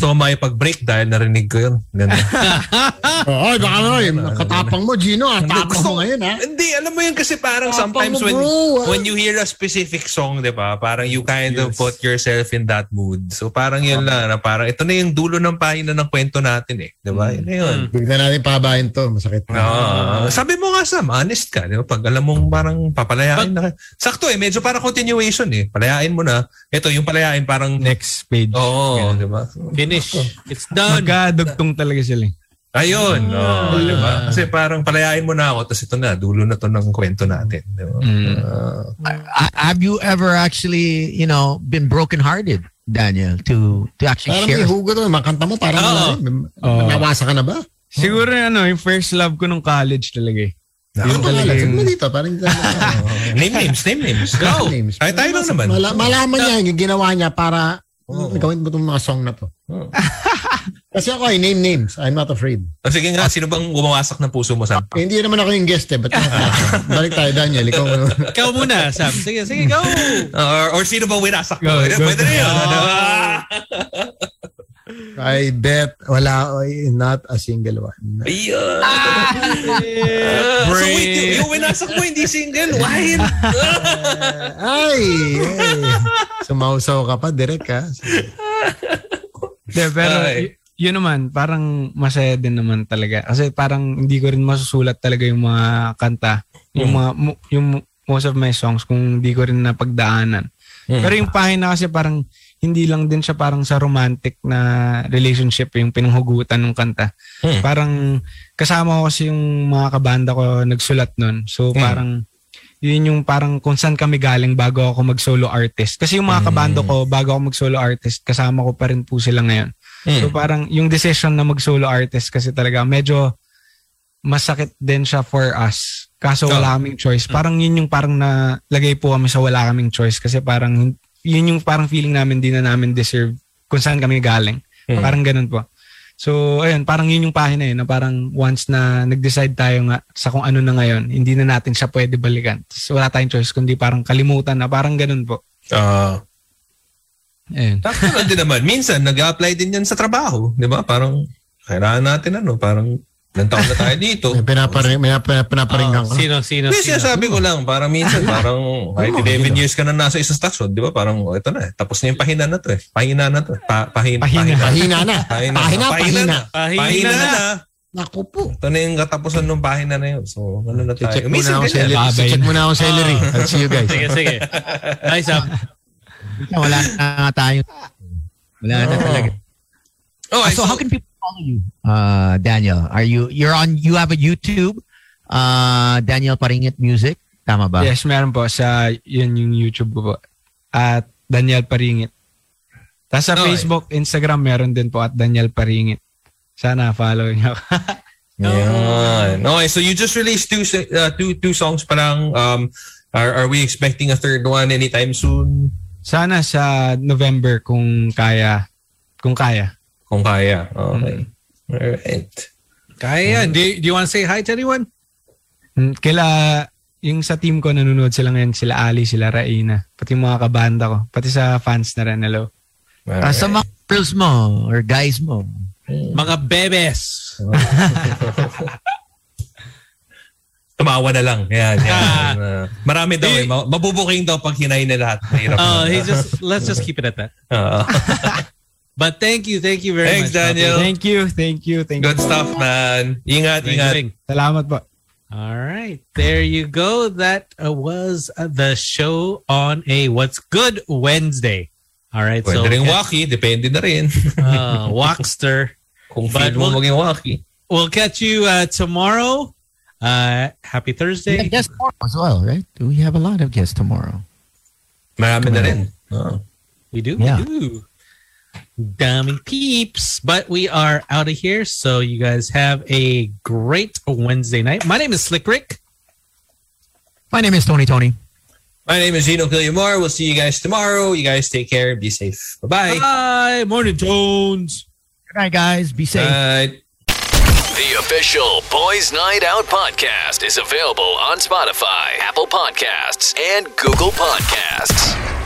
gusto ko makipag-break dahil narinig ko yun. Oo, baka naman. Katapang mo, Gino. ah. Tapang mo ngayon, ha? Hindi, alam mo yun kasi parang Tapang sometimes mo, when bro, ah. when you hear a specific song, di ba? Parang you kind of put yourself in that mood. So parang yun lang, na parang ito na yung dulo ng pahina ng kwento natin eh. Di ba? Yun na yun. Bigla natin pabahin to. Masakit na. Oo. Sabi mo nga Sam, honest ka. Di ba? Pag alam mong parang papalayain na. Sakto eh, medyo parang continuation eh. Palayain mo na. Ito, yung palayain parang... Next page. Oo, di ba? Finish. It's done. Magkadugtong talaga sila. eh. Ayun. Ah. Oh, di ba? Kasi parang palayain mo na ako, tapos ito na, dulo na to ng kwento natin. Di ba? Ah. Uh, have you ever actually, you know, been brokenhearted, Daniel, to to actually Parang share? may hugot to. Makanta mo, parang. Oo. Nawasa ka na ba? Siguro ano, yung first love ko nung college talaga eh. Yun Ano talaga yung... Mo dito, parang name names, name names. Go. names. Ay, tayo lang naman. Mala- malaman niya yung ginawa niya para gawin mo itong mga song na to. Kasi ako ay name names. I'm not afraid. O sige nga, sino bang bumawasak ng puso mo, Sam? Eh, hindi naman ako yung guest eh. Ba't Balik tayo, Daniel. Ikaw muna. Ikaw muna, Sam. Sige, sige, go. or, or sino ba winasak mo? Go, Pwede, go. pwede na yun. I bet wala not a single one. Ayun. so wait, yung, yung winasak mo hindi single. Why? Ay! ay. Sumausaw ka pa, direct ha. De, pero Ay. y- yun naman, parang masaya din naman talaga. Kasi parang hindi ko rin masusulat talaga yung mga kanta. Yung Mm. mga, yung most of my songs kung hindi ko rin napagdaanan. Mm. Pero yung pahina kasi parang hindi lang din siya parang sa romantic na relationship yung pinanghugutan ng kanta. Mm. Parang kasama ko kasi yung mga kabanda ko nagsulat nun. So Mm. parang yun yung parang kung saan kami galing bago ako mag-solo artist. Kasi yung mga kabando ko, bago ako mag-solo artist, kasama ko pa rin po sila ngayon. Mm. So parang yung decision na mag-solo artist kasi talaga medyo masakit din siya for us. Kaso wala kaming choice. Parang yun yung parang nalagay po kami sa wala kaming choice kasi parang yun yung parang feeling namin di na namin deserve kung saan kami galing. Mm. Parang ganun po. So, ayun, parang yun yung pahina eh, na parang once na nag-decide tayo nga sa kung ano na ngayon, hindi na natin siya pwede balikan. Tapos wala tayong choice, kundi parang kalimutan na, parang ganun po. Ah. Ayun. Tapos din naman. Minsan, nag-apply din yan sa trabaho. Di ba? Parang, kailangan natin ano, parang, ilang taon na tayo dito. May pinaparing, may pina- pinaparinggan ka. Sino, sino, Hindi, sino? sinasabi ko lang, parang minsan, parang kahit 11 years ka na nasa isang stasyon, di ba? Parang, oh, ito na eh. Tapos na yung pahina na to eh. Pahina na to. eh. Pa, pahina, Pahina. Pahina na. Pahina, Pahina, pahina. na. Pahina Pahina na. na. Naku po. Ito na yung katapusan ng pahina na yun. So, ano na tayo. Check muna Minsan ako celery. Check na. muna ako celery. I'll see you guys. Sige, sige. Hi, Sam. Wala na nga tayo. Wala na talaga. Oh, Uh, so, how can people follow you, uh, Daniel? Are you you're on? You have a YouTube, uh, Daniel Paringit Music, tama ba? Yes, meron po sa yun yung YouTube po. At Daniel Paringit. Tapos sa Okay. Facebook, Instagram meron din po at Daniel Paringit. Sana follow niyo ako. Yan. Okay, so you just released two uh, two two songs pa lang. Um, are, are we expecting a third one anytime soon? Sana sa November kung kaya. Kung kaya. Kung kaya. Okay. Alright. Kaya, do, you- do you want to say hi to anyone? Mm, Kila yung sa team ko nanonood sila ngayon, sila Ali, sila Raina, pati mga kabanda ko, pati sa fans na rin, hello. Uh, sa mga girls mo or guys mo. Mga bebes. Tumawa na lang. Yan, yan. Uh, marami daw eh. Ma- Mabubuking daw pag hinay na lahat. Mahirap Uh, na. he just let's just keep it at that. Oo. But thank you, thank you very Thanks, much. Daniel. Thank you, thank you, thank Good you. Good stuff, man. Ingat, Ring, ingat. ring. Salamat po. All right, there you go. That uh, was uh, the show on a What's Good Wednesday. All right, Pwede so rin waki. Depende na rin. uh, Walkster. Kung But feel mo we'll- maging waki. We'll catch you uh, tomorrow. Uh, happy We Thursday. have guests tomorrow as well, right? We have a lot of guests tomorrow. Marami na rin. Oo. We do, Yeah. we do. Dummy peeps. But we are out of here. So you guys have a great Wednesday night. My name is Slick Rick. My name is Tony Tony. My name is Gino Quillamor. We'll see you guys tomorrow. You guys take care. Be safe. Bye-bye. Bye. Morning tones. Good night, guys. Be safe. Bye. The official Boys Night Out podcast is available on Spotify, Apple Podcasts, and Google Podcasts.